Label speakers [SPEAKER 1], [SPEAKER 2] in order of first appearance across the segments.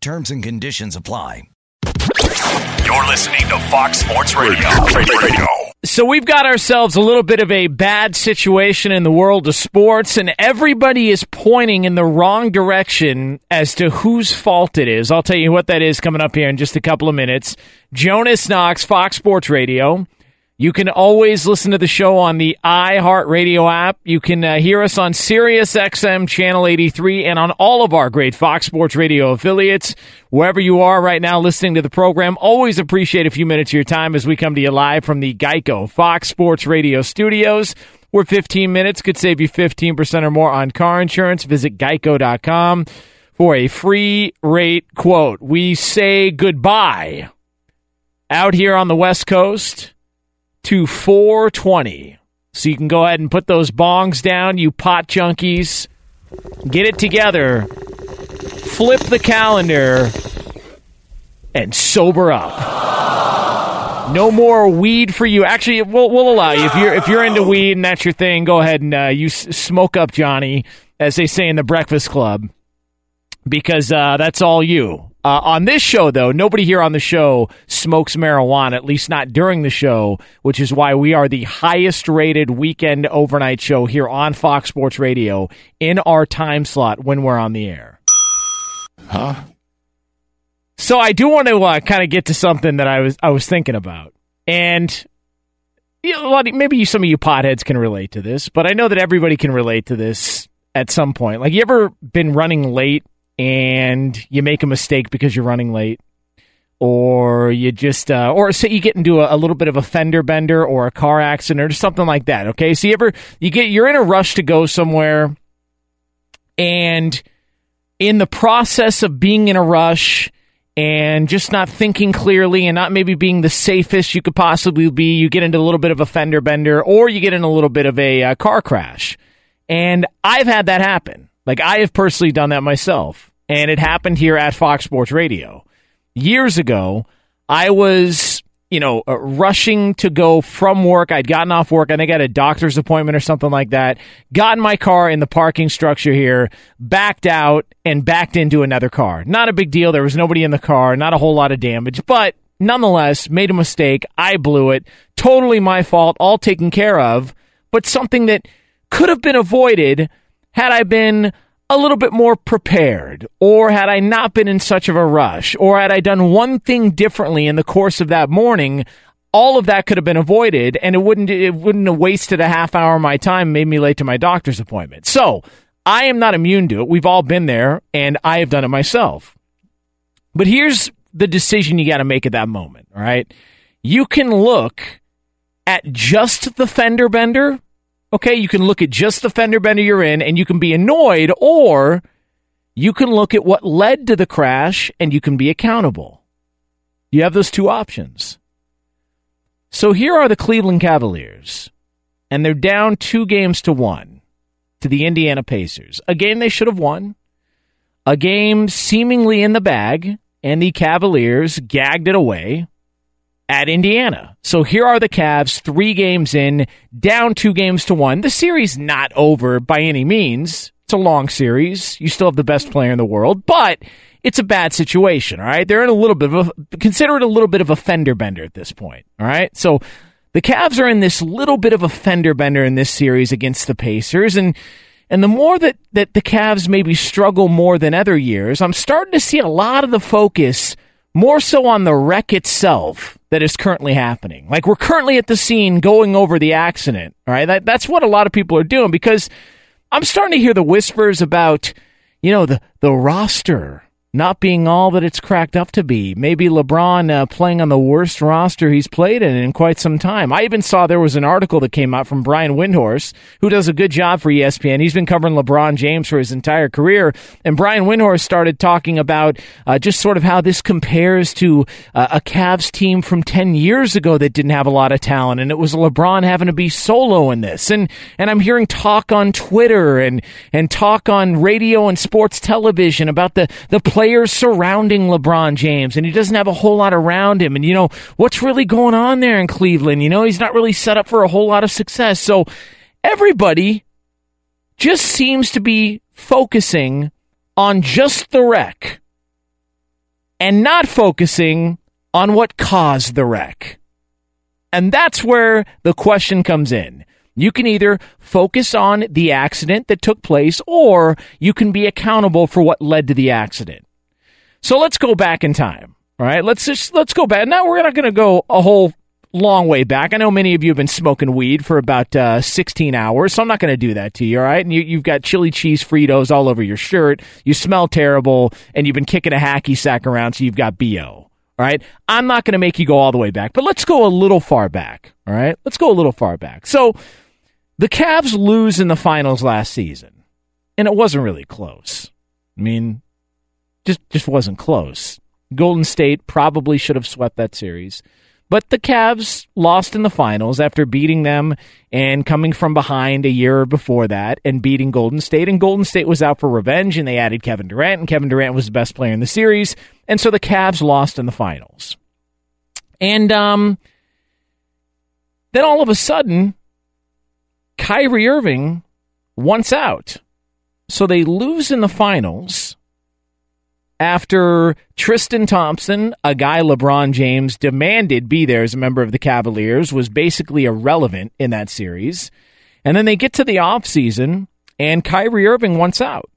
[SPEAKER 1] Terms and conditions apply.
[SPEAKER 2] You're listening to Fox Sports Radio. Radio.
[SPEAKER 3] So we've got ourselves a little bit of a bad situation in the world of sports, and everybody is pointing in the wrong direction as to whose fault it is. I'll tell you what that is coming up here in just a couple of minutes. Jonas Knox, Fox Sports Radio. You can always listen to the show on the iHeartRadio app. You can uh, hear us on SiriusXM Channel 83 and on all of our great Fox Sports Radio affiliates. Wherever you are right now listening to the program, always appreciate a few minutes of your time as we come to you live from the Geico Fox Sports Radio studios. Where 15 minutes could save you 15% or more on car insurance. Visit geico.com for a free rate quote. We say goodbye out here on the West Coast to 420. So you can go ahead and put those bongs down, you pot junkies. Get it together. Flip the calendar and sober up. No more weed for you. Actually, we'll, we'll allow you if you're if you're into weed and that's your thing. Go ahead and uh, you s- smoke up, Johnny, as they say in the Breakfast Club, because uh, that's all you. Uh, on this show, though, nobody here on the show smokes marijuana, at least not during the show, which is why we are the highest rated weekend overnight show here on Fox Sports Radio in our time slot when we're on the air.
[SPEAKER 4] Huh?
[SPEAKER 3] So I do want to uh, kind of get to something that I was I was thinking about, and you know, a lot of, maybe some of you potheads can relate to this, but I know that everybody can relate to this at some point. Like, you ever been running late and you make a mistake because you're running late? Or you just, uh, or say you get into a, a little bit of a fender bender or a car accident or something like that. Okay, so you ever you get you're in a rush to go somewhere, and in the process of being in a rush and just not thinking clearly and not maybe being the safest you could possibly be, you get into a little bit of a fender bender or you get in a little bit of a uh, car crash. And I've had that happen. Like I have personally done that myself. And it happened here at Fox Sports Radio. Years ago, I was you know, uh, rushing to go from work. I'd gotten off work. I think I had a doctor's appointment or something like that. Got in my car in the parking structure here, backed out, and backed into another car. Not a big deal. There was nobody in the car, not a whole lot of damage, but nonetheless, made a mistake. I blew it. Totally my fault, all taken care of, but something that could have been avoided had I been a little bit more prepared, or had I not been in such of a rush, or had I done one thing differently in the course of that morning, all of that could have been avoided, and it wouldn't it wouldn't have wasted a half hour of my time, made me late to my doctor's appointment. So I am not immune to it. We've all been there, and I have done it myself. But here's the decision you got to make at that moment. Right, you can look at just the fender bender Okay, you can look at just the fender bender you're in and you can be annoyed, or you can look at what led to the crash and you can be accountable. You have those two options. So here are the Cleveland Cavaliers, and they're down two games to one to the Indiana Pacers. A game they should have won, a game seemingly in the bag, and the Cavaliers gagged it away at Indiana. So here are the Cavs, three games in, down two games to one. The series not over by any means. It's a long series. You still have the best player in the world, but it's a bad situation. All right, they're in a little bit of a consider it a little bit of a fender bender at this point. All right, so the Cavs are in this little bit of a fender bender in this series against the Pacers, and and the more that that the Cavs maybe struggle more than other years, I'm starting to see a lot of the focus more so on the wreck itself that is currently happening. Like we're currently at the scene going over the accident. All right. That, that's what a lot of people are doing because I'm starting to hear the whispers about, you know, the, the roster not being all that it's cracked up to be. Maybe LeBron uh, playing on the worst roster he's played in in quite some time. I even saw there was an article that came out from Brian Windhorst, who does a good job for ESPN. He's been covering LeBron James for his entire career. And Brian Windhorst started talking about uh, just sort of how this compares to uh, a Cavs team from 10 years ago that didn't have a lot of talent. And it was LeBron having to be solo in this. And, and I'm hearing talk on Twitter and, and talk on radio and sports television about the, the players surrounding LeBron James, and he doesn't have a whole lot around him. And, you know, what's really going on there in Cleveland? You know, he's not really set up for a whole lot of success. So everybody just seems to be focusing on just the wreck and not focusing on what caused the wreck. And that's where the question comes in. You can either focus on the accident that took place or you can be accountable for what led to the accident. So let's go back in time. All right, let's just let's go back. Now we're not going to go a whole long way back. I know many of you have been smoking weed for about uh, 16 hours, so I'm not going to do that to you, all right? And you, you've got chili cheese Fritos all over your shirt. You smell terrible, and you've been kicking a hacky sack around, so you've got BO. All right. I'm not going to make you go all the way back, but let's go a little far back. All right. Let's go a little far back. So the Cavs lose in the finals last season, and it wasn't really close. I mean, just just wasn't close. Golden State probably should have swept that series. But the Cavs lost in the finals after beating them and coming from behind a year before that and beating Golden State. And Golden State was out for revenge and they added Kevin Durant, and Kevin Durant was the best player in the series. And so the Cavs lost in the finals. And um, then all of a sudden, Kyrie Irving wants out. So they lose in the finals after Tristan Thompson, a guy LeBron James demanded be there as a member of the Cavaliers, was basically irrelevant in that series. And then they get to the offseason, and Kyrie Irving wants out.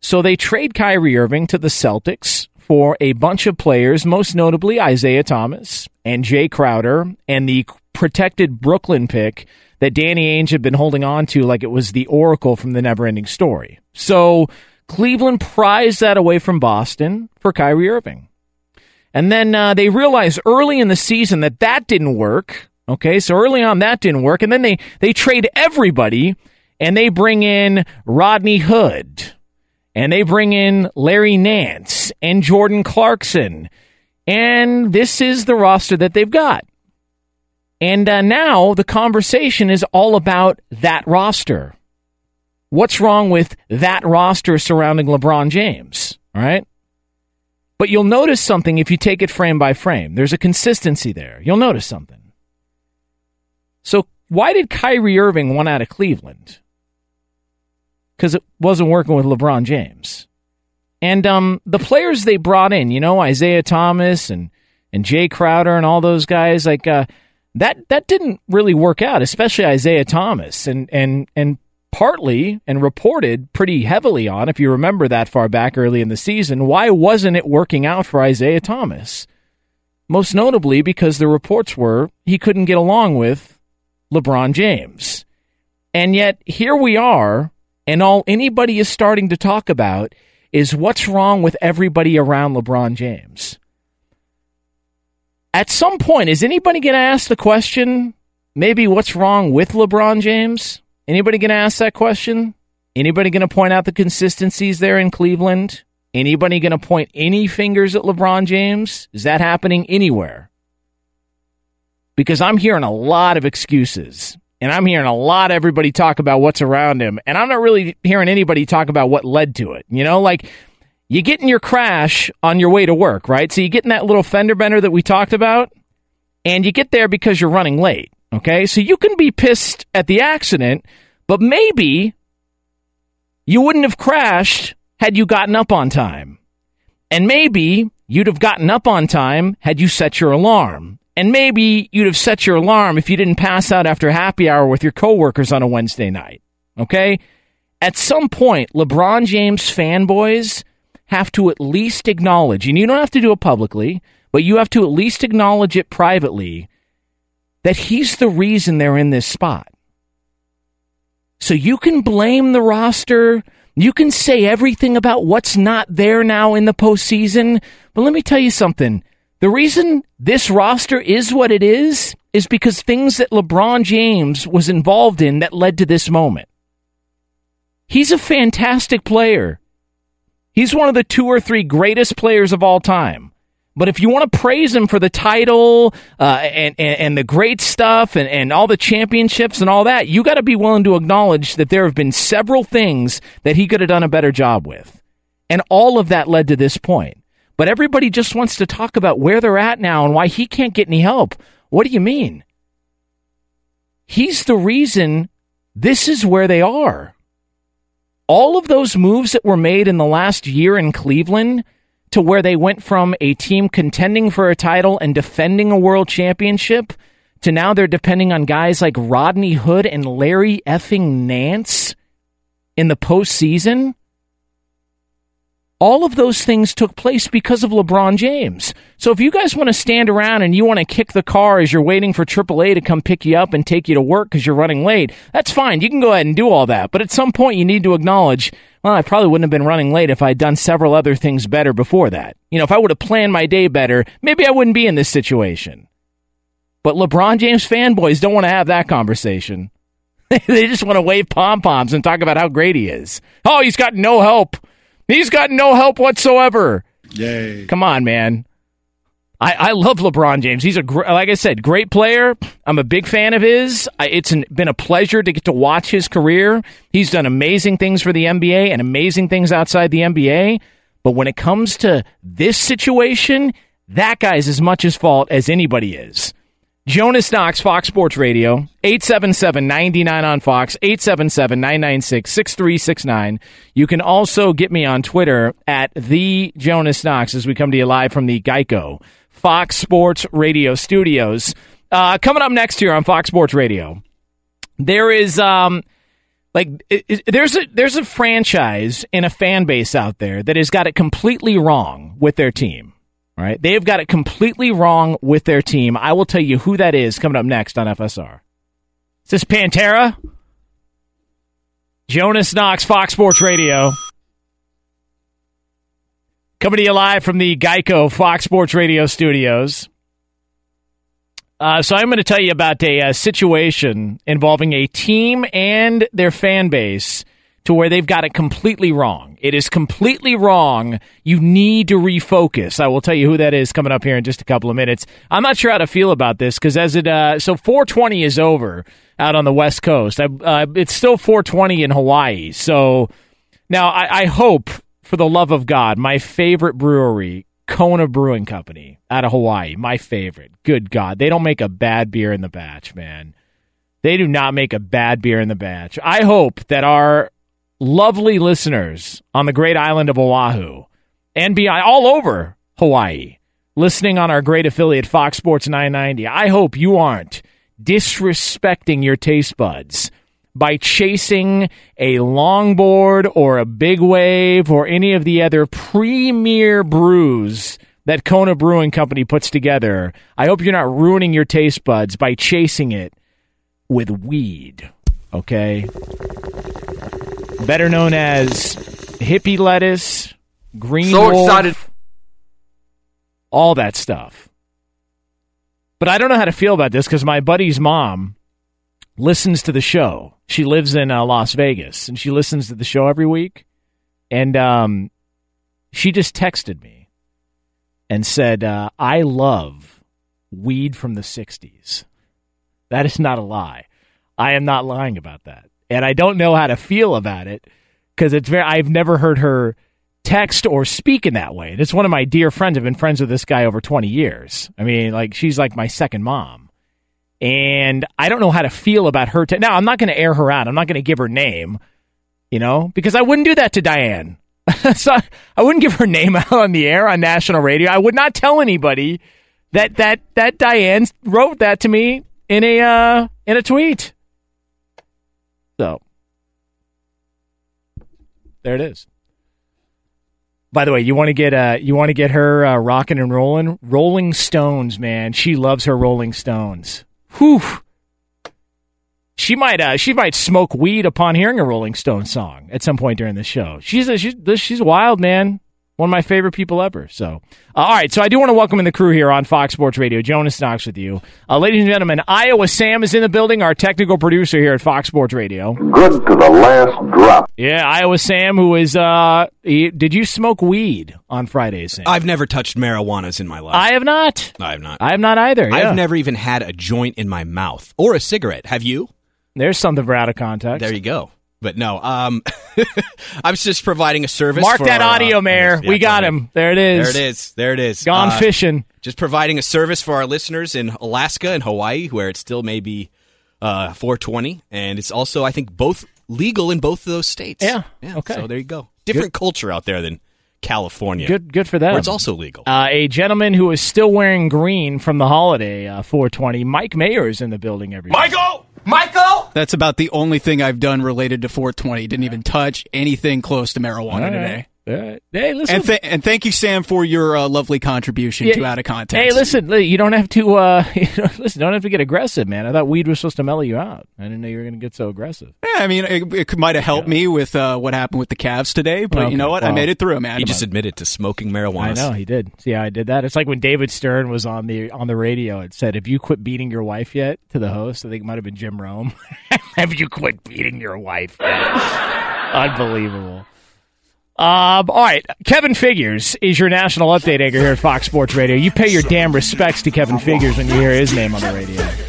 [SPEAKER 3] So they trade Kyrie Irving to the Celtics for a bunch of players, most notably Isaiah Thomas and Jae Crowder, and the protected Brooklyn pick that Danny Ainge had been holding on to like it was the oracle from the never ending story. So Cleveland prized that away from Boston for Kyrie Irving. And then uh, they realized early in the season that that didn't work. Okay, so early on that didn't work. And then they, they trade everybody and they bring in Rodney Hood and they bring in Larry Nance and Jordan Clarkson. And this is the roster that they've got. And uh, now the conversation is all about that roster. What's wrong with that roster surrounding LeBron James? Right? But you'll notice something if you take it frame by frame. There's a consistency there. You'll notice something. So, why did Kyrie Irving want out of Cleveland? Because it wasn't working with LeBron James. And um, the players they brought in, you know, Isaiah Thomas and, and Jae Crowder and all those guys, like uh, that that didn't really work out, especially Isaiah Thomas. And and and partly and reported pretty heavily on, if you remember that far back early in the season, why wasn't it working out for Isaiah Thomas? Most notably because the reports were he couldn't get along with LeBron James. And yet here we are, and all anybody is starting to talk about is what's wrong with everybody around LeBron James. At some point, is anybody going to ask the question, maybe what's wrong with LeBron James? Anybody going to ask that question? Anybody going to point out the consistencies there in Cleveland? Anybody going to point any fingers at LeBron James? Is that happening anywhere? Because I'm hearing a lot of excuses and I'm hearing a lot of everybody talk about what's around him, and I'm not really hearing anybody talk about what led to it. You know, like you get in your crash on your way to work, right? So you get in that little fender bender that we talked about, and you get there because you're running late. Okay, so you can be pissed at the accident, but maybe you wouldn't have crashed had you gotten up on time. And maybe you'd have gotten up on time had you set your alarm. And maybe you'd have set your alarm if you didn't pass out after happy hour with your coworkers on a Wednesday night. Okay? At some point, LeBron James fanboys have to at least acknowledge, and you don't have to do it publicly, but you have to at least acknowledge it privately that he's the reason they're in this spot. So you can blame the roster. You can say everything about what's not there now in the postseason. But let me tell you something. The reason this roster is what it is is because things that LeBron James was involved in that led to this moment. He's a fantastic player. He's one of the two or three greatest players of all time. But if you want to praise him for the title uh, and, and, and the great stuff and, and all the championships and all that, you got to be willing to acknowledge that there have been several things that he could have done a better job with, and all of that led to this point. But everybody just wants to talk about where they're at now and why he can't get any help. What do you mean? He's the reason this is where they are. All of those moves that were made in the last year in Cleveland to where they went from a team contending for a title and defending a world championship to now they're depending on guys like Rodney Hood and Larry effing Nance in the postseason. All of those things took place because of LeBron James. So if you guys want to stand around and you want to kick the car as you're waiting for AAA to come pick you up and take you to work because you're running late, that's fine. You can go ahead and do all that. But at some point, you need to acknowledge well, I probably wouldn't have been running late if I'd done several other things better before that. You know, if I would have planned my day better, maybe I wouldn't be in this situation. But LeBron James fanboys don't want to have that conversation. they just want to wave pom poms and talk about how great he is. Oh, he's got no help. He's got no help whatsoever.
[SPEAKER 4] Yay.
[SPEAKER 3] Come on, man. I, I love LeBron James. He's a gr- like I said, great player. I'm a big fan of his. I, it's an, been a pleasure to get to watch his career. He's done amazing things for the NBA and amazing things outside the NBA. But when it comes to this situation, that guy's as much his fault as anybody is. Jonas Knox, Fox Sports Radio, 877-99 on Fox, 877-996-6369. You can also get me on Twitter at the Jonas Knox as we come to you live from the Geico Fox Sports Radio studios. Uh, coming up next here on Fox Sports Radio, there is um, like it, it, there's a there's a franchise and a fan base out there that has got it completely wrong with their team. Right? They have got it completely wrong with their team. I will tell you who that is coming up next on FSR. Is this Pantera? Jonas Knox, Fox Sports Radio. Coming to you live from the Geico Fox Sports Radio studios. Uh, so I'm going to tell you about a, a, situation involving a team and their fan base to where they've got it completely wrong. It is completely wrong. You need to refocus. I will tell you who that is coming up here in just a couple of minutes. I'm not sure how to feel about this because as it uh, so 420 is over out on the West Coast. I, uh, it's still 420 in Hawaii. So now I, I hope for the love of God, my favorite brewery Kona Brewing Company out of Hawaii, my favorite. Good God, they don't make a bad beer in the batch, man. They do not make a bad beer in the batch. I hope that our lovely listeners on the great island of Oahu and beyond, all over Hawaii, listening on our great affiliate Fox Sports 990, I hope you aren't disrespecting your taste buds by chasing a longboard or a big wave or any of the other premier brews that Kona Brewing Company puts together. I hope you're not ruining your taste buds by chasing it with weed, okay? Better known as hippie lettuce, green
[SPEAKER 4] So
[SPEAKER 3] wolf,
[SPEAKER 4] excited.
[SPEAKER 3] all that stuff. But I don't know how to feel about this because my buddy's mom listens to the show. She lives in uh, Las Vegas and she listens to the show every week. And um, she just texted me and said, uh, I love weed from the 60s. That is not a lie. I am not lying about that. And I don't know how to feel about it because it's very, I've never heard her text or speak in that way. And it's one of my dear friends. I've been friends with this guy over 20 years. I mean, like, she's like my second mom. And I don't know how to feel about her. Te- now, I'm not going to air her out. I'm not going to give her name, you know, because I wouldn't do that to Diane. so I, wouldn't give her name out on the air on national radio. I would not tell anybody that that that Diane wrote that to me in a uh, in a tweet. So there it is. By the way, you want to get uh you want to get her uh, rocking and rolling? Rolling Stones, man. She loves her Rolling Stones. Whew. She might uh she might smoke weed upon hearing a Rolling Stone song at some point during the show. She's a, she's she's wild, man. One of my favorite people ever. So, uh, all right. So I do want to welcome in the crew here on Fox Sports Radio. Jonas Knox with you, uh, ladies and gentlemen. Iowa Sam is in the building. Our technical producer here at Fox Sports Radio.
[SPEAKER 5] Good to the last drop.
[SPEAKER 3] Yeah, Iowa Sam, who is uh, he, did you smoke weed on Friday, Sam?
[SPEAKER 6] I've never touched marijuanas in my life.
[SPEAKER 3] I have not.
[SPEAKER 6] I have not.
[SPEAKER 3] I have not either. yeah.
[SPEAKER 6] I've never even had a joint in my mouth or a cigarette. Have you?
[SPEAKER 3] There's something for out of context.
[SPEAKER 6] There you go. But no, um, I was just providing a service.
[SPEAKER 3] Mark
[SPEAKER 6] for
[SPEAKER 3] that
[SPEAKER 6] our,
[SPEAKER 3] audio,
[SPEAKER 6] uh,
[SPEAKER 3] Mayor.
[SPEAKER 6] yeah,
[SPEAKER 3] we
[SPEAKER 6] go
[SPEAKER 3] got
[SPEAKER 6] ahead.
[SPEAKER 3] him. There it is.
[SPEAKER 6] There it is. There it is.
[SPEAKER 3] Gone
[SPEAKER 6] Uh,
[SPEAKER 3] fishing.
[SPEAKER 6] Just providing a service for our listeners in Alaska and Hawaii, where it still may be uh, 420, and it's also, I think, both legal in both of those states.
[SPEAKER 3] Yeah.
[SPEAKER 6] Yeah.
[SPEAKER 3] Okay.
[SPEAKER 6] So there you go. Different culture out there than California.
[SPEAKER 3] Good, good for them.
[SPEAKER 6] It's also legal.
[SPEAKER 3] Uh, a gentleman who is still wearing green from the holiday uh, 420. Mike Mayer is in the building. Every
[SPEAKER 2] Michael! Michael!
[SPEAKER 7] That's about the only thing I've done related to 420. Didn't even touch anything close to marijuana
[SPEAKER 3] All right.
[SPEAKER 7] today.
[SPEAKER 3] All right. Hey, listen.
[SPEAKER 7] And, th- and thank you, Sam, for your uh, lovely contribution
[SPEAKER 3] Yeah.
[SPEAKER 7] to Out of Context.
[SPEAKER 3] Hey, listen, you don't have to. Uh, you know, listen, don't have to get aggressive, man. I thought weed was supposed to mellow you out. I didn't know you were going to get so aggressive.
[SPEAKER 7] Yeah, I mean, it, it might have helped me with uh, what happened with the Cavs today, but
[SPEAKER 3] Okay,
[SPEAKER 7] you know what? I made it through, man.
[SPEAKER 6] he just admitted to smoking marijuana.
[SPEAKER 3] I know he did. See how I did that? It's like when David Stern was on the on the radio. It said, "Have you quit beating your wife yet?" To the host, I think it might have been Jim Rome. have you quit beating your wife? yet? Unbelievable. Um, all right, Kevin Figures is your national update anchor here at Fox Sports Radio. You pay your damn respects to Kevin Figures when you hear his name on the radio.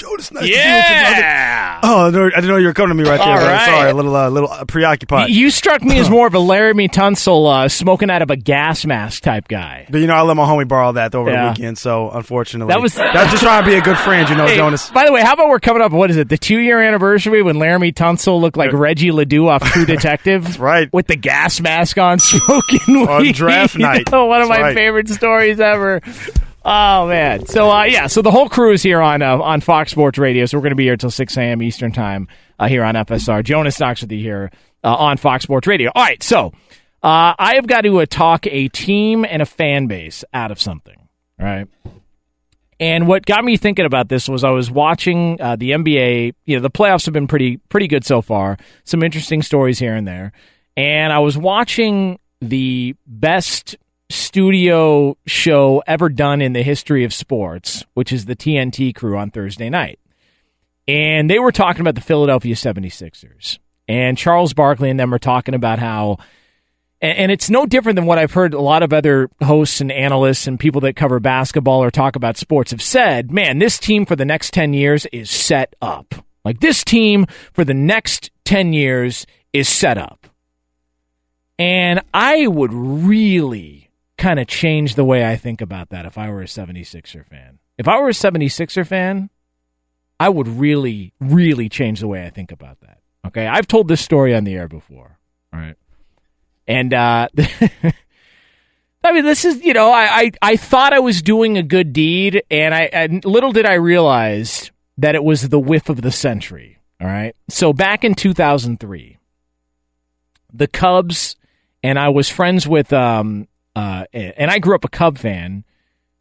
[SPEAKER 8] Jonas, nice
[SPEAKER 3] Yeah.
[SPEAKER 8] Oh, I didn't know you were coming to me right there.
[SPEAKER 3] Right.
[SPEAKER 8] Sorry, a little, uh, little uh, preoccupied.
[SPEAKER 3] You struck me as more of a Laremy Tunsil uh, smoking out of a gas mask type guy.
[SPEAKER 8] But you know, I let my homie borrow that over
[SPEAKER 3] Yeah.
[SPEAKER 8] the weekend, so unfortunately,
[SPEAKER 3] That was-
[SPEAKER 8] that's just trying to be a good friend, you know,
[SPEAKER 3] Hey,
[SPEAKER 8] Jonas.
[SPEAKER 3] By the way, how about we're coming up? What is it? The two year anniversary when Laremy Tunsil looked like Reggie Ledoux off True Detective.
[SPEAKER 8] Right.
[SPEAKER 3] With the gas mask on, smoking
[SPEAKER 8] On
[SPEAKER 3] weed.
[SPEAKER 8] draft night.
[SPEAKER 3] One of
[SPEAKER 8] That's
[SPEAKER 3] my
[SPEAKER 8] right.
[SPEAKER 3] favorite stories ever. Oh man! So uh, yeah, so the whole crew is here on uh, on Fox Sports Radio. So we're going to be here till six a.m. Eastern time uh, here on FSR. Jonas Knox with you here uh, on Fox Sports Radio. All right, so uh, I have got to uh, talk a team and a fan base out of something. right? And what got me thinking about this was I was watching the NBA. You know, the playoffs have been pretty pretty good so far. Some interesting stories here and there. And I was watching the best studio show ever done in the history of sports, which is the TNT crew on Thursday night. And they were talking about the Philadelphia 76ers. And Charles Barkley and them are talking about how and, it's no different than what I've heard a lot of other hosts and analysts and people that cover basketball or talk about sports have said, man, this team for the next 10 years is set up. Like this team for the next 10 years is set up. And I would really, kind of change the way I think about that if I were a 76er fan. If I were a 76er fan, I would really, really change the way I think about that. Okay. I've told this story on the air before. All right. And, uh, I mean, this is, you know, I, I, I thought I was doing a good deed, and I and little did I realize that it was the whiff of the century. All right. So back in 2003, the Cubs, and I was friends with, um, uh, and I grew up a Cub fan.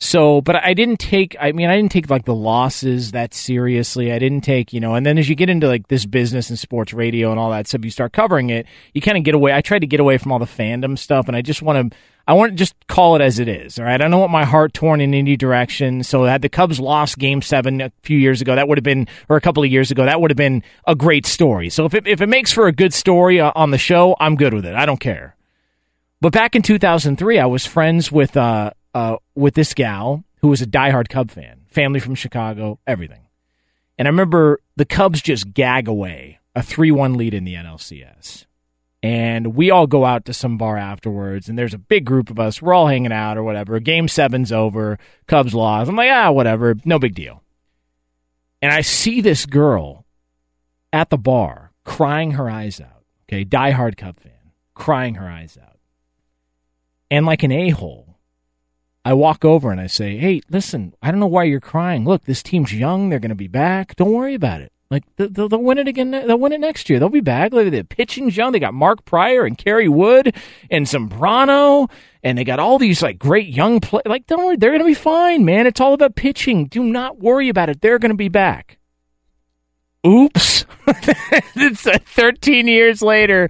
[SPEAKER 3] So, but I didn't take, I mean, I didn't take like the losses that seriously. I didn't take, you know, and then as you get into like this business and sports radio and all that stuff, you start covering it, you kind of get away. I tried to get away from all the fandom stuff and I just want to, I want to just call it as it is. All right. I don't want my heart torn in any direction. So had the Cubs lost game seven a few years ago, that would have been, or a couple of years ago, that would have been a great story. So if it, if it makes for a good story uh, on the show, I'm good with it. I don't care. But back in 2003, I was friends with, uh, uh, with this gal who was a diehard Cub fan, family from Chicago, everything. And I remember the Cubs just gag away a 3 1 lead in the NLCS. And we all go out to some bar afterwards, and there's a big group of us. We're all hanging out or whatever. Game seven's over. Cubs lost. I'm like, ah, whatever. No big deal. And I see this girl at the bar crying her eyes out. Okay, diehard Cub fan, crying her eyes out. And like an a hole, I walk over and I say, "Hey, listen, I don't know why you're crying. Look, this team's young. They're going to be back. Don't worry about it. Like they'll, they'll win it again. They'll win it next year. They'll be back. Look, the pitching's young. They got Mark Prior and Kerry Wood and Zambrano, and they got all these like great young play. Like don't worry, they're going to be fine, man. It's all about pitching. Do not worry about it. They're going to be back." Oops! it's uh, 13 years later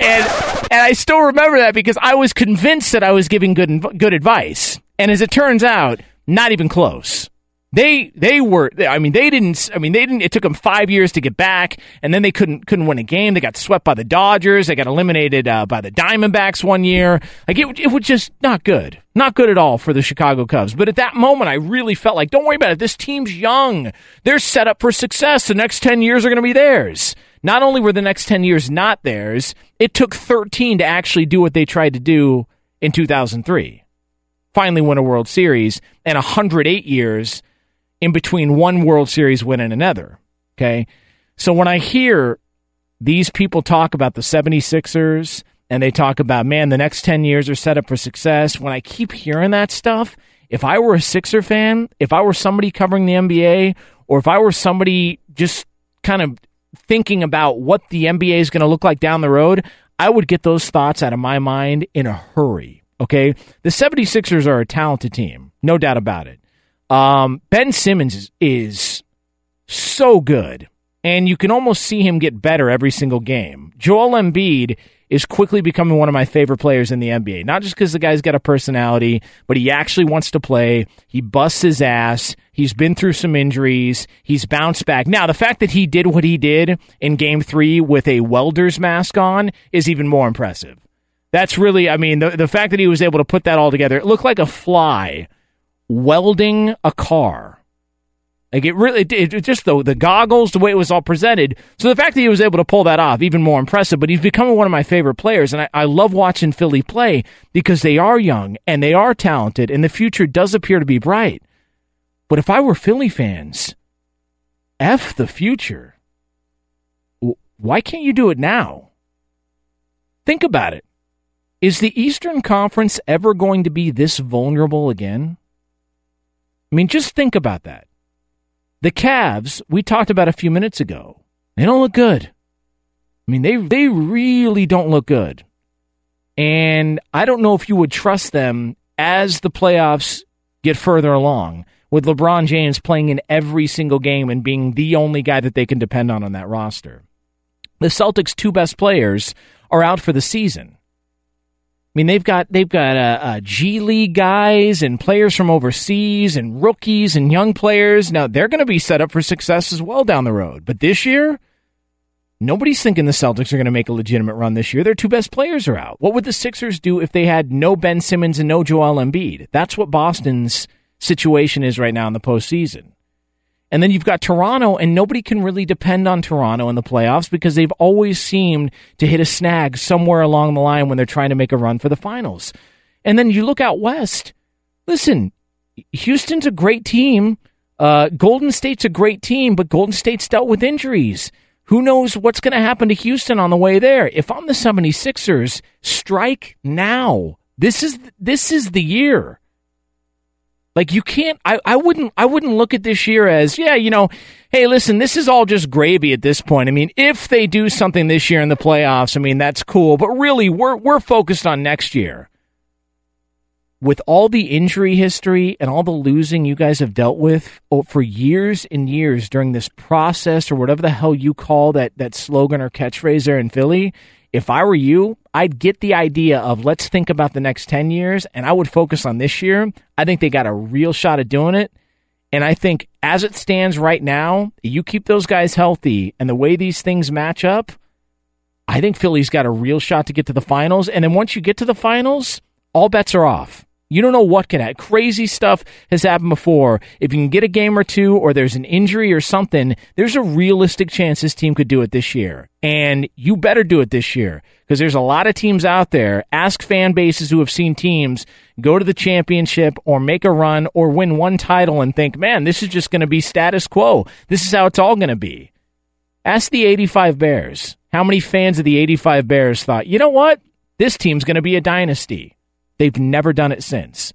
[SPEAKER 3] and and I still remember that because I was convinced that I was giving good good advice, and as it turns out, not even close. They they were I mean they didn't I mean they didn't it took them 5 years to get back and then they couldn't couldn't win a game. They got swept by the Dodgers. They got eliminated uh, by the Diamondbacks one year. Like it it was just not good. Not good at all for the Chicago Cubs. But at that moment I really felt like don't worry about it. This team's young. They're set up for success. The next 10 years are going to be theirs not only were the next 10 years not theirs it took 13 to actually do what they tried to do in 2003 finally win a World Series and 108 years in between one World Series win and another. Okay. So when I hear these people talk about the 76ers and they talk about, man, the next 10 years are set up for success, when I keep hearing that stuff, if I were a Sixer fan, if I were somebody covering the NBA, or if I were somebody just kind of thinking about what the NBA is going to look like down the road, I would get those thoughts out of my mind in a hurry. Okay. The 76ers are a talented team, no doubt about it. Um, ben Simmons is, is so good, and you can almost see him get better every single game. Joel Embiid is quickly becoming one of my favorite players in the NBA. Not just because the guy's got a personality, but he actually wants to play. He busts his ass. He's been through some injuries. He's bounced back. Now, the fact that he did what he did in game three with a welder's mask on is even more impressive. That's really, I mean, the, the fact that he was able to put that all together, it looked like a fly welding a car. Like it really, it, it, just the the goggles, the way it was all presented. So the fact that he was able to pull that off, even more impressive. But he's becoming one of my favorite players, and I, I love watching Philly play because they are young and they are talented, and the future does appear to be bright. But if I were Philly fans, f the future. Why can't you do it now? Think about it. Is the Eastern Conference ever going to be this vulnerable again? I mean, just think about that. The Cavs, we talked about a few minutes ago, they don't look good. I mean, they they really don't look good. And I don't know if you would trust them as the playoffs get further along with LeBron James playing in every single game and being the only guy that they can depend on on that roster. The Celtics' two best players are out for the season. I mean, they've got they've got uh, uh, G League guys and players from overseas and rookies and young players. Now they're going to be set up for success as well down the road. But this year, nobody's thinking the Celtics are going to make a legitimate run this year. Their two best players are out. What would the Sixers do if they had no Ben Simmons and no Joel Embiid? That's what Boston's situation is right now in the postseason. And then you've got Toronto, and nobody can really depend on Toronto in the playoffs because they've always seemed to hit a snag somewhere along the line when they're trying to make a run for the finals. And then you look out west. Listen, Houston's a great team. Uh, Golden State's a great team, but Golden State's dealt with injuries. Who knows what's going to happen to Houston on the way there? If I'm the 76ers, strike now. This is this is the year. Like you can't I, I wouldn't I wouldn't look at this year as, yeah, you know, hey, listen, this is all just gravy at this point. I mean, if they do something this year in the playoffs, I mean, that's cool, but really we're we're focused on next year. With all the injury history and all the losing you guys have dealt with oh, for years and years during this process or whatever the hell you call that that slogan or catchphrase there in Philly, if I were you, I'd get the idea of let's think about the next 10 years and I would focus on this year. I think they got a real shot at doing it. And I think as it stands right now, you keep those guys healthy and the way these things match up, I think Philly's got a real shot to get to the finals. And then once you get to the finals, all bets are off. You don't know what can happen. Crazy stuff has happened before. If you can get a game or two, or there's an injury or something, there's a realistic chance this team could do it this year. And you better do it this year because there's a lot of teams out there. Ask fan bases who have seen teams go to the championship or make a run or win one title and think, man, this is just going to be status quo. This is how it's all going to be. Ask the 85 Bears. How many fans of the 85 Bears thought, you know what? This team's going to be a dynasty. They've never done it since.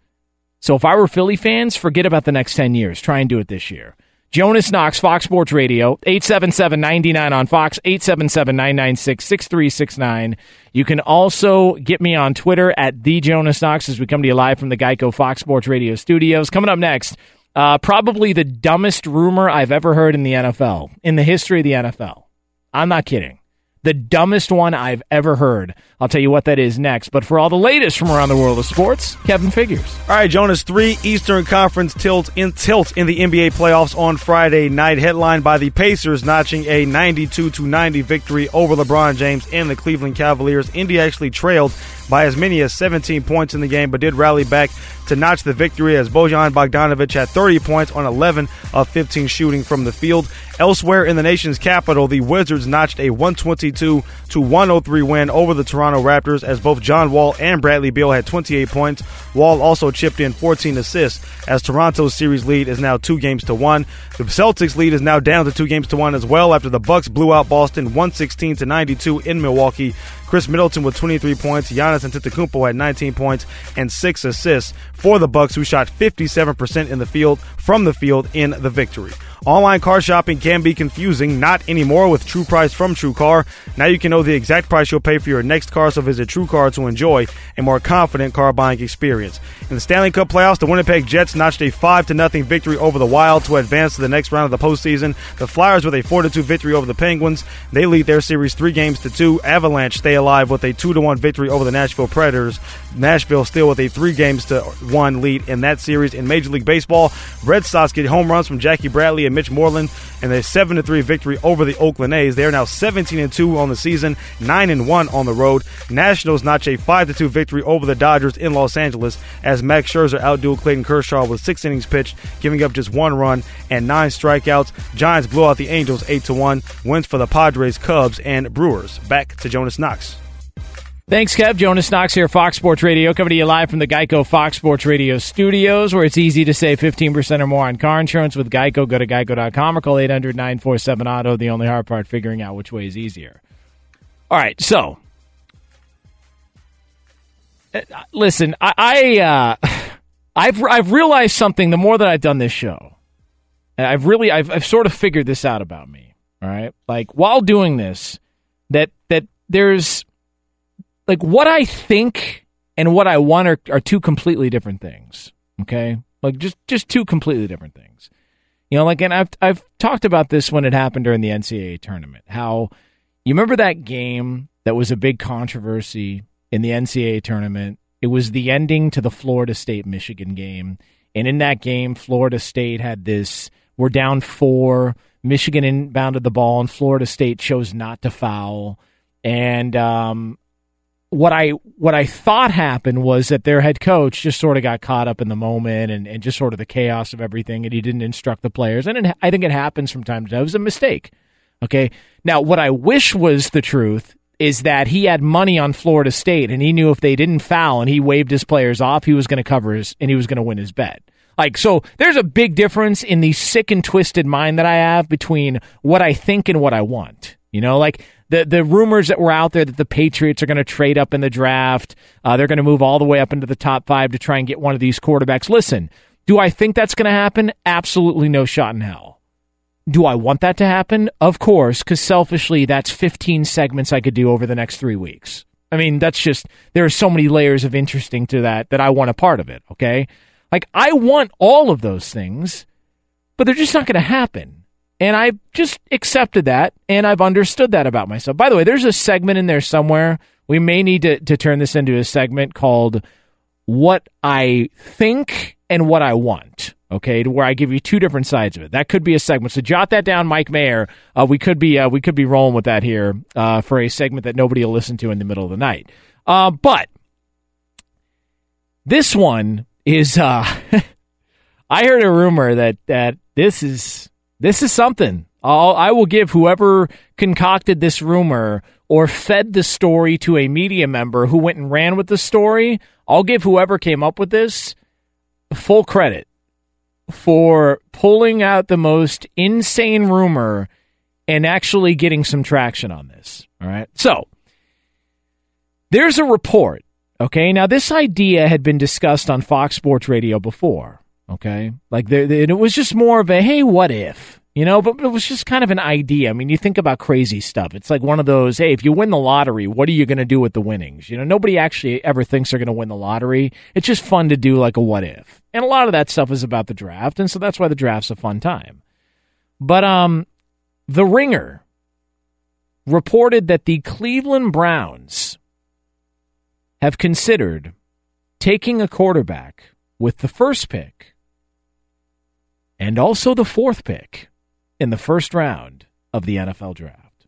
[SPEAKER 3] So if I were Philly fans, forget about the next 10 years. Try and do it this year. Jonas Knox, Fox Sports Radio, 877-99 on Fox, 877-996-6369. You can also get me on Twitter at the Jonas Knox as we come to you live from the Geico Fox Sports Radio studios. Coming up next, uh, probably the dumbest rumor I've ever heard in the NFL, in the history of the NFL. I'm not kidding the dumbest one I've ever heard. I'll tell you what that is next. But for all the latest from around the world of sports, Kevin Figures.
[SPEAKER 8] All right, Jonas. Three Eastern Conference tilt in tilt in the NBA playoffs on Friday night, headlined by the Pacers notching a 92 to 90 victory over LeBron James and the Cleveland Cavaliers. Indy actually trailed by as many as 17 points in the game, but did rally back to notch the victory as Bojan Bogdanovic had 30 points on 11 of 15 shooting from the field. Elsewhere in the nation's capital, the Wizards notched a 122 to 103 win over the Toronto Raptors as both John Wall and Bradley Beal had 28 points. Wall also chipped in 14 assists as Toronto's series lead is now 2 games to 1. The Celtics lead is now down to 2 games to 1 as well after the Bucks blew out Boston 116 to 92 in Milwaukee. Khris Middleton with 23 points, Giannis Antetokounmpo had 19 points and 6 assists for the Bucks who shot 57% in the field from the field in the victory. Online car shopping can be confusing, not anymore with True Price from True Car. Now you can know the exact price you'll pay for your next car, so visit True Car to enjoy a more confident car buying experience. In the Stanley Cup playoffs, the Winnipeg Jets notched a 5 0 victory over the Wild to advance to the next round of the postseason. The Flyers with a 4 2 victory over the Penguins. They lead their series 3 games to 2. Avalanche stay alive with a 2 1 victory over the Nashville Predators. Nashville still with a 3 games to 1 lead in that series. In Major League Baseball, Red Sox get home runs from Jackie Bradley and Mitch Moreland and a 7 3 victory over the Oakland A's. They are now 17 and 2 on the season, 9 and 1 on the road. Nationals notch a 5 2 victory over the Dodgers in Los Angeles as Max Scherzer outdueled Clayton Kershaw with 6 innings pitched, giving up just 1 run and 9 strikeouts. Giants blew out the Angels 8 1. Wins for the Padres, Cubs, and Brewers. Back to Jonas Knox.
[SPEAKER 3] Thanks, Kev. Jonas Knox here, Fox Sports Radio, coming to you live from the Geico Fox Sports Radio studios, where it's easy to save 15% or more on car insurance with Geico. Go to geico.com or call 800 947 Auto. The only hard part, figuring out which way is easier. All right, so. uh, Listen, I, I uh, I've I've realized something the more that I've done this show. I've really I've I've sort of figured this out about me. All right, like while doing this, that that there's like what I think and what I want are, are two completely different things. Okay, like just just two completely different things. You know, like and I've I've talked about this when it happened during the NCAA tournament. How you remember that game that was a big controversy in the NCAA tournament? It was the ending to the Florida State Michigan game, and in that game, Florida State had this. We're down four. Michigan inbounded the ball, and Florida State chose not to foul. And um, what I what I thought happened was that their head coach just sort of got caught up in the moment and, and just sort of the chaos of everything, and he didn't instruct the players. And it, I think it happens from time to time. It was a mistake. Okay. Now, what I wish was the truth is that he had money on Florida State and he knew if they didn't foul and he waved his players off, he was going to cover his and he was going to win his bet. Like, so there's a big difference in the sick and twisted mind that I have between what I think and what I want. You know, like the the rumors that were out there that the Patriots are going to trade up in the draft, uh, they're going to move all the way up into the top five to try and get one of these quarterbacks. Listen, do I think that's going to happen? Absolutely no shot in hell. Do I want that to happen? Of course, because selfishly, that's 15 segments I could do over the next three weeks. I mean, that's just, there are so many layers of interesting to that that I want a part of it, okay? Like, I want all of those things, but they're just not going to happen. And I've just accepted that and I've understood that about myself. By the way, there's a segment in there somewhere. We may need to, to turn this into a segment called What I Think and What I Want. Okay, to where I give you two different sides of it. That could be a segment. So jot that down, Mike Mayer. Uh, we could be uh, we could be rolling with that here uh, for a segment that nobody will listen to in the middle of the night. Uh, but this one is. Uh, I heard a rumor that that this is this is something. I'll, I will give whoever concocted this rumor or fed the story to a media member who went and ran with the story. I'll give whoever came up with this full credit for pulling out the most insane rumor and actually getting some traction on this. All right. So there's a report. Okay. Now, this idea had been discussed on Fox Sports Radio before. Okay. Like, there, it was just more of a, hey, what if? You know, but it was just kind of an idea. I mean, you think about crazy stuff. It's like one of those, hey, if you win the lottery, what are you going to do with the winnings? You know, nobody actually ever thinks they're going to win the lottery. It's just fun to do like a what if. And a lot of that stuff is about the draft, and so that's why the draft's a fun time. But um The Ringer reported that the Cleveland Browns have considered taking a quarterback with the first pick and also the fourth pick in the first round of the NFL draft.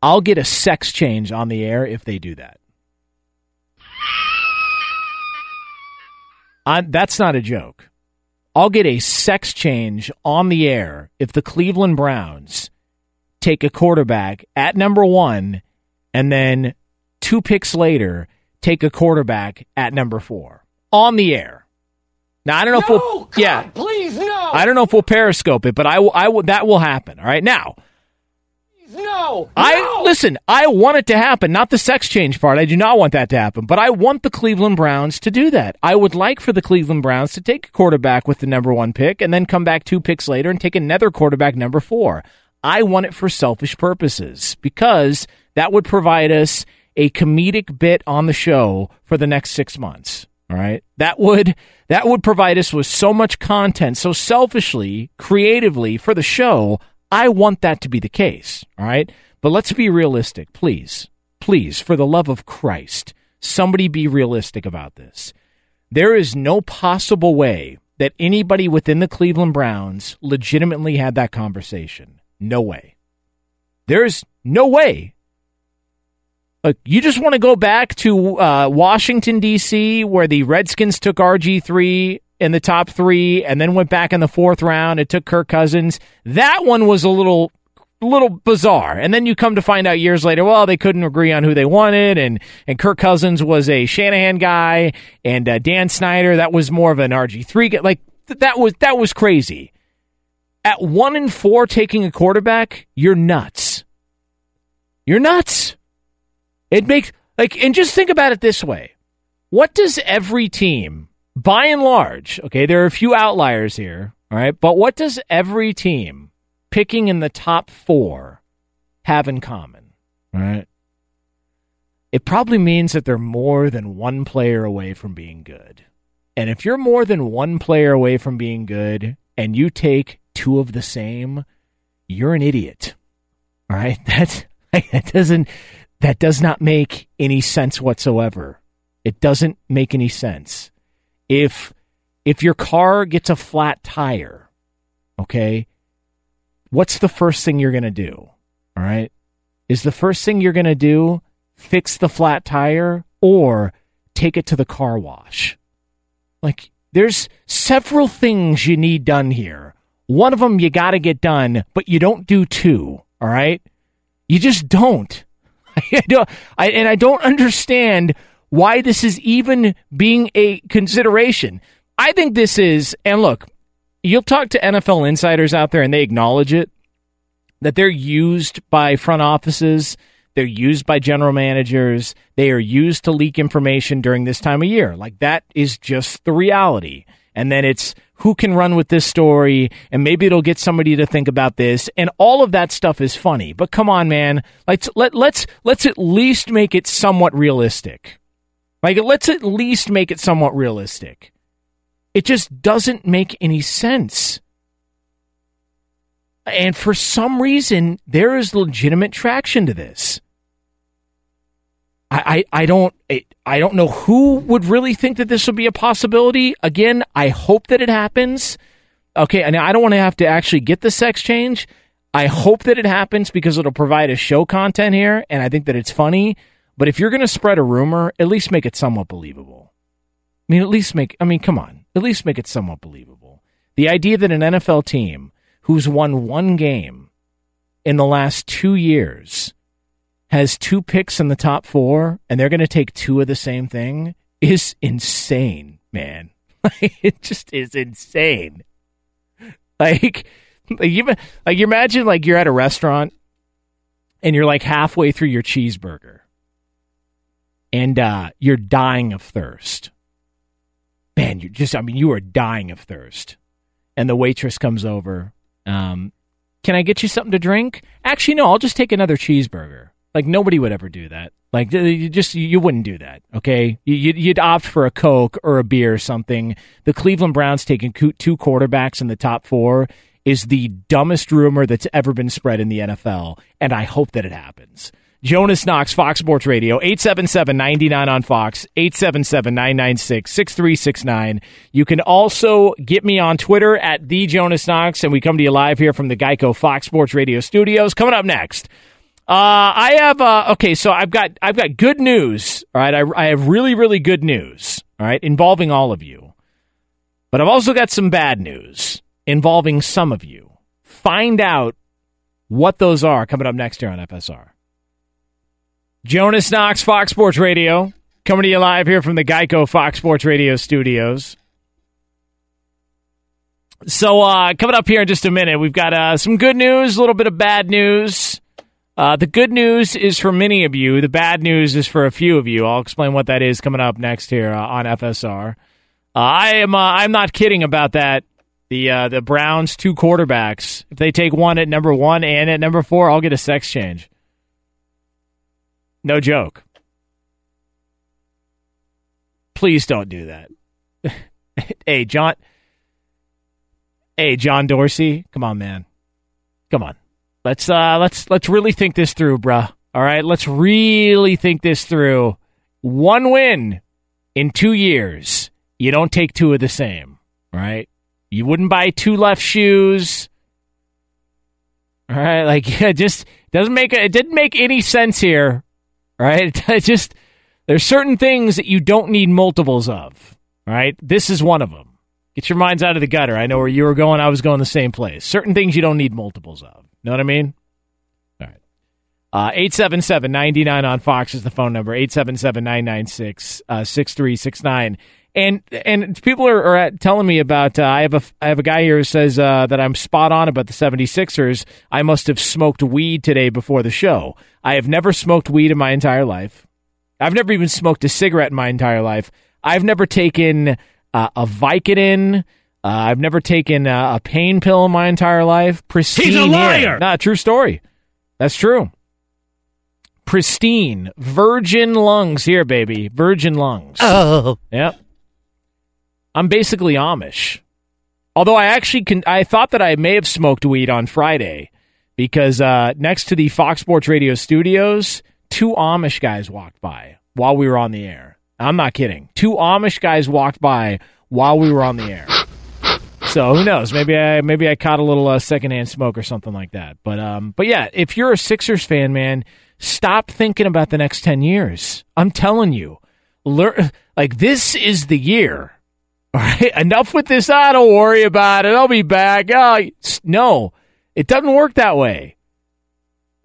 [SPEAKER 3] I'll get a sex change on the air if they do that. I'm, that's not a joke. I'll get a sex change on the air if the Cleveland Browns take a quarterback at number one and then two picks later take a quarterback at number four on the air. Now I don't know
[SPEAKER 4] no,
[SPEAKER 3] if we'll
[SPEAKER 4] God,
[SPEAKER 3] yeah
[SPEAKER 4] please no
[SPEAKER 3] I don't know if we'll periscope it, but I will I will that will happen. All right now.
[SPEAKER 4] No,
[SPEAKER 3] I
[SPEAKER 4] no.
[SPEAKER 3] listen. I want it to happen, not the sex change part. I do not want that to happen, but I want the Cleveland Browns to do that. I would like for the Cleveland Browns to take a quarterback with the number one pick and then come back two picks later and take another quarterback number four. I want it for selfish purposes because that would provide us a comedic bit on the show for the next six months. All right. That would that would provide us with so much content. So selfishly, creatively for the show, I want that to be the case. All right. But let's be realistic, please. Please, for the love of Christ, somebody be realistic about this. There is no possible way that anybody within the Cleveland Browns legitimately had that conversation. No way. There's no way Look, you just want to go back to uh, Washington, D.C., where the Redskins took RG3 in the top three and then went back in the fourth round. It took Kirk Cousins. That one was a little little bizarre. And then you come to find out years later, well, they couldn't agree on who they wanted, and and Kirk Cousins was a Shanahan guy, and uh, Dan Snyder that was more of an RG three. Like that was that was crazy. At one and four, taking a quarterback, you're nuts. You're nuts. It makes like, and just think about it this way: What does every team, by and large, okay, there are a few outliers here, all right, but what does every team picking in the top four have in common? All right, it probably means that they're more than one player away from being good. And if you're more than one player away from being good, and you take two of the same, you're an idiot. All right, that's that doesn't that does not make any sense whatsoever. It doesn't make any sense. If if your car gets a flat tire, okay, what's the first thing you're going to do? All right? Is the first thing you're going to do fix the flat tire or take it to the car wash? Like there's several things you need done here. One of them you got to get done, but you don't do two. All right, you just don't. I don't, I, and I don't understand why this is even being a consideration. I think this is, and look, you'll talk to NFL insiders out there, and they acknowledge it that they're used by front offices, they're used by general managers, they are used to leak information during this time of year. Like that is just the reality. And then it's who can run with this story and maybe it'll get somebody to think about this and all of that stuff is funny. But come on, man. Let's let, let's let's at least make it somewhat realistic. Like let's at least make it somewhat realistic. It just doesn't make any sense. And for some reason, there is legitimate traction to this. I, I, I don't I don't know who would really think that this would be a possibility. Again, I hope that it happens. Okay, and I don't want to have to actually get the sex change. I hope that it happens because it'll provide a show content here, and I think that it's funny. But if you're going to spread a rumor, at least make it somewhat believable. I mean, at least make. I mean, come on, at least make it somewhat believable. The idea that an NFL team who's won one game in the last two years has two picks in the top four and they're going to take two of the same thing is insane, man. it just is insane. Like, like you, like you imagine like you're at a restaurant and you're like halfway through your cheeseburger and uh, you're dying of thirst. Man, you're just, I mean, you are dying of thirst. And the waitress comes over um, can I get you something to drink? Actually, no, I'll just take another cheeseburger. Like nobody would ever do that. Like you just you wouldn't do that. Okay, you'd opt for a Coke or a beer or something. The Cleveland Browns taking two quarterbacks in the top four is the dumbest rumor that's ever been spread in the NFL, and I hope that it happens. Jonas Knox, Fox Sports Radio, 877-99 on Fox, 877-996-6369. You can also get me on Twitter at the Jonas Knox, and we come to you live here from the Geico Fox Sports Radio studios. Coming up next, uh, I have uh, okay, so I've got I've got good news. All right, I, I have really really good news. All right, involving all of you, but I've also got some bad news involving some of you. Find out what those are coming up next here on FSR. Jonas Knox, Fox Sports Radio, coming to you live here from the Geico Fox Sports Radio studios. So, uh, coming up here in just a minute, we've got uh, some good news, a little bit of bad news. Uh, the good news is for many of you. The bad news is for a few of you. I'll explain what that is coming up next here uh, on FSR. Uh, I am. Uh, I'm not kidding about that. The uh, the Browns two quarterbacks. If they take one at number one and at number four, I'll get a sex change. No joke. Please don't do that. hey, John. Hey, John Dorsey. Come on, man. Come on. Let's uh let's let's really think this through, bruh. All right, let's really think this through. One win in two years. You don't take two of the same. Right? You wouldn't buy two left shoes. All right, like yeah, just doesn't make it didn't make any sense here right? It just there's certain things that you don't need multiples of, right? This is one of them. Get your minds out of the gutter. I know where you were going. I was going the same place. Certain things you don't need multiples of. You know what I mean? All right. Uh, 877 99 on Fox is the phone number. 877 996 6369. And and people are, are telling me about uh, I have a I have a guy here who says uh, that I'm spot on about the 76ers. I must have smoked weed today before the show. I have never smoked weed in my entire life. I've never even smoked a cigarette in my entire life. I've never taken uh, a Vicodin. Uh, I've never taken uh, a pain pill in my entire life. Pristine.
[SPEAKER 9] He's a liar.
[SPEAKER 3] Here. Nah, true story. That's true. Pristine, virgin lungs here, baby. Virgin lungs.
[SPEAKER 9] Oh.
[SPEAKER 3] Yep. I'm basically Amish. Although I actually can, I thought that I may have smoked weed on Friday because uh, next to the Fox Sports Radio studios, two Amish guys walked by while we were on the air. I'm not kidding. Two Amish guys walked by while we were on the air. So who knows? Maybe I maybe I caught a little uh, secondhand smoke or something like that. But um, but yeah, if you're a Sixers fan, man, stop thinking about the next ten years. I'm telling you, learn like this is the year all right, enough with this. I don't worry about it. I'll be back. Oh, no, it doesn't work that way.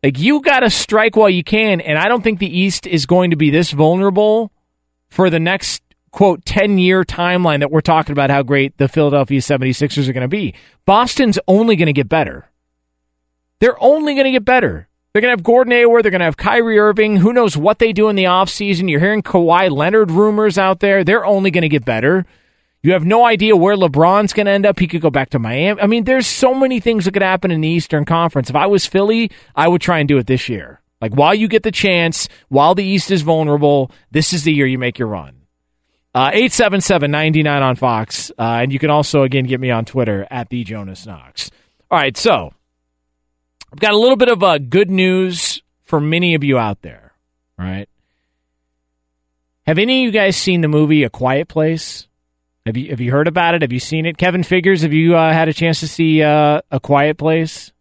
[SPEAKER 3] Like you got to strike while you can, and I don't think the East is going to be this vulnerable for the next quote 10 year timeline that we're talking about how great the Philadelphia 76ers are going to be. Boston's only going to get better. They're only going to get better. They're going to have Gordon Hayward. They're going to have Kyrie Irving. Who knows what they do in the offseason? You're hearing Kawhi Leonard rumors out there. They're only going to get better. You have no idea where LeBron's going to end up. He could go back to Miami. I mean, there's so many things that could happen in the Eastern Conference. If I was Philly, I would try and do it this year. Like while you get the chance, while the East is vulnerable, this is the year you make your run. Uh, 877-99 on Fox. Uh, and you can also, again, get me on Twitter at the Jonas Knox. All right, so I've got a little bit of uh, good news for many of you out there. All right. Have any of you guys seen the movie A Quiet Place? Have you have you heard about it? Have you seen it? Kevin Figures, have you uh, had a chance to see uh, A Quiet Place?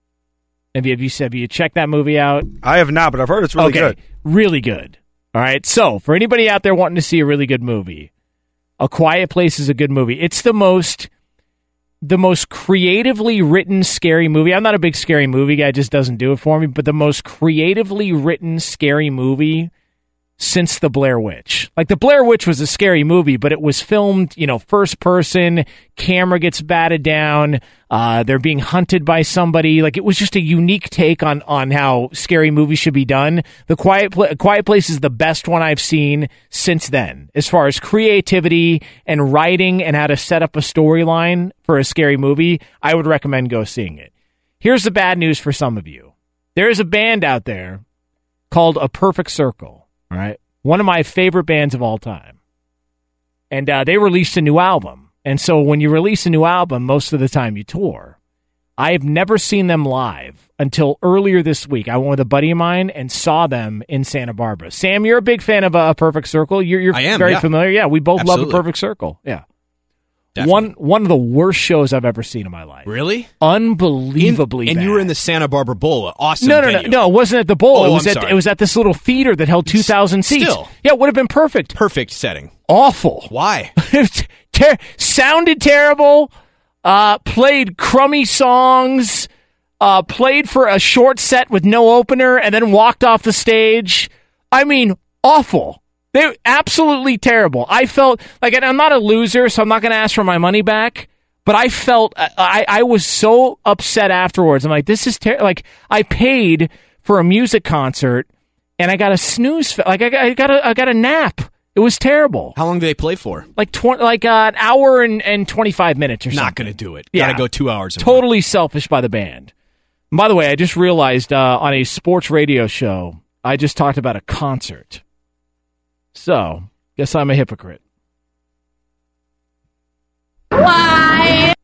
[SPEAKER 3] Have you have you have you checked that movie out?
[SPEAKER 8] I have not, but I've heard it's really
[SPEAKER 3] okay.
[SPEAKER 8] good.
[SPEAKER 3] Really good. All right. So for anybody out there wanting to see a really good movie, A Quiet Place is a good movie. It's the most the most creatively written scary movie. I'm not a big scary movie guy, it just doesn't do it for me, but the most creatively written scary movie since the Blair Witch. Like the Blair Witch was a scary movie, but it was filmed, you know, first person, camera gets batted down, uh, they're being hunted by somebody. Like it was just a unique take on on how scary movies should be done. The Quiet Quiet Place is the best one I've seen since then, as far as creativity and writing and how to set up a storyline for a scary movie. I would recommend go seeing it. Here's the bad news for some of you. There is a band out there called A Perfect Circle. All right. One of my favorite bands of all time. And uh, they released a new album. And so when you release a new album, most of the time you tour. I have never seen them live until earlier this week. I went with a buddy of mine and saw them in Santa Barbara. Sam, you're a big fan of uh, Perfect Circle. You're, you're
[SPEAKER 6] am,
[SPEAKER 3] very
[SPEAKER 6] yeah.
[SPEAKER 3] familiar. Yeah, we both
[SPEAKER 6] Absolutely.
[SPEAKER 3] love a Perfect Circle. Yeah.
[SPEAKER 6] Definitely.
[SPEAKER 3] One one of the worst shows I've ever seen in my life.
[SPEAKER 6] Really?
[SPEAKER 3] Unbelievably
[SPEAKER 6] and
[SPEAKER 3] bad.
[SPEAKER 6] you were in the Santa Barbara Bowl. Awesome.
[SPEAKER 3] no, no, no,
[SPEAKER 6] venue.
[SPEAKER 3] no. It wasn't at the bowl.
[SPEAKER 6] Oh,
[SPEAKER 3] it was
[SPEAKER 6] I'm
[SPEAKER 3] at
[SPEAKER 6] sorry.
[SPEAKER 3] it was at this little theater that held two thousand seats.
[SPEAKER 6] Still.
[SPEAKER 3] Yeah, it would have been perfect.
[SPEAKER 6] Perfect setting.
[SPEAKER 3] Awful.
[SPEAKER 6] Why?
[SPEAKER 3] Ter- sounded terrible. Uh, played crummy songs. Uh, played for a short set with no opener, and then walked off the stage. I mean, awful. They absolutely terrible. I felt like and I'm not a loser, so I'm not going to ask for my money back. But I felt I, I was so upset afterwards. I'm like, this is ter- like I paid for a music concert, and I got a snooze. Like I got, I got a I got a nap. It was terrible.
[SPEAKER 6] How long do they play for?
[SPEAKER 3] Like tw- like uh, an hour and, and 25 minutes or something.
[SPEAKER 6] Not going to do it.
[SPEAKER 3] Yeah.
[SPEAKER 6] Got to go two hours. and more.
[SPEAKER 3] Totally selfish by the band. And by the way, I just realized uh, on a sports radio show, I just talked about a concert. So, guess I'm a hypocrite.
[SPEAKER 9] Why?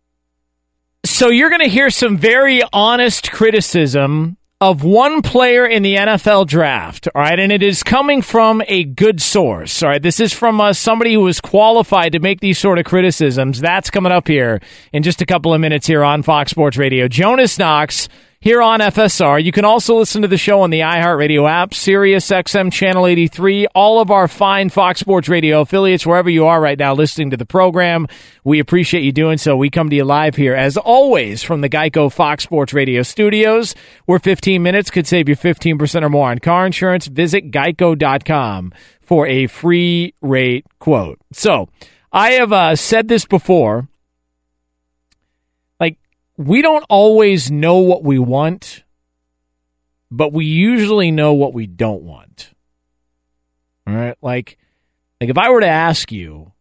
[SPEAKER 3] So, you're going to hear some very honest criticism of one player in the NFL draft, all right? And it is coming from a good source, all right? This is from uh, somebody who is qualified to make these sort of criticisms. That's coming up here in just a couple of minutes here on Fox Sports Radio. Jonas Knox here on FSR. You can also listen to the show on the iHeartRadio app, Sirius XM Channel 83, all of our fine Fox Sports Radio affiliates, wherever you are right now listening to the program. We appreciate you doing so. We come to you live here, as always, from the Geico Fox Sports Radio studios, where 15 minutes could save you 15% or more on car insurance. Visit geico.com for a free rate quote. So, I have uh, said this before we don't always know what we want, but we usually know what we don't want. All right, like like if I were to ask you,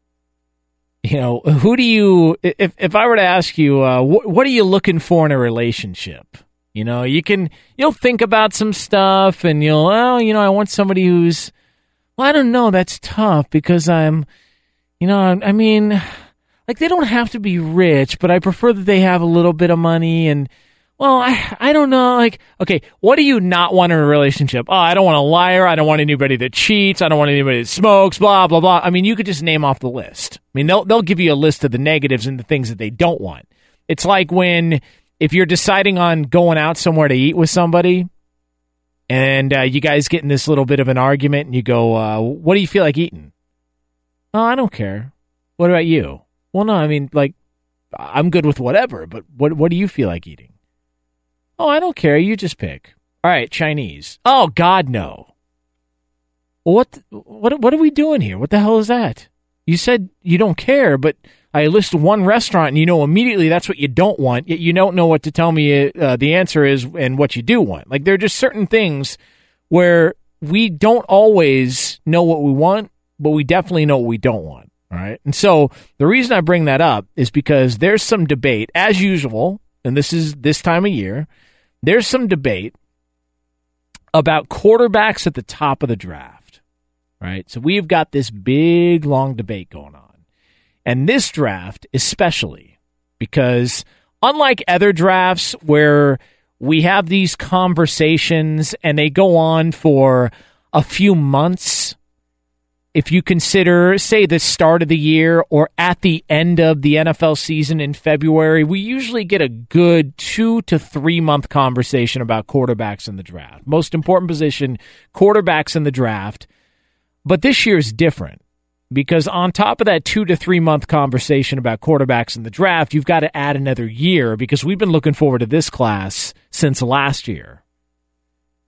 [SPEAKER 3] you know, who do you if if I were to ask you, uh, wh- what are you looking for in a relationship? You know, you can you'll think about some stuff and you'll oh, you know, I want somebody who's well, I don't know, that's tough because I'm you know, I, I mean, like they don't have to be rich, but I prefer that they have a little bit of money and well, I I don't know, like okay, what do you not want in a relationship? Oh, I don't want a liar, I don't want anybody that cheats, I don't want anybody that smokes, blah blah blah. I mean, you could just name off the list. I mean, they'll they'll give you a list of the negatives and the things that they don't want. It's like when if you're deciding on going out somewhere to eat with somebody and uh, you guys get in this little bit of an argument and you go, uh, "What do you feel like eating?" Oh, I don't care. What about you? Well, no, I mean, like, I'm good with whatever, but what what do you feel like eating? Oh, I don't care. You just pick. All right, Chinese. Oh God, no. What what what are we doing here? What the hell is that? You said you don't care, but I list one restaurant and you know immediately that's what you don't want. Yet you don't know what to tell me uh, the answer is and what you do want. Like there are just certain things where we don't always know what we want, but we definitely know what we don't want. Right. And so the reason I bring that up is because there's some debate, as usual, and this is this time of year, there's some debate about quarterbacks at the top of the draft. Right. So we've got this big, long debate going on. And this draft, especially, because unlike other drafts where we have these conversations and they go on for a few months. If you consider, say, the start of the year or at the end of the NFL season in February, we usually get a good two to three month conversation about quarterbacks in the draft. Most important position, quarterbacks in the draft. But this year is different because on top of that two to three month conversation about quarterbacks in the draft, you've got to add another year because we've been looking forward to this class since last year.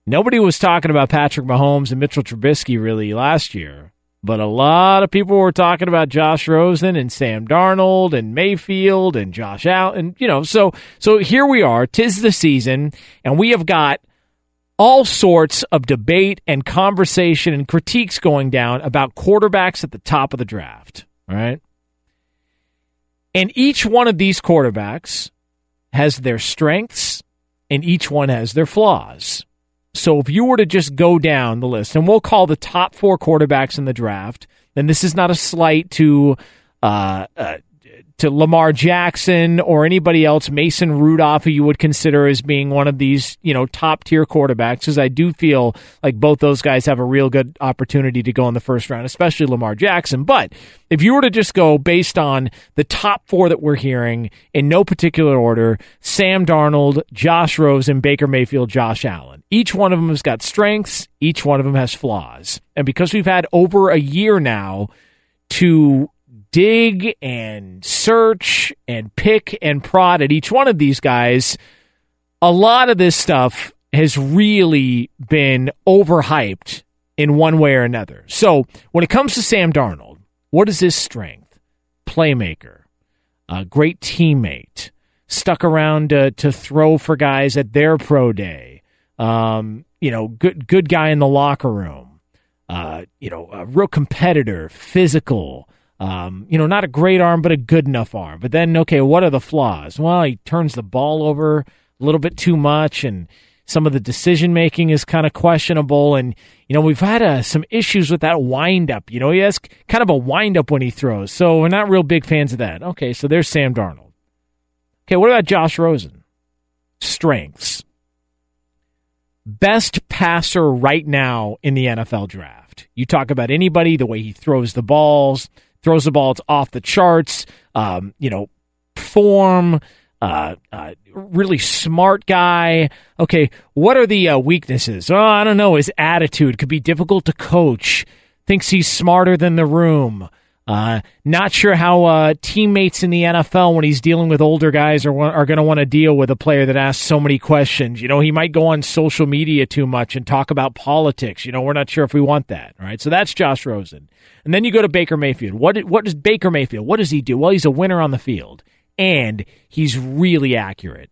[SPEAKER 3] Nobody was talking about Patrick Mahomes and Mitchell Trubisky really last year, but a lot of people were talking about Josh Rosen and Sam Darnold and Mayfield and Josh Allen. And, You know, so so here we are. Tis the season, and we have got all sorts of debate and conversation and critiques going down about quarterbacks at the top of the draft. Right. And each one of these quarterbacks has their strengths and each one has their flaws. So if you were to just go down the list, and we'll call the top four quarterbacks in the draft, then this is not a slight to uh, uh, to Lamar Jackson or anybody else, Mason Rudolph, who you would consider as being one of these, you know, top tier quarterbacks, because I do feel like both those guys have a real good opportunity to go in the first round, especially Lamar Jackson. But if you were to just go based on the top four that we're hearing in no particular order Sam Darnold, Josh Rosen, Baker Mayfield, Josh Allen. Each one of them has got strengths, each one of them has flaws. And because we've had over a year now to dig and search and pick and prod at each one of these guys, a lot of this stuff has really been overhyped in one way or another. So when it comes to Sam Darnold, what is his strength? Playmaker, a great teammate, stuck around uh, to throw for guys at their pro day. Um, you know, good good guy in the locker room. Uh, you know, a real competitor, physical. Um, you know, not a great arm, but a good enough arm. But then, okay, what are the flaws? Well, he turns the ball over a little bit too much, and some of the decision making is kind of questionable. And you know, we've had uh, some issues with that windup. You know, he has kind of a windup when he throws, so we're not real big fans of that. Okay, so there's Sam Darnold. Okay, what about Josh Rosen? Strengths. Best passer right now in the NFL draft. You talk about anybody, the way he throws the balls, throws the ball, it's off the charts. Um, you know, form, uh, uh, really smart guy. Okay, what are the uh, weaknesses? Oh, I don't know. His attitude could be difficult to coach. Thinks he's smarter than the room. Uh, not sure how uh, teammates in the NFL, when he's dealing with older guys, are are going to want to deal with a player that asks so many questions. You know, he might go on social media too much and talk about politics. You know, we're not sure if we want that. Right. So that's Josh Rosen. And then you go to Baker Mayfield. What what does Baker Mayfield? What does he do? Well, he's a winner on the field, and he's really accurate,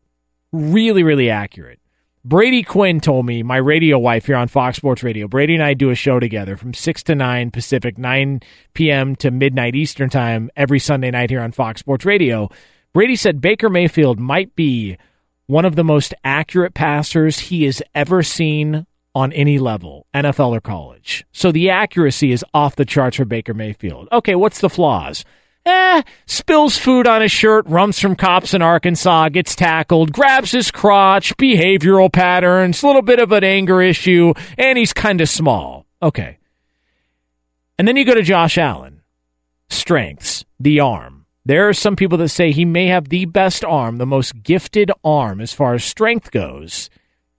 [SPEAKER 3] really really accurate. Brady Quinn told me, my radio wife here on Fox Sports Radio. Brady and I do a show together from 6 to 9 Pacific, 9 p.m. to midnight Eastern time every Sunday night here on Fox Sports Radio. Brady said Baker Mayfield might be one of the most accurate passers he has ever seen on any level, NFL or college. So the accuracy is off the charts for Baker Mayfield. Okay, what's the flaws? Eh, spills food on his shirt, runs from cops in Arkansas, gets tackled, grabs his crotch, behavioral patterns, a little bit of an anger issue, and he's kind of small. Okay. And then you go to Josh Allen. Strengths, the arm. There are some people that say he may have the best arm, the most gifted arm as far as strength goes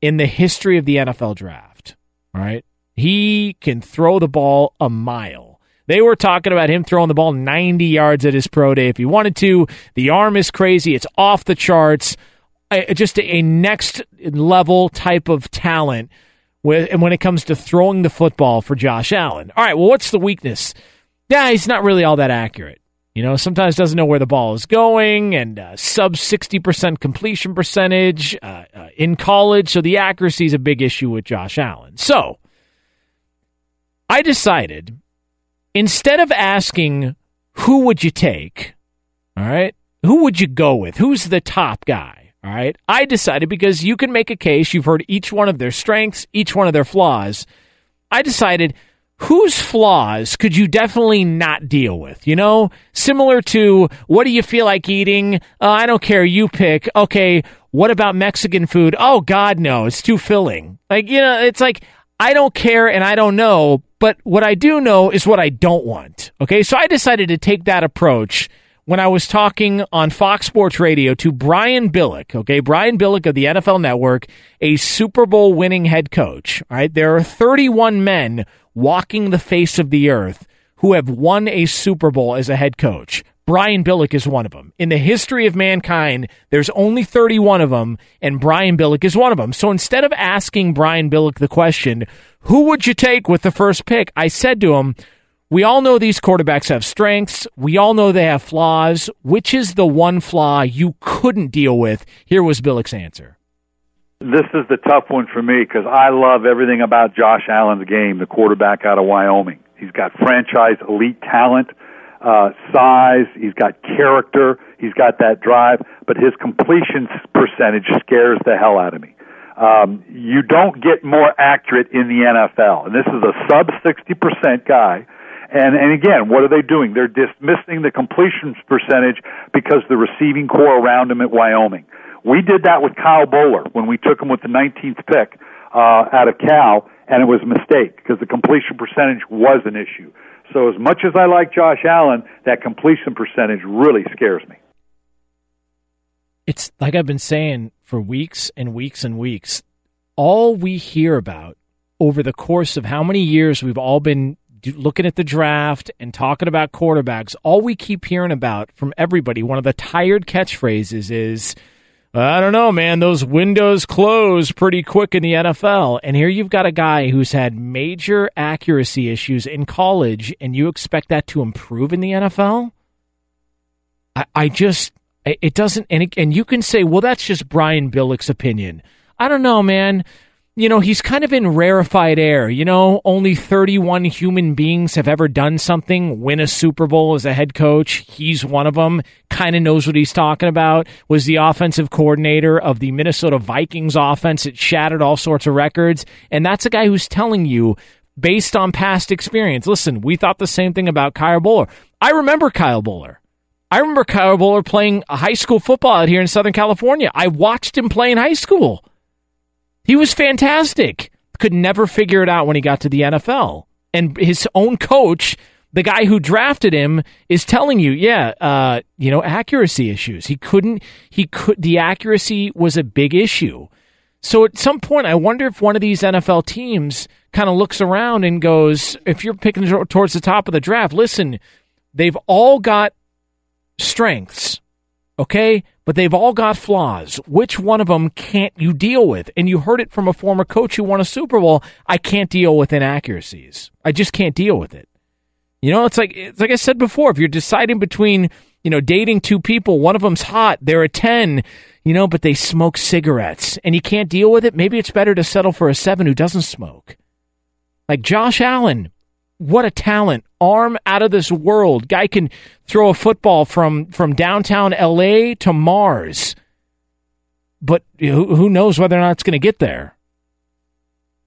[SPEAKER 3] in the history of the NFL draft. All right. He can throw the ball a mile. They were talking about him throwing the ball 90 yards at his pro day if he wanted to. The arm is crazy. It's off the charts. just a next level type of talent and when it comes to throwing the football for Josh Allen. All right, well, what's the weakness? Yeah, he's not really all that accurate. You know, sometimes doesn't know where the ball is going and uh, sub 60% completion percentage uh, uh, in college. So the accuracy is a big issue with Josh Allen. So I decided instead of asking who would you take, all right, who would you go with? Who's the top guy? All right. I decided because you can make a case. You've heard each one of their strengths, each one of their flaws. I decided whose flaws could you definitely not deal with? You know, similar to what do you feel like eating? Uh, I don't care. You pick. Okay. What about Mexican food? Oh, God, no. It's too filling. Like, you know, it's like, I don't care and I don't know, but what I do know is what I don't want. Okay. So I decided to take that approach when I was talking on Fox Sports Radio to Brian Billick, okay, Brian Billick of the NFL Network, a Super Bowl winning head coach. All right, there are 31 men walking the face of the earth who have won a Super Bowl as a head coach. Brian Billick is one of them. In the history of mankind, there's only 31 of them, and Brian Billick is one of them. So instead of asking Brian Billick the question, who would you take with the first pick? I said to him, we all know these quarterbacks have strengths. We all know they have flaws. Which is the one flaw you couldn't deal with? Here was Billick's answer.
[SPEAKER 10] This is the tough one for me because I love everything about Josh Allen's game, the quarterback out of Wyoming. He's got franchise elite talent, uh, size, he's got character, he's got that drive, but his completion percentage scares the hell out of me. Um, you don't get more accurate in the NFL, and this is a sub 60% guy and, and again, what are they doing? They're dismissing the completion percentage because the receiving corps around him at Wyoming. We did that with Kyle Boller when we took him with the 19th pick uh, out of Cal, and it was a mistake because the completion percentage was an issue. So as much as I like Josh Allen, that completion percentage really scares me.
[SPEAKER 3] It's like I've been saying for weeks and weeks and weeks. All we hear about over the course of how many years we've all been looking at the draft and talking about quarterbacks, all we keep hearing about from everybody, one of the tired catchphrases is, I don't know, man, those windows close pretty quick in the NFL. And here you've got a guy who's had major accuracy issues in college, and you expect that to improve in the NFL? I, I just, it doesn't, and, it, and you can say, well, that's just Brian Billick's opinion. I don't know, man you know, he's kind of in rarefied air. You know, only 31 human beings have ever done something, win a Super Bowl as a head coach. He's one of them, kind of knows what he's talking about, was the offensive coordinator of the Minnesota Vikings offense. It shattered all sorts of records. And that's a guy who's telling you, based on past experience, listen, we thought the same thing about Kyle Boller. I remember Kyle Boller. I remember Kyle Boller playing high school football out here in Southern California. I watched him play in high school. He was fantastic. Could never figure it out when he got to the NFL. And his own coach, the guy who drafted him, is telling you, yeah, uh, you know, accuracy issues. He couldn't, he could, the accuracy was a big issue. So at some point, I wonder if one of these NFL teams kind of looks around and goes, if you're picking towards the top of the draft, listen, they've all got strengths, okay? but they've all got flaws. Which one of them can't you deal with? And you heard it from a former coach who won a Super Bowl. I can't deal with inaccuracies. I just can't deal with it. You know, it's like it's like I said before. If you're deciding between you know dating two people, one of them's hot, they're a ten, you know, but they smoke cigarettes, and you can't deal with it. Maybe it's better to settle for a seven who doesn't smoke. Like Josh Allen, what a talent arm out of this world guy can throw a football from from downtown la to mars but who, knows whether or not it's going to get there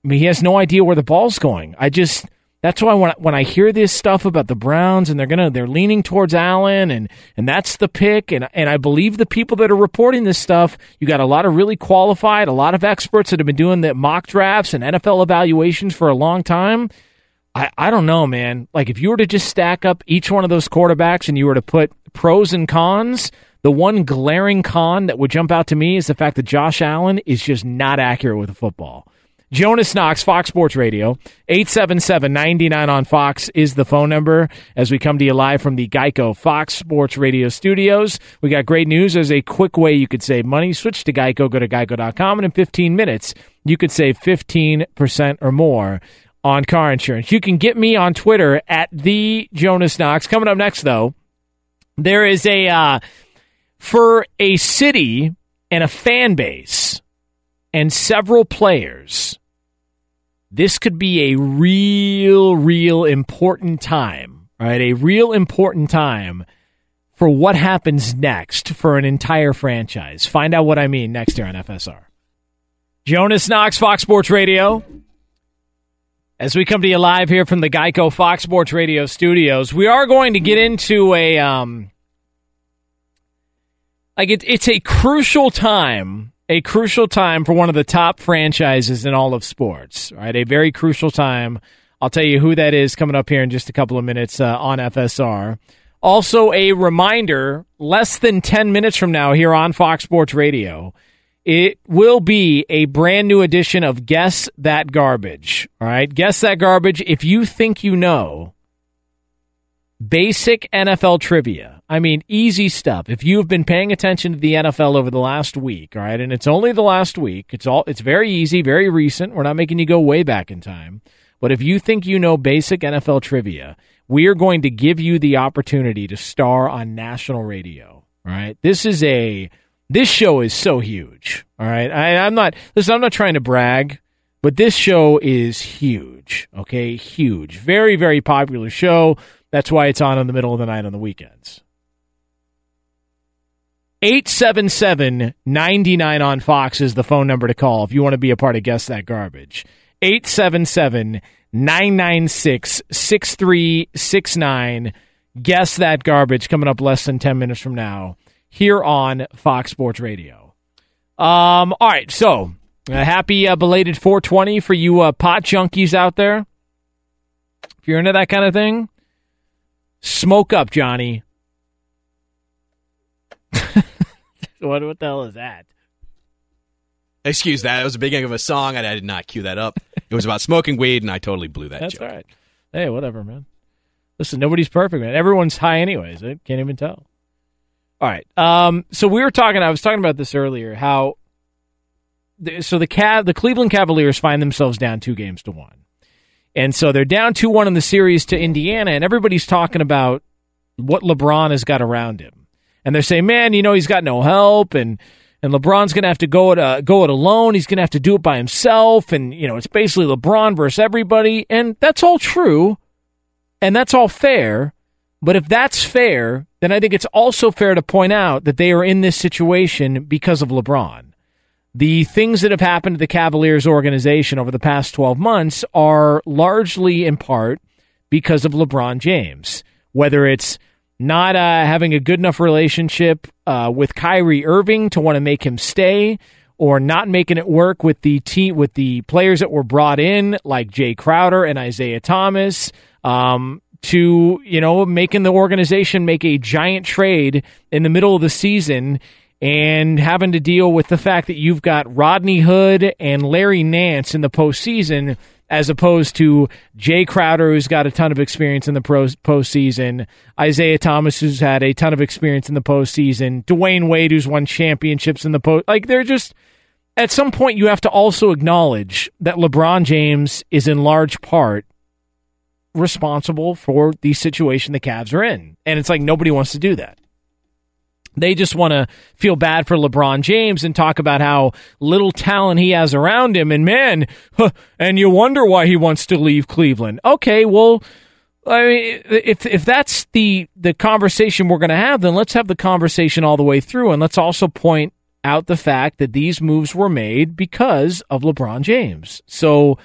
[SPEAKER 3] i mean he has no idea where the ball's going i just that's why when I, when I hear this stuff about the Browns and they're gonna they're leaning towards Allen and and that's the pick and and I believe the people that are reporting this stuff. You got a lot of really qualified, a lot of experts that have been doing the mock drafts and NFL evaluations for a long time. I, I don't know, man. Like if you were to just stack up each one of those quarterbacks and you were to put pros and cons, the one glaring con that would jump out to me is the fact that Josh Allen is just not accurate with the football. Jonas Knox, Fox Sports Radio, 877-99 on Fox is the phone number as we come to you live from the Geico Fox Sports Radio studios. We got great news. There's a quick way you could save money. Switch to Geico, go to geico.com, and in 15 minutes, you could save 15% or more on car insurance. You can get me on Twitter at the Jonas Knox. Coming up next, though, there is a uh, for a city and a fan base and several players. This could be a real, real important time. right? a real important time for what happens next for an entire franchise. Find out what I mean next here on FSR. Jonas Knox, Fox Sports Radio. As we come to you live here from the Geico Fox Sports Radio studios, we are going to get into a um, like it, it's a crucial time, a crucial time for one of the top franchises in all of sports. Right, a very crucial time. I'll tell you who that is coming up here in just a couple of minutes uh, on FSR. Also, a reminder: less than ten minutes from now, here on Fox Sports Radio, it will be a brand new edition of Guess That Garbage. All right, Guess That Garbage. If you think you know basic NFL trivia. I mean, easy stuff. If you have been paying attention to the NFL over the last week, all right, and it's only the last week, it's all it's very easy, very recent. We're not making you go way back in time. But if you think you know basic NFL trivia, we are going to give you the opportunity to star on national radio. All right. This is a this show is so huge. All right. I, I'm not listen, I'm not trying to brag, but this show is huge. Okay, huge. Very, very popular show. That's why it's on in the middle of the night on the weekends. 877 99 on Fox is the phone number to call if you want to be a part of Guess That Garbage. 877 996 6369. Guess That Garbage coming up less than 10 minutes from now here on Fox Sports Radio. Um, all right, so a happy uh, belated 420 for you uh, pot junkies out there. If you're into that kind of thing, Smoke up, Johnny. what, what the hell is that?
[SPEAKER 6] Excuse that. It was a beginning of a song, and I did not cue that up. It was about smoking weed, and I totally blew that
[SPEAKER 3] That's
[SPEAKER 6] joke.
[SPEAKER 3] all right. Hey, whatever, man. Listen, nobody's perfect, man. Everyone's high anyways. I can't even tell. All right. Um, so we were talking, I was talking about this earlier, how so the Cav, the Cleveland Cavaliers find themselves down two games to one. And so they're down 2 1 in the series to Indiana, and everybody's talking about what LeBron has got around him. And they're saying, man, you know, he's got no help, and, and LeBron's going to have to go it, uh, go it alone. He's going to have to do it by himself. And, you know, it's basically LeBron versus everybody. And that's all true, and that's all fair. But if that's fair, then I think it's also fair to point out that they are in this situation because of LeBron the things that have happened to the Cavaliers organization over the past 12 months are largely in part because of LeBron James. Whether it's not uh, having a good enough relationship uh, with Kyrie Irving to want to make him stay, or not making it work with the team with the players that were brought in, like Jae Crowder and Isaiah Thomas, um, to you know making the organization make a giant trade in the middle of the season and having to deal with the fact that you've got Rodney Hood and Larry Nance in the postseason, as opposed to Jae Crowder, who's got a ton of experience in the postseason, Isaiah Thomas, who's had a ton of experience in the postseason, Dwyane Wade, who's won championships in the post. Like, they're just at some point you have to also acknowledge that LeBron James is in large part responsible for the situation the Cavs are in, and it's like nobody wants to do that. They just want to feel bad for LeBron James and talk about how little talent he has around him. And man, huh, and you wonder why he wants to leave Cleveland. Okay, well, I mean, if if that's the the conversation we're going to have, then let's have the conversation all the way through, and let's also point out the fact that these moves were made because of LeBron James. So,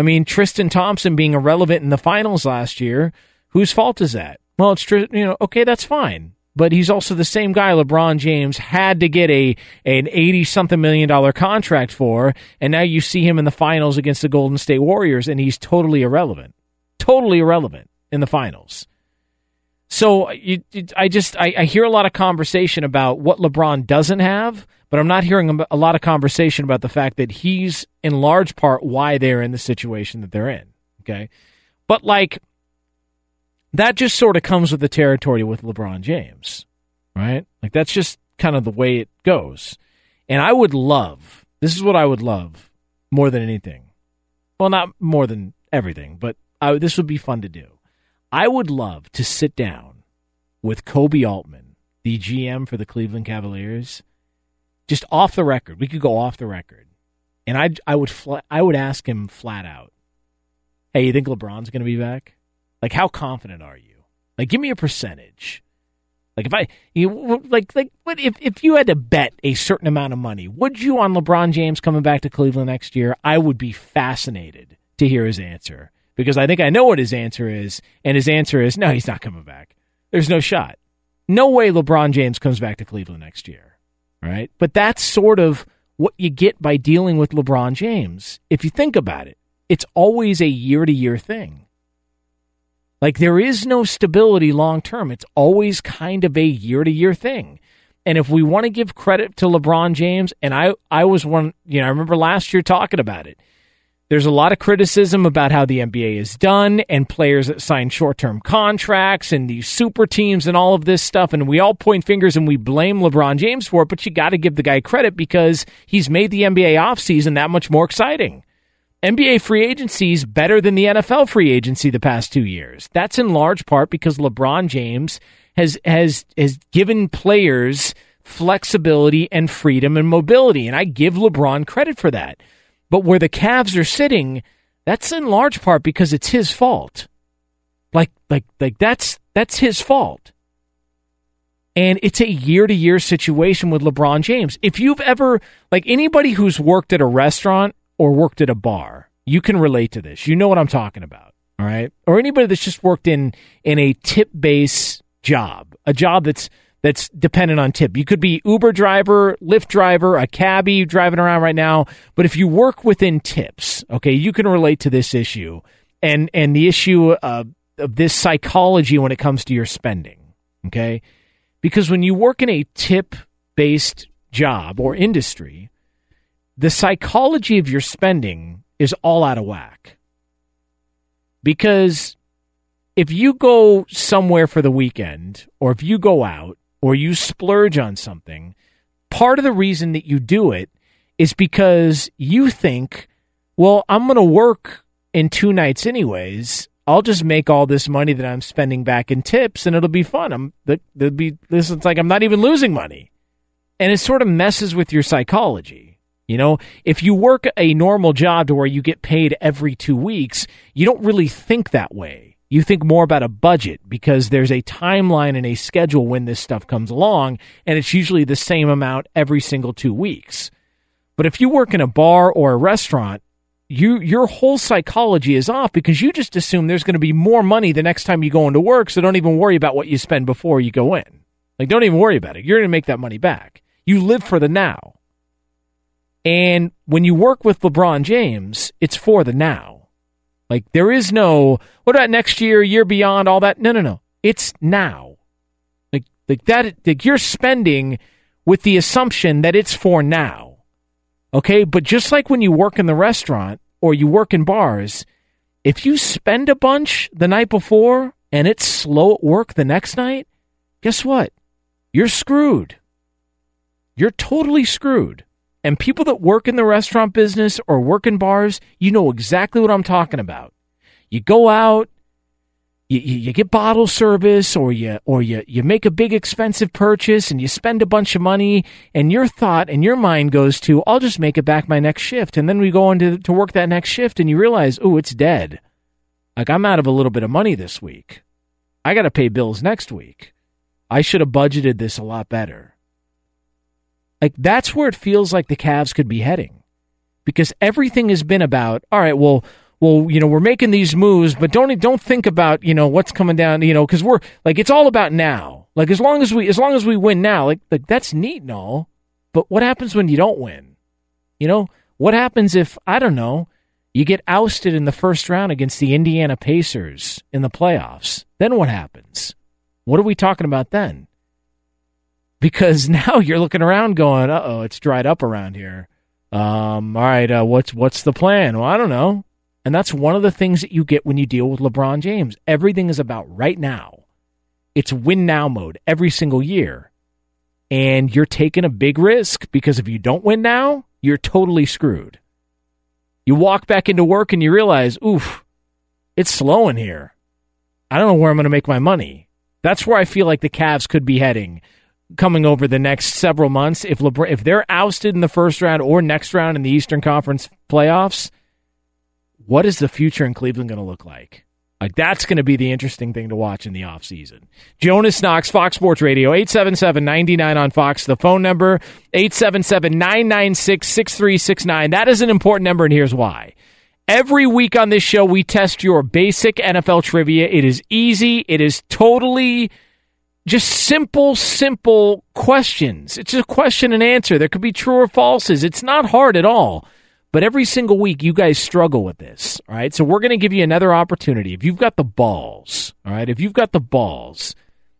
[SPEAKER 3] I mean, Tristan Thompson being irrelevant in the finals last year, whose fault is that? Well, it's true, you know, okay, that's fine but he's also the same guy LeBron James had to get a an 80 something million dollar contract for and now you see him in the finals against the Golden State Warriors and he's totally irrelevant. Totally irrelevant in the finals. So you, I just I, I hear a lot of conversation about what LeBron doesn't have, but I'm not hearing a lot of conversation about the fact that he's in large part why they're in the situation that they're in. Okay, but like that just sort of comes with the territory with LeBron James, right? Like that's just kind of the way it goes. And I would love this is what I would love more than anything. Well, not more than everything, but I, this would be fun to do. I would love to sit down with Koby Altman, the GM for the Cleveland Cavaliers, just off the record. We could go off the record, and I I would fla- I would ask him flat out, "Hey, you think LeBron's going to be back? Like, how confident are you? Like, give me a percentage." Like if I you like like what if if you had to bet a certain amount of money, would you on LeBron James coming back to Cleveland next year? I would be fascinated to hear his answer because I think I know what his answer is, and his answer is no, he's not coming back. There's no shot. No way LeBron James comes back to Cleveland next year. Right? But that's sort of what you get by dealing with LeBron James. If you think about it, it's always a year to year thing. Like there is no stability long term. It's always kind of a year to year thing. And if we want to give credit to LeBron James, and I, I was one, you know, I remember last year talking about it. There's a lot of criticism about how the NBA is done and players that sign short term contracts and these super teams and all of this stuff. And we all point fingers and we blame LeBron James for it, but you got to give the guy credit because he's made the NBA offseason that much more exciting. NBA free agency is better than the NFL free agency the past two years. That's in large part because LeBron James has has has given players flexibility and freedom and mobility, and I give LeBron credit for that. But where the Cavs are sitting, that's in large part because it's his fault. Like like like that's that's his fault. And it's a year to year situation with LeBron James. If you've ever like anybody who's worked at a restaurant or worked at a bar, you can relate to this. You know what I'm talking about. All right. Or anybody that's just worked in in a tip based job, a job that's that's dependent on tip. You could be Uber driver, Lyft driver, a cabbie driving around right now. But if you work within tips, okay, you can relate to this issue and and the issue of, of this psychology when it comes to your spending. Okay, because when you work in a tip based job or industry, the psychology of your spending is all out of whack. Because if you go somewhere for the weekend or if you go out or you splurge on something, part of the reason that you do it is because you think, well, I'm going to work in two nights anyways. I'll just make all this money that I'm spending back in tips and it'll be fun. I'm there'll be this it's like I'm not even losing money. And it sort of messes with your psychology. You know, if you work a normal job to where you get paid every 2 weeks, you don't really think that way you think more about a budget because there's a timeline and a schedule when this stuff comes along, and it's usually the same amount every single two weeks. But if you work in a bar or a restaurant, you your whole psychology is off because you just assume there's going to be more money the next time you go into work, so don't even worry about what you spend before you go in. Like don't even worry about it. You're going to make that money back. You live for the now. And when you work with LeBron James, it's for the now. Like there is no what about next year, year beyond, all that. No, no, no. It's now. Like like that like you're spending with the assumption that it's for now. Okay? But just like when you work in the restaurant or you work in bars, if you spend a bunch the night before and it's slow at work the next night, guess what? You're screwed. You're totally screwed. And people that work in the restaurant business or work in bars, you know exactly what I'm talking about. You go out, you, you, get bottle service or you or you, you make a big expensive purchase and you spend a bunch of money and your thought and your mind goes to I'll just make it back my next shift. And then we go into to work that next shift and you realize oh it's dead. Like I'm out of a little bit of money this week. I got to pay bills next week. I should have budgeted this a lot better like that's where it feels like the Cavs could be heading. Because everything has been about, all right, well, well, you know, we're making these moves, but don't don't think about, you know, what's coming down, you know, cuz we're like it's all about now. Like as long as we as long as we win now, like like that's neat and all. But what happens when you don't win? You know, what happens if I don't know, you get ousted in the first round against the Indiana Pacers in the playoffs? Then what happens? What are we talking about then? Because now you're looking around going, uh oh, it's dried up around here. Um, all right, uh, what's what's the plan? Well, I don't know. And that's one of the things that you get when you deal with LeBron James. Everything is about right now. It's win now mode every single year. And you're taking a big risk because if you don't win now, you're totally screwed. You walk back into work and you realize, oof, it's slow in here. I don't know where I'm going to make my money. That's where I feel like the Cavs could be heading coming over the next several months. If LeBron, if they're ousted in the first round or next round in the Eastern Conference playoffs, what is the future in Cleveland going to look like? Like that's going to be the interesting thing to watch in the offseason. Jonas Knox, Fox Sports Radio, 877-99 on Fox. The phone number, 877-996-6369. That is an important number, and here's why. Every week on this show, we test your basic NFL trivia. It is easy. It is totally just simple, simple questions. It's a question and answer. There could be true or falses. It's not hard at all. But every single week, you guys struggle with this. All right. So we're going to give you another opportunity. If you've got the balls, all right, if you've got the balls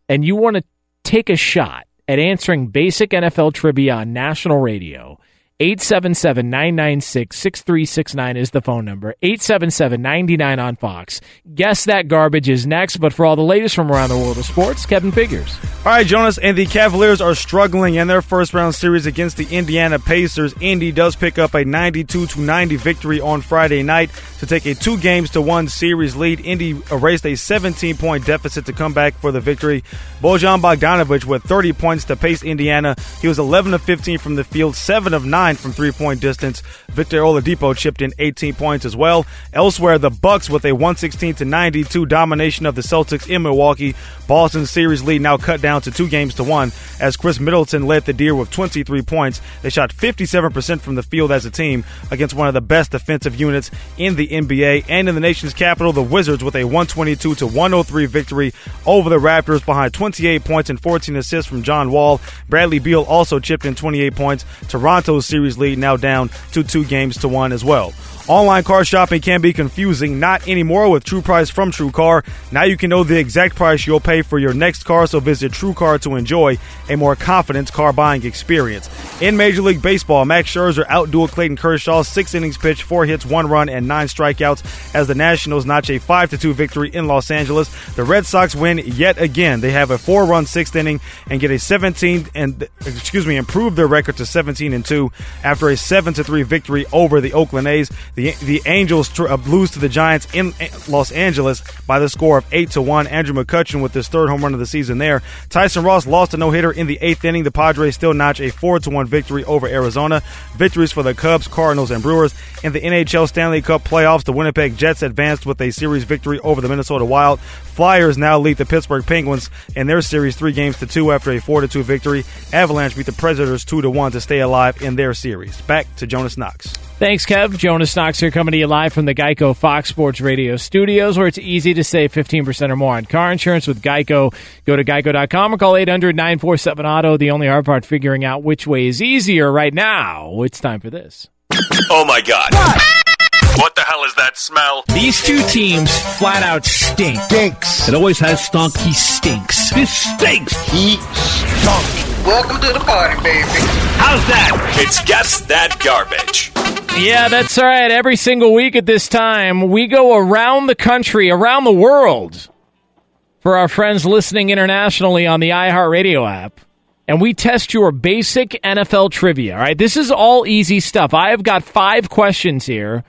[SPEAKER 3] and you want to take a shot at answering basic NFL trivia on national radio, 877 996 6369 is the phone number. 877 99 on Fox. Guess that garbage is next, but for all the latest from around the world of sports, Kevin Figures.
[SPEAKER 8] All right, Jonas, and the Cavaliers are struggling in their first round series against the Indiana Pacers. Indy does pick up a 92 to 90 victory on Friday night to take a two games to one series lead. Indy erased a 17 point deficit to come back for the victory. Bojan Bogdanovic with 30 points to pace Indiana. He was 11 of 15 from the field, 7 of 9 from three point distance. Victor Oladipo chipped in 18 points as well. Elsewhere, the Bucks with a 116 to 92 domination of the Celtics in Milwaukee. Boston's series lead now cut down to two games to one as Khris Middleton led the Deer with 23 points. They shot 57% from the field as a team against one of the best defensive units in the NBA and in the nation's capital. The Wizards with a 122 to 103 victory over the Raptors behind 28 points and 14 assists from John Wall. Bradley Beal also chipped in 28 points. Toronto's series lead now down to two games to one as well. Online car shopping can be confusing, not anymore with True Price from TrueCar. Now you can know the exact price you'll pay for your next car, so visit TrueCar to enjoy a more confident car buying experience. In Major League Baseball, Max Scherzer outdueled Clayton Kershaw, six innings pitched, four hits, one run, and nine strikeouts as the Nationals notch a 5 2 victory in Los Angeles. The Red Sox win yet again. They have a four run sixth inning and get a 17 and excuse me, improve their record to 17 and 2 after a 7 3 victory over the Oakland A's. The the Angels tr- uh, lose to the Giants in Los Angeles by the score of eight to one. Andrew McCutchen with his third home run of the season there. Tyson Ross lost a no hitter in the eighth inning. The Padres still notch a four to one victory over Arizona. Victories for the Cubs, Cardinals, and Brewers in the NHL Stanley Cup playoffs. The Winnipeg Jets advanced with a series victory over the Minnesota Wild. Flyers now lead the Pittsburgh Penguins in their series three games to two after a four to two victory. Avalanche beat the Predators two to one to stay alive in their series. Back to Jonas Knox.
[SPEAKER 3] Thanks, Kev. Jonas Knox here coming to you live from the Geico Fox Sports Radio studios, where it's easy to save 15% or more on car insurance with Geico. Go to geico.com or call 800 947 Auto. The only hard part figuring out which way is easier right now. It's time for this.
[SPEAKER 2] Oh my God. What the hell is that smell?
[SPEAKER 11] These two teams flat out stink.
[SPEAKER 12] Stinks.
[SPEAKER 11] It always has stunk. He stinks. This stinks.
[SPEAKER 12] He stunk.
[SPEAKER 13] Welcome to the party, baby.
[SPEAKER 11] How's that?
[SPEAKER 2] It's Guess That Garbage.
[SPEAKER 3] Yeah, that's all right. Every single week at this time, we go around the country, around the world, for our friends listening internationally on the iHeartRadio app, and we test your basic NFL trivia. All right, this is all easy stuff. I have got five questions here.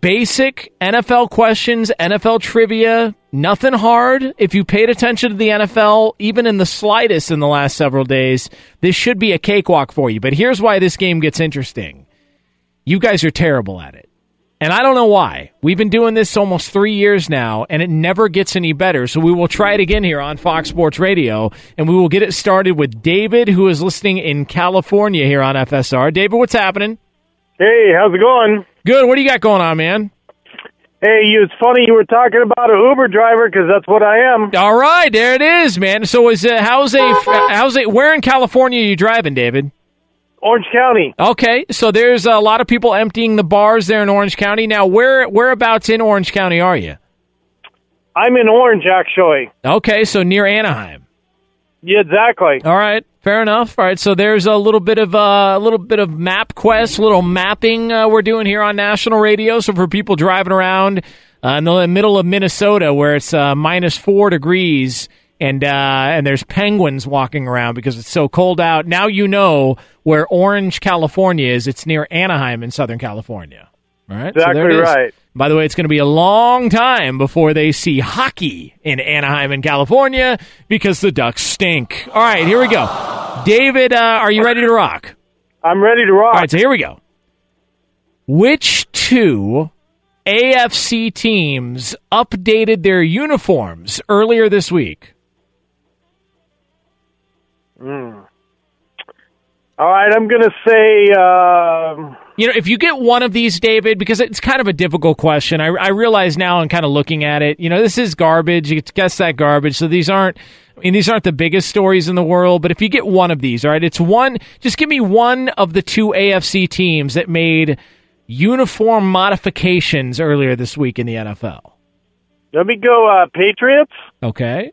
[SPEAKER 3] Basic NFL questions, NFL trivia, nothing hard. If you paid attention to the NFL, even in the slightest in the last several days, this should be a cakewalk for you. But here's why this game gets interesting you guys are terrible at it. And I don't know why. We've been doing this almost three years now, and it never gets any better. So we will try it again here on Fox Sports Radio, and we will get it started with David, who is listening in California here on FSR. David, what's happening?
[SPEAKER 14] Hey, how's it going?
[SPEAKER 3] Good. What do you got going on, man?
[SPEAKER 14] Hey, you, it's funny you were talking about an Uber driver because that's what I am.
[SPEAKER 3] All right, there it is, man. So is uh, how's a how's a where in California are you driving, David?
[SPEAKER 14] Orange County.
[SPEAKER 3] Okay, so there's a lot of people emptying the bars there in Orange County. Now, where whereabouts in Orange County are you?
[SPEAKER 14] I'm in Orange, actually.
[SPEAKER 3] Okay, so near Anaheim.
[SPEAKER 14] Yeah, exactly.
[SPEAKER 3] All right, fair enough. All right, so there's a little bit of uh, a little bit of map quest, a little mapping uh, we're doing here on national radio. So for people driving around uh, in the middle of Minnesota, where it's uh, minus four degrees, and uh, and there's penguins walking around because it's so cold out. Now you know where Orange, California is. It's near Anaheim in Southern California. All right,
[SPEAKER 14] Exactly
[SPEAKER 3] is.
[SPEAKER 14] right.
[SPEAKER 3] By the way, it's going to be a long time before they see hockey in Anaheim in California because the Ducks stink. All right, here we go. David, uh, are you ready to rock?
[SPEAKER 14] I'm ready to rock.
[SPEAKER 3] All right, so here we go. Which two AFC teams updated their uniforms earlier this week?
[SPEAKER 14] Mm. All right, I'm going to say. um
[SPEAKER 3] You know, if you get one of these, David, because it's kind of a difficult question. I, I realize now, and kind of looking at it, you know, this is garbage. You guess that garbage. So these aren't. I mean, these aren't the biggest stories in the world, but if you get one of these, all right, it's one. Just give me one of the two AFC teams that made uniform modifications earlier this week in the NFL.
[SPEAKER 14] let me go uh, Patriots
[SPEAKER 3] Okay.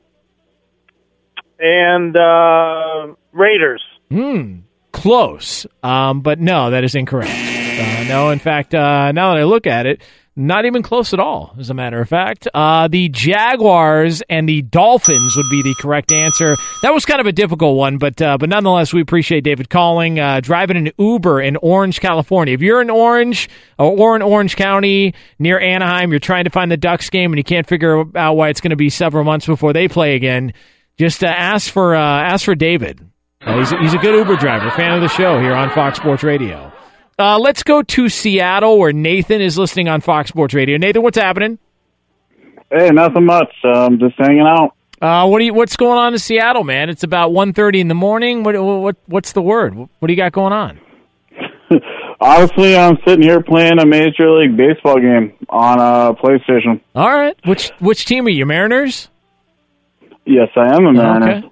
[SPEAKER 14] and uh, Raiders.
[SPEAKER 3] Hmm. Close. Um, but no, that is incorrect. Uh, no, in fact, uh, now that I look at it, not even close at all, as a matter of fact. Uh, the Jaguars and the Dolphins would be the correct answer. That was kind of a difficult one, but uh, but nonetheless, we appreciate David calling. Uh, driving an Uber in Orange, California. If you're in Orange or, or in Orange County near Anaheim, you're trying to find the Ducks game and you can't figure out why it's going to be several months before they play again. Just uh, ask for uh, ask for David. Uh, he's, a, he's a good Uber driver, fan of the show here on Fox Sports Radio. Uh, let's go to Seattle, where Nathan is listening on Fox Sports Radio. Nathan, what's happening?
[SPEAKER 13] Hey, nothing much. Um, just hanging out.
[SPEAKER 3] Uh, what do you, What's going on in Seattle, man? It's about 1.30 in the morning. What, what What's the word? What do you got going on?
[SPEAKER 13] Honestly, I'm sitting here playing a Major League Baseball game on a PlayStation.
[SPEAKER 3] All right. Which which team are you? Mariners?
[SPEAKER 13] Yes, I am a Mariner.
[SPEAKER 3] Okay.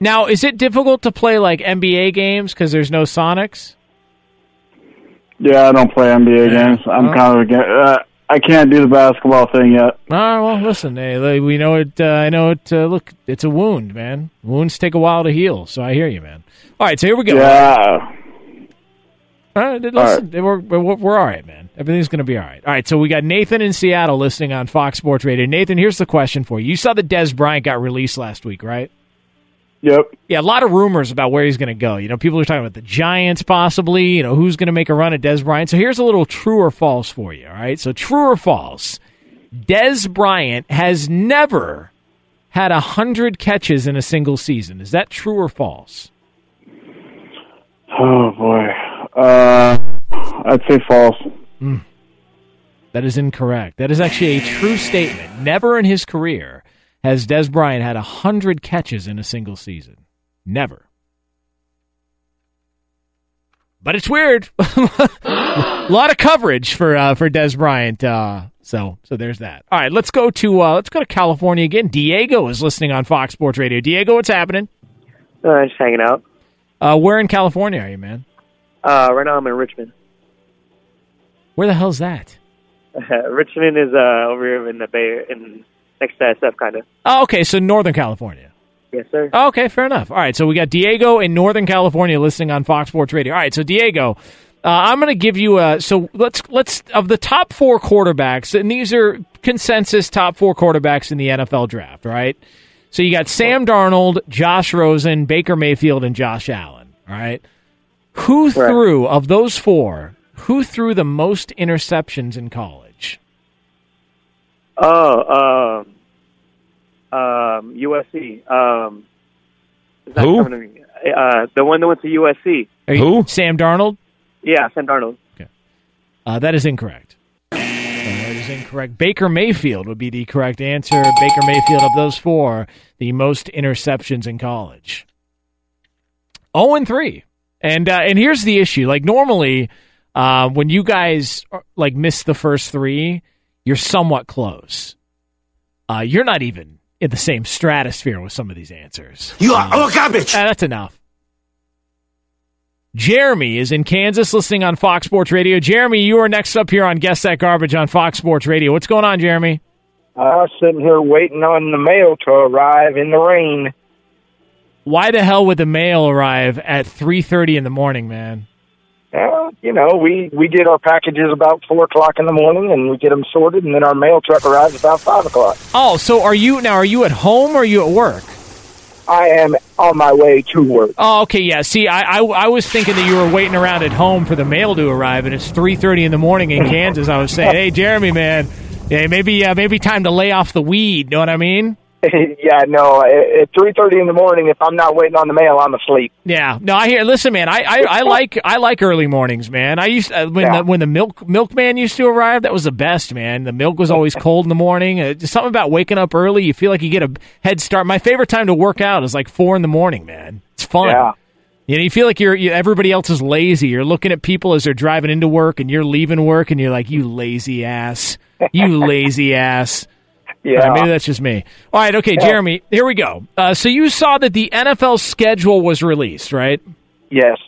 [SPEAKER 3] Now, is it difficult to play like NBA games because there's no Sonics?
[SPEAKER 13] Yeah, I don't play NBA games. I'm
[SPEAKER 3] Oh.
[SPEAKER 13] kind of against, uh, I can't do the basketball thing yet.
[SPEAKER 3] All right, well, listen, hey, we know it. Uh, I know it. Uh, look, it's a wound, man. Wounds take a while to heal, so I hear you, man. All right, so here we go.
[SPEAKER 13] Yeah.
[SPEAKER 3] All right, listen, We're, we're, we're all right, man. Everything's going to be all right. All right, so we got Nathan in Seattle listening on Fox Sports Radio. Nathan, here's the question for you. You saw that Dez Bryant got released last week, right?
[SPEAKER 13] Yep.
[SPEAKER 3] Yeah, a lot of rumors about where he's going to go. You know, people are talking about the Giants possibly, you know, who's going to make a run at Dez Bryant. So here's a little true or false for you, all right? So true or false, Dez Bryant has never had a 100 catches in a single season. Is that true or false?
[SPEAKER 13] Oh boy. Uh, I'd say false.
[SPEAKER 3] Mm. That is incorrect. That is actually a true statement. Never in his career has Dez Bryant had 100 catches in a single season. Never. But it's weird. a lot of coverage for uh, for Dez Bryant. Uh, so so there's that. All right, let's go to uh, let's go to California again. Diego is listening on Fox Sports Radio. Diego, what's happening?
[SPEAKER 15] Uh, just hanging out.
[SPEAKER 3] Uh, where in California are you, man?
[SPEAKER 15] Uh, right now I'm in Richmond.
[SPEAKER 3] Where the hell's that?
[SPEAKER 15] Richmond is uh, over here in the Bay, in next to SF, kind of.
[SPEAKER 3] Oh, okay, so Northern California.
[SPEAKER 15] Yes, sir.
[SPEAKER 3] Oh, okay, fair enough. All right, so we got Diego in Northern California listening on Fox Sports Radio. All right, so Diego, uh, I'm going to give you a so let's let's of the top four quarterbacks, and these are consensus top four quarterbacks in the NFL draft. Right, so you got Sam Darnold, Josh Rosen, Baker Mayfield, and Josh Allen. All right, who threw of those four? Who threw the most interceptions in college?
[SPEAKER 15] Oh, um, um, USC. Um, it's not
[SPEAKER 3] Who?
[SPEAKER 15] coming to me. Uh, the one that went to USC.
[SPEAKER 3] Who? Sam Darnold.
[SPEAKER 15] Yeah, Sam Darnold.
[SPEAKER 3] Uh, that is incorrect. Uh, that is incorrect. Baker Mayfield would be the correct answer. Baker Mayfield of those four, the most interceptions in college. Oh and three. And uh, and here's the issue. Like normally, uh, when you guys uh, like miss the first three, you're somewhat close. Uh, you're not even in the same stratosphere with some of these answers.
[SPEAKER 16] You are all garbage.
[SPEAKER 3] Uh, that's enough. Jeremy is in Kansas listening on Fox Sports Radio. Jeremy, you are next up here on Guess That Garbage on Fox Sports Radio. What's going on, Jeremy?
[SPEAKER 17] I was sitting here waiting on the mail to arrive in the rain.
[SPEAKER 3] Why the hell would the mail arrive at three thirty in the morning, man?
[SPEAKER 16] Well, you know, we we get our packages about four o'clock in the morning, and we get them sorted, and then our mail truck arrives about five o'clock.
[SPEAKER 3] Oh, so are you now? Are you at home or are you at work?
[SPEAKER 16] I am on my way to work.
[SPEAKER 3] Oh, okay, yeah. See, I, I, I was thinking that you were waiting around at home for the mail to arrive, and it's three thirty in the morning in Kansas. I was saying, hey, Jeremy, man, yeah, maybe uh, maybe time to lay off the weed. Know what I mean?
[SPEAKER 16] yeah, no. At three thirty in the morning, if I'm not waiting on the mail, I'm asleep.
[SPEAKER 3] Yeah, no. I hear. Listen, man. I, I, I like I like early mornings, man. I used uh, when
[SPEAKER 16] Yeah.
[SPEAKER 3] the when the milk milkman used to arrive. That was the best, man. The milk was always cold in the morning. Uh, just something about waking up early. You feel like you get a head start. My favorite time to work out is like four in the morning, man. It's fun.
[SPEAKER 16] Yeah.
[SPEAKER 3] You know, you feel like you're you, everybody else is lazy. You're looking at people as they're driving into work, and you're leaving work, and you're like, "You lazy ass, you lazy ass."
[SPEAKER 16] Yeah.
[SPEAKER 3] Right, maybe that's just me. All right, okay,
[SPEAKER 16] Yeah.
[SPEAKER 3] Jeremy, here we go. Uh, so you saw that the NFL schedule was released, right?
[SPEAKER 16] Yes.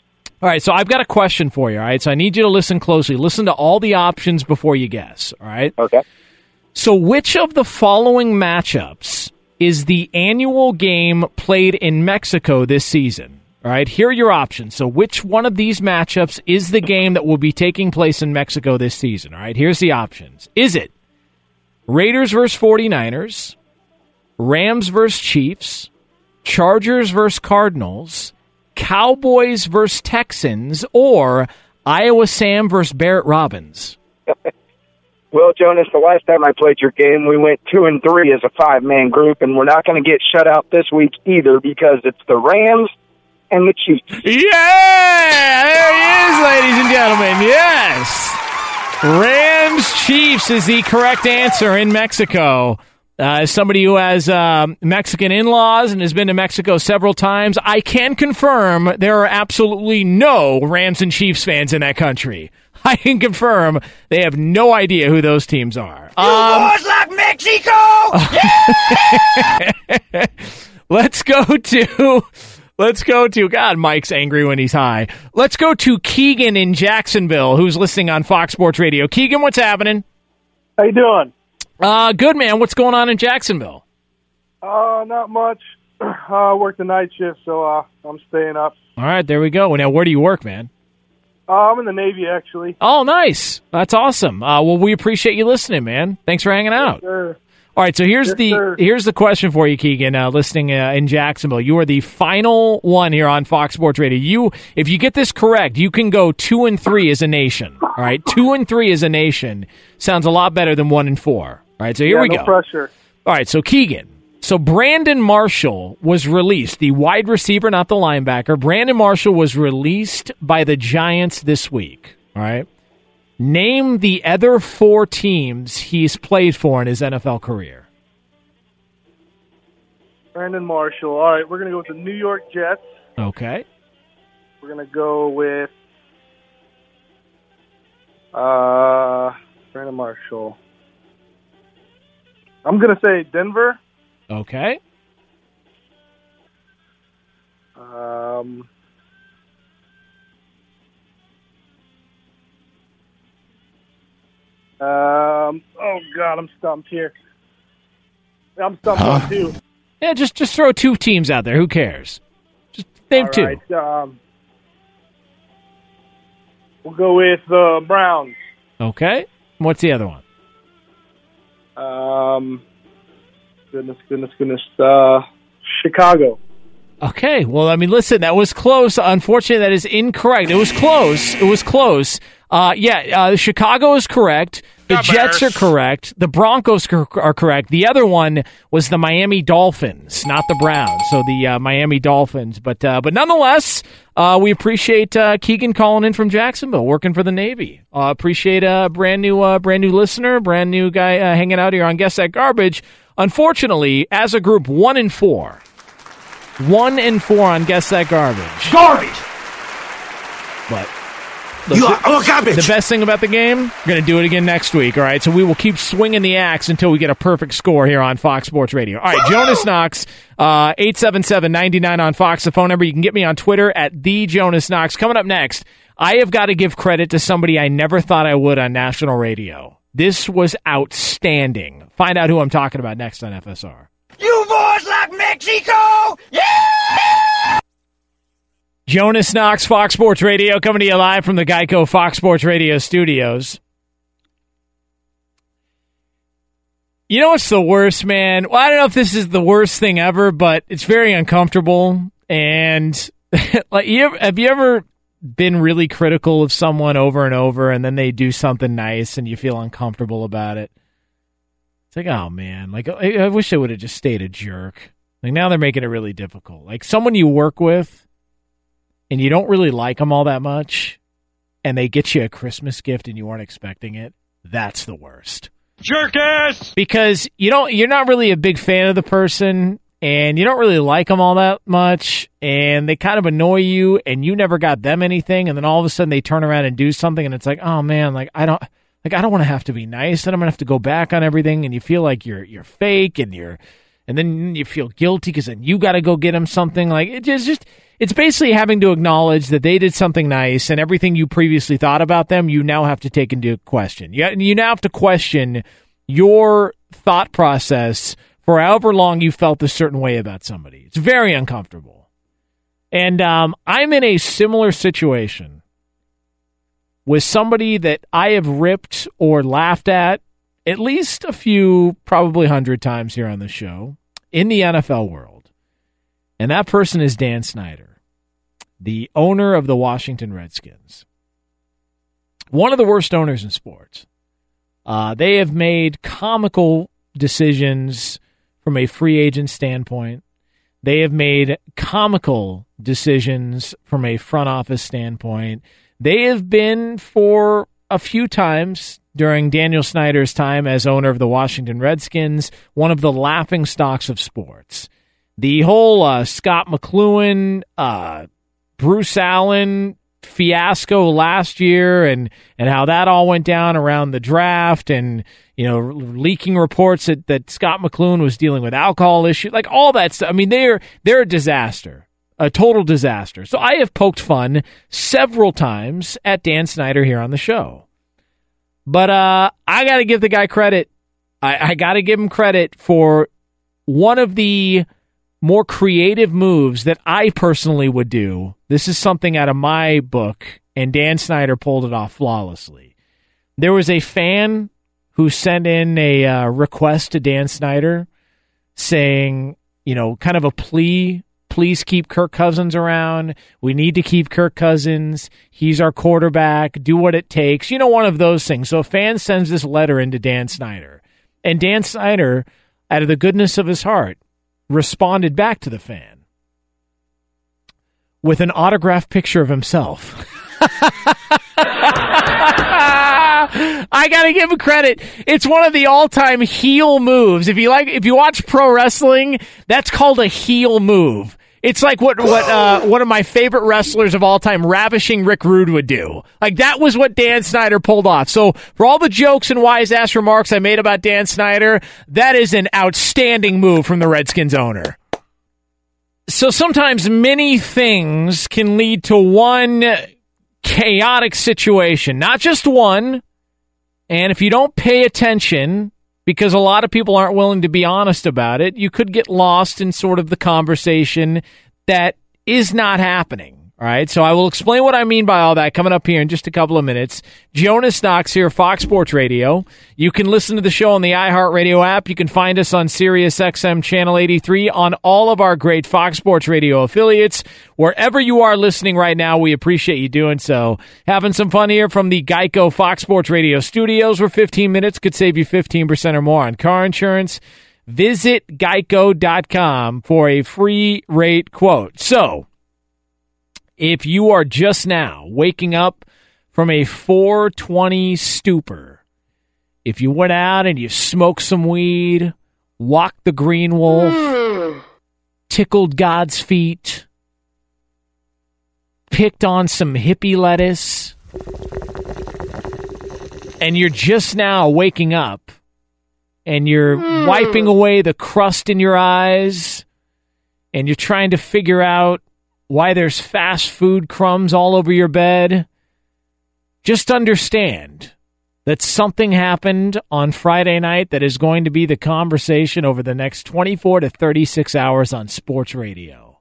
[SPEAKER 3] All right, so I've got a question for you. All right, so I need you to listen closely. Listen to all the options before you guess. All right.
[SPEAKER 16] Okay.
[SPEAKER 3] So, which of the following matchups is the annual game played in Mexico this season? All right, here are your options. So, which one of these matchups is the game that will be taking place in Mexico this season? All right, here's the options. Is it Raiders versus 49ers, Rams versus Chiefs, Chargers versus Cardinals, Cowboys versus Texans, or Iowa Sam versus Barrett Robbins?
[SPEAKER 16] Well, Jonas, the last time I played your game, we went two and three as a five man group, and we're not going to get shut out this week either because it's the Rams and the Chiefs.
[SPEAKER 3] Yeah, there he is, ladies and gentlemen. Yes, Rams Chiefs is the correct answer in Mexico. Uh, as somebody who has um, Mexican in-laws and has been to Mexico several times, I can confirm there are absolutely no Rams and Chiefs fans in that country. I can confirm they have no idea who those teams are. You Um,
[SPEAKER 11] like Mexico!
[SPEAKER 3] Let's go to let's go to God, Mike's angry when he's high. Let's go to Keegan in Jacksonville, who's listening on Fox Sports Radio. Keegan, what's happening?
[SPEAKER 14] How you doing?
[SPEAKER 3] Uh good man. What's going on in Jacksonville?
[SPEAKER 14] Uh, not much. Uh, I work the night shift, so uh, I'm staying up.
[SPEAKER 3] All right, there we go. Now, where do you work, man?
[SPEAKER 14] Uh, I'm in the Navy, actually.
[SPEAKER 3] Oh, nice. That's awesome. Uh, well, we appreciate you listening, man. Thanks for hanging out.
[SPEAKER 14] Sure.
[SPEAKER 3] All right, so here's
[SPEAKER 14] Yes,
[SPEAKER 3] the
[SPEAKER 14] sir.
[SPEAKER 3] here's the question for you, Keegan. Uh, listening uh, in Jacksonville, you are the final one here on Fox Sports Radio. You, if you get this correct, you can go two and three as a nation. All right, two and three as a nation sounds a lot better than one and four. All right, so here
[SPEAKER 14] Yeah,
[SPEAKER 3] we
[SPEAKER 14] no
[SPEAKER 3] go.
[SPEAKER 14] pressure.
[SPEAKER 3] All right, so Keegan. So Brandon Marshall was released, the wide receiver, not the linebacker. Brandon Marshall was released by the Giants this week. All right. Name the other four teams he's played for in his NFL career.
[SPEAKER 14] Brandon Marshall. All right, we're going to go with the New York Jets.
[SPEAKER 3] Okay.
[SPEAKER 14] We're going to go with uh, Brandon Marshall. I'm going to say Denver.
[SPEAKER 3] Okay.
[SPEAKER 14] Um, um, oh, God, I'm stumped here. I'm stumped on two.
[SPEAKER 3] Yeah, just just throw two teams out there. Who cares? Just name
[SPEAKER 14] All
[SPEAKER 3] two.
[SPEAKER 14] right, um, we'll go with the Browns.
[SPEAKER 3] Okay. What's the other one?
[SPEAKER 14] Um, goodness, goodness, goodness. Uh, Chicago.
[SPEAKER 3] Okay. Well, I mean, listen, that was close. Unfortunately, that is incorrect. It was close. It was close. Uh, yeah, uh, Chicago is correct. The Jets are correct. The Broncos cor- are correct. The other one was the Miami Dolphins, not the Browns. So the uh, Miami Dolphins. But uh, but nonetheless, uh, we appreciate uh, Keegan calling in from Jacksonville, working for the Navy. Uh, appreciate a brand new uh, brand new listener, brand new guy uh, hanging out here on Guess That Garbage. Unfortunately, as a group, one in four. One and four on Guess That Garbage.
[SPEAKER 11] Garbage!
[SPEAKER 3] But
[SPEAKER 11] You are all garbage!
[SPEAKER 3] The best thing about the game, we're going to do it again next week, all right? So we will keep swinging the axe until we get a perfect score here on Fox Sports Radio. All right, Jonas Knox, uh, 877-99 on Fox, the phone number. You can get me on Twitter at the Jonas Knox. Coming up next, I have got to give credit to somebody I never thought I would on national radio. This was outstanding. Find out who I'm talking about next on FSR.
[SPEAKER 11] You boys Mexico! Yeah!
[SPEAKER 3] Jonas Knox, Fox Sports Radio, coming to you live from the Geico Fox Sports Radio studios. You know what's the worst, man? Well, I don't know if this is the worst thing ever, but it's very uncomfortable. And like, you ever, have you ever been really critical of someone over and over, and then they do something nice, and you feel uncomfortable about it? It's like, oh man, like I, I wish I would have just stayed a jerk. Like now they're making it really difficult. Like someone you work with, and you don't really like them all that much, and they get you a Christmas gift and you weren't expecting it. That's the worst
[SPEAKER 4] Jerkass!
[SPEAKER 3] because you don't you're not really a big fan of the person and you don't really like them all that much and they kind of annoy you and you never got them anything and then all of a sudden they turn around and do something and it's like oh man like I don't like I don't want to have to be nice and I'm gonna have to go back on everything and you feel like you're you're fake and you're and then you feel guilty because then you got to go get them something. Like it just just it's basically having to acknowledge that they did something nice and everything you previously thought about them you now have to take into question. You, you now have to question your thought process for however long you felt a certain way about somebody. It's very uncomfortable. And um, i'm in a similar situation with somebody that i have ripped or laughed at at least a few probably hundred times here on the show in the nfl world and that person is Dan Snyder, the owner of the Washington Redskins. One of the worst owners in sports. Uh, they have made comical decisions from a free agent standpoint. They have made comical decisions from a front office standpoint. They have been for a few times during Daniel Snyder's time as owner of the Washington Redskins, one of the laughing stocks of sports the whole uh, Scot McCloughan, uh, Bruce Allen fiasco last year, and and how that all went down around the draft, and you know leaking reports that, that Scot McCloughan was dealing with alcohol issues, like all that stuff. I mean, they're they're a disaster, a total disaster. So I have poked fun several times at Dan Snyder here on the show, but uh, I got to give the guy credit. I, I got to give him credit for one of the more creative moves that I personally would do. This is something out of my book, and Dan Snyder pulled it off flawlessly. There was a fan who sent in a uh, request to Dan Snyder saying, you know, kind of a plea. Please keep Kirk Cousins around. We need to keep Kirk Cousins. He's our quarterback. Do what it takes. You know, one of those things. So a fan sends this letter into Dan Snyder. And Dan Snyder, out of the goodness of his heart, responded back to the fan with an autographed picture of himself. I gotta give him credit. It's one of the all-time heel moves. If you like, if you watch pro wrestling, that's called a heel move. It's like what what uh, one of my favorite wrestlers of all time, Ravishing Rick Rude, would do. Like that was what Dan Snyder pulled off. So for all the jokes and wise ass remarks I made about Dan Snyder, that is an outstanding move from the Redskins owner. So sometimes many things can lead to one chaotic situation, not just one. And if you don't pay attention, because a lot of people aren't willing to be honest about it, you could get lost in sort of the conversation that is not happening. All right, so I will explain what I mean by all that coming up here in just a couple of minutes. Jonas Knox here, Fox Sports Radio. You can listen to the show on the iHeartRadio app. You can find us on Sirius XM Channel 83 on all of our great Fox Sports Radio affiliates. Wherever you are listening right now, we appreciate you doing so. Having some fun here from the Geico Fox Sports Radio studios, where 15 minutes could save you 15% or more on car insurance. Visit geico.com for a free rate quote. So, if you are just now waking up from a 420 stupor, if you went out and you smoked some weed, walked the green wolf, tickled God's feet, picked on some hippie lettuce, and you're just now waking up and you're wiping away the crust in your eyes and you're trying to figure out why there's fast food crumbs all over your bed, just understand that something happened on Friday night that is going to be the conversation over the next 24 to 36 hours on sports radio.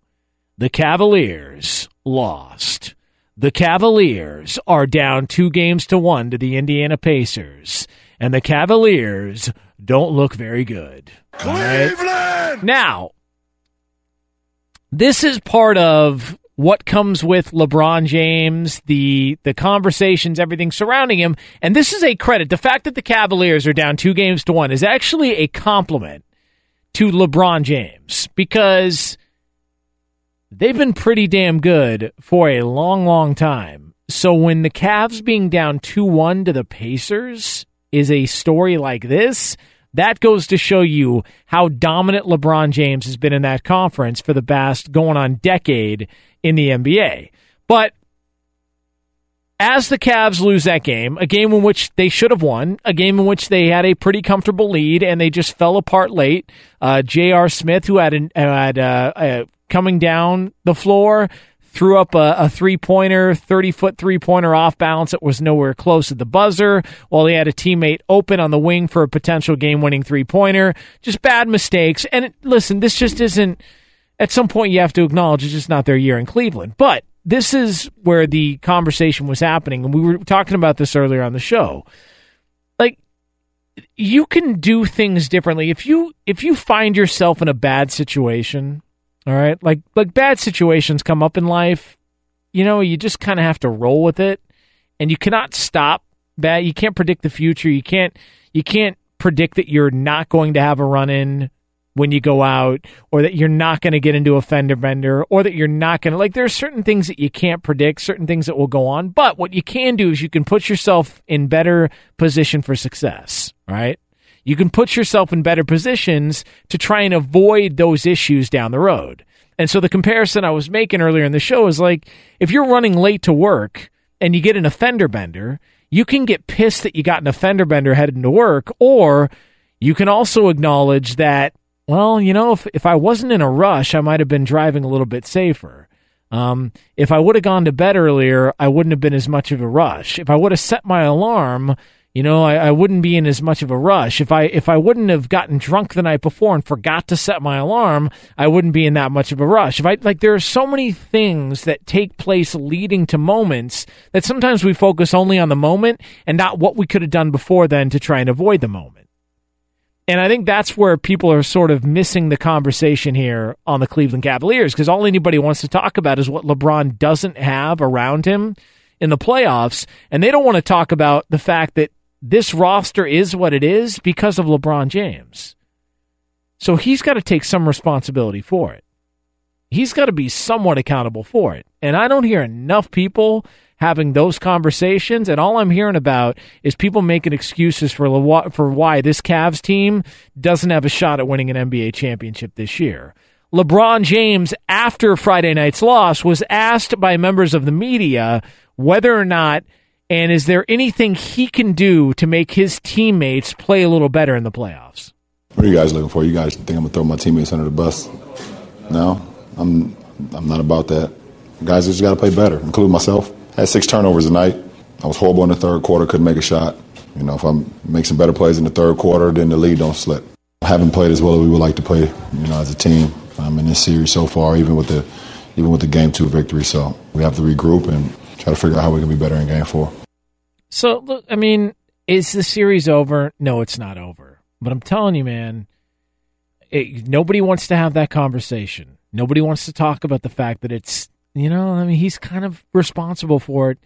[SPEAKER 3] The Cavaliers lost. The Cavaliers are down two games to one to the Indiana Pacers, and the Cavaliers don't look very good. Cleveland! Right? Now, this is part of what comes with LeBron James, the the conversations, everything surrounding him, and this is a credit. The fact that the Cavaliers are down two games to one is actually a compliment to LeBron James because they've been pretty damn good for a long, long time. So when the Cavs being down two one to the Pacers is a story like this, that goes to show you how dominant LeBron James has been in that conference for the past going on decade in the NBA. But as the Cavs lose that game, a game in which they should have won, a game in which they had a pretty comfortable lead and they just fell apart late. Uh, J.R. Smith, who had, an, had uh, uh, coming down the floor, threw up a, a three pointer, 30 foot three pointer off balance that was nowhere close to the buzzer, while he had a teammate open on the wing for a potential game winning three pointer. Just bad mistakes. And it, listen, this just isn't, at some point, you have to acknowledge it's just not their year in Cleveland. But this is where the conversation was happening. And we were talking about this earlier on the show. Like, you can do things differently. If you if you find yourself in a bad situation, all right. Like like bad situations come up in life. You know, you just kind of have to roll with it and you cannot stop bad. You can't predict the future. You can't you can't predict that you're not going to have a run in when you go out or that you're not going to get into a fender bender or that you're not going to like there are certain things that you can't predict certain things that will go on but what you can do is you can put yourself in better position for success right you can put yourself in better positions to try and avoid those issues down the road. And so the comparison I was making earlier in the show is like if you're running late to work and you get an offender bender, you can get pissed that you got an offender bender heading to work, or you can also acknowledge that, well, you know, if, if I wasn't in a rush, I might have been driving a little bit safer. Um, if I would have gone to bed earlier, I wouldn't have been as much of a rush. If I would have set my alarm, you know, I, I, wouldn't be in as much of a rush. If I if I wouldn't have gotten drunk the night before and forgot to set my alarm, I wouldn't be in that much of a rush. If I like there are so many things that take place leading to moments that sometimes we focus only on the moment and not what we could have done before then to try and avoid the moment. And I think that's where people are sort of missing the conversation here on the Cleveland Cavaliers because all anybody wants to talk about is what LeBron doesn't have around him in the playoffs. And they don't want to talk about the fact that this roster is what it is because of LeBron James. So he's got to take some responsibility for it. He's got to be somewhat accountable for it. And I don't hear enough people having those conversations. And all I'm hearing about is people making excuses for Le- for why this Cavs team doesn't have a shot at winning an NBA championship this year. LeBron James, after Friday night's loss, was asked by members of the media whether or not and is there anything he can do to make his teammates play a little better in the playoffs?
[SPEAKER 17] What are you guys looking for? You guys think I'm gonna throw my teammates under the bus? No, I'm. I'm not about that. Guys just got to play better, including myself. Had six turnovers tonight. I was horrible in the third quarter. Couldn't make a shot. You know, if I make some better plays in the third quarter, then the lead don't slip. I haven't played as well as we would like to play. You know, as a team, um, in this series so far, even with the even with the game two victory. So we have to regroup and try to figure out how we can be better in game four.
[SPEAKER 3] So, look, I mean, is the series over? No, it's not over. But I'm telling you, man, it, nobody wants to have that conversation. Nobody wants to talk about the fact that it's, you know, I mean, he's kind of responsible for it,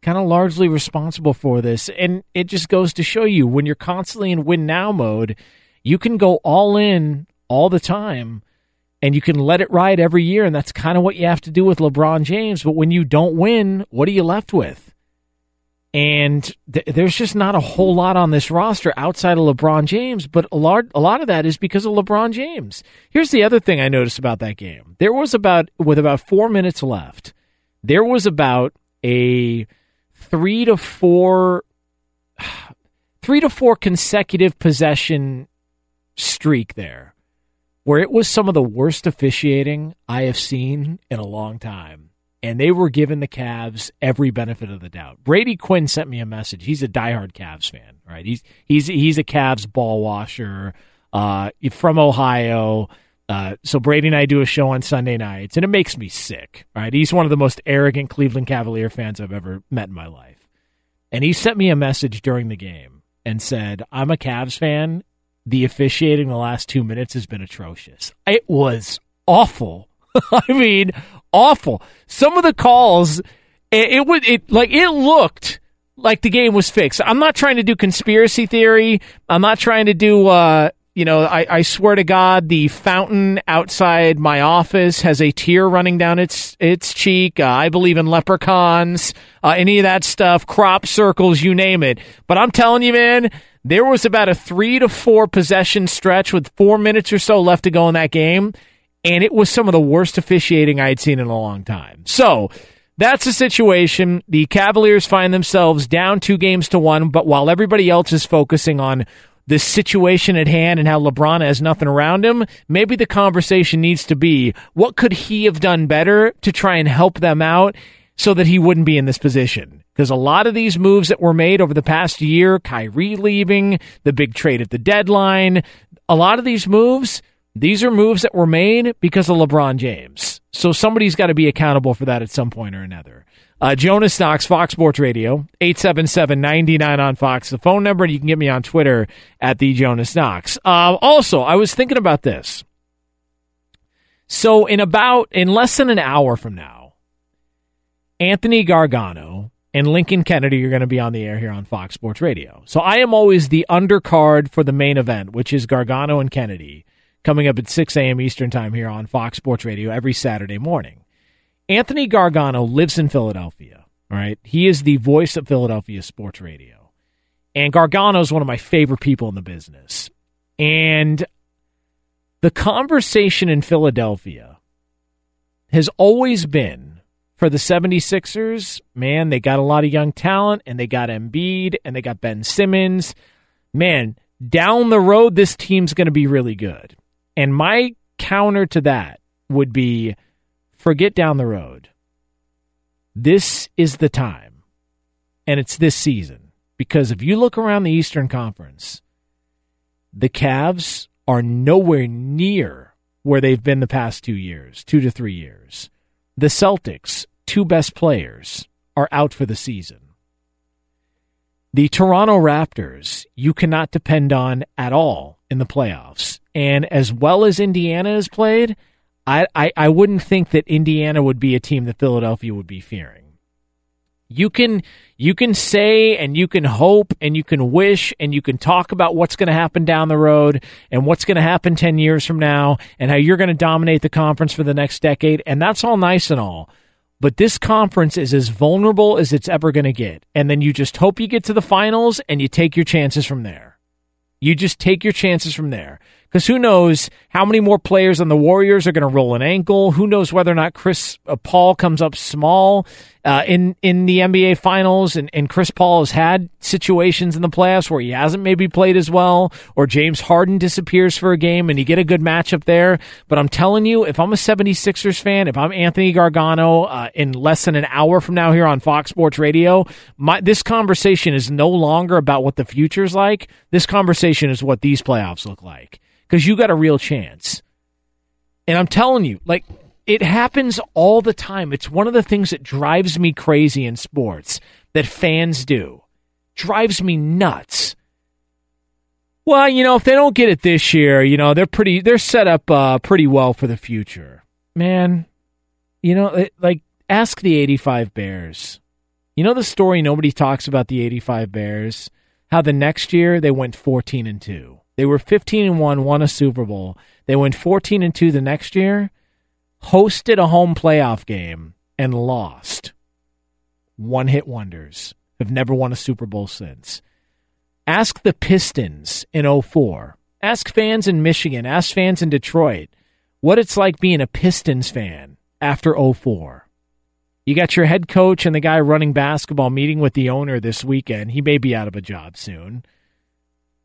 [SPEAKER 3] kind of largely responsible for this. And it just goes to show you when you're constantly in win now mode, you can go all in all the time and you can let it ride every year. And that's kind of what you have to do with LeBron James. But when you don't win, what are you left with? And th- there's just not a whole lot on this roster outside of LeBron James, but a lot, a lot of that is because of LeBron James. Here's the other thing I noticed about that game. There was about, with about four minutes left, there was about a three to four, three to four consecutive possession streak there where it was some of the worst officiating I have seen in a long time. and they were giving the Cavs every benefit of the doubt. Brady Quinn sent me a message. He's a diehard Cavs fan, right? He's he's he's a Cavs ball washer uh, from Ohio. Uh, so Brady and I do a show on Sunday nights, and it makes me sick. Right? He's one of the most arrogant Cleveland Cavalier fans I've ever met in my life, and he sent me a message during the game and said, "I'm a Cavs fan. The officiating the last two minutes has been atrocious. It was awful. I mean, awful. Some of the calls, it, it would it like it looked." like the game was fixed. I'm not trying to do conspiracy theory. I'm not trying to do uh, you know, I, I swear to God, the fountain outside my office has a tear running down its its cheek. Uh, I believe in leprechauns, uh, any of that stuff, crop circles, you name it. But I'm telling you, man, there was about a three to four possession stretch with four minutes or so left to go in that game, and it was some of the worst officiating I had seen in a long time. So. That's the situation. The Cavaliers find themselves down two games to one, but while everybody else is focusing on the situation at hand and how LeBron has nothing around him, maybe the conversation needs to be what could he have done better to try and help them out so that he wouldn't be in this position? Because a lot of these moves that were made over the past year, Kyrie leaving, the big trade at the deadline, a lot of these moves, these are moves that were made because of LeBron James. So somebody's got to be accountable for that at some point or another. Uh, Jonas Knox, Fox Sports Radio, 877-99 on Fox, the phone number, and you can get me on Twitter at the Jonas Knox. Uh, also, I was thinking about this. So in about, in less than an hour from now, Anthony Gargano and Lincoln Kennedy are going to be on the air here on Fox Sports Radio. So I am always the undercard for the main event, which is Gargano and Kennedy, coming up at 6 a.m. Eastern Time here on Fox Sports Radio every Saturday morning. Anthony Gargano lives in Philadelphia. All right. He is the voice of Philadelphia sports radio. And Gargano is one of my favorite people in the business. And the conversation in Philadelphia has always been for the 76ers, man, they got a lot of young talent and they got Embiid and they got Ben Simmons. Man, down the road, this team's going to be really good. And my counter to that would be forget down the road. This is the time, and it's this season. Because if you look around the Eastern Conference, the Cavs are nowhere near where they've been the past two years, two to three years. The Celtics, two best players, are out for the season. The Toronto Raptors, you cannot depend on at all in the playoffs. And as well as Indiana has played, I, I, I wouldn't think that Indiana would be a team that Philadelphia would be fearing. You can you can say and you can hope and you can wish and you can talk about what's going to happen down the road and what's going to happen 10 years from now and how you're going to dominate the conference for the next decade and that's all nice and all. But this conference is as vulnerable as it's ever going to get. And then you just hope you get to the finals and you take your chances from there. You just take your chances from there. Because who knows how many more players on the Warriors are going to roll an ankle? Who knows whether or not Chris uh, Paul comes up small uh, in in the NBA Finals? And, and Chris Paul has had situations in the playoffs where he hasn't maybe played as well, or James Harden disappears for a game and you get a good matchup there. But I'm telling you, if I'm a 76ers fan, if I'm Anthony Gargano uh, in less than an hour from now here on Fox Sports Radio, my, this conversation is no longer about what the future's like. This conversation is what these playoffs look like because you got a real chance. And I'm telling you, like, it happens all the time. It's one of the things that drives me crazy in sports that fans do. Drives me nuts. Well, you know, if they don't get it this year, you know, they're pretty they're set up uh, pretty well for the future. Man, you know, it, like ask the 85 Bears. You know the story nobody talks about the 85 Bears? How the next year they went 14 and 2. They were 15 and 1, won a Super Bowl. They went 14 and 2 the next year, hosted a home playoff game and lost. One hit wonders. Have never won a Super Bowl since. Ask the Pistons in 04. Ask fans in Michigan, ask fans in Detroit what it's like being a Pistons fan after 04. You got your head coach and the guy running basketball meeting with the owner this weekend. He may be out of a job soon.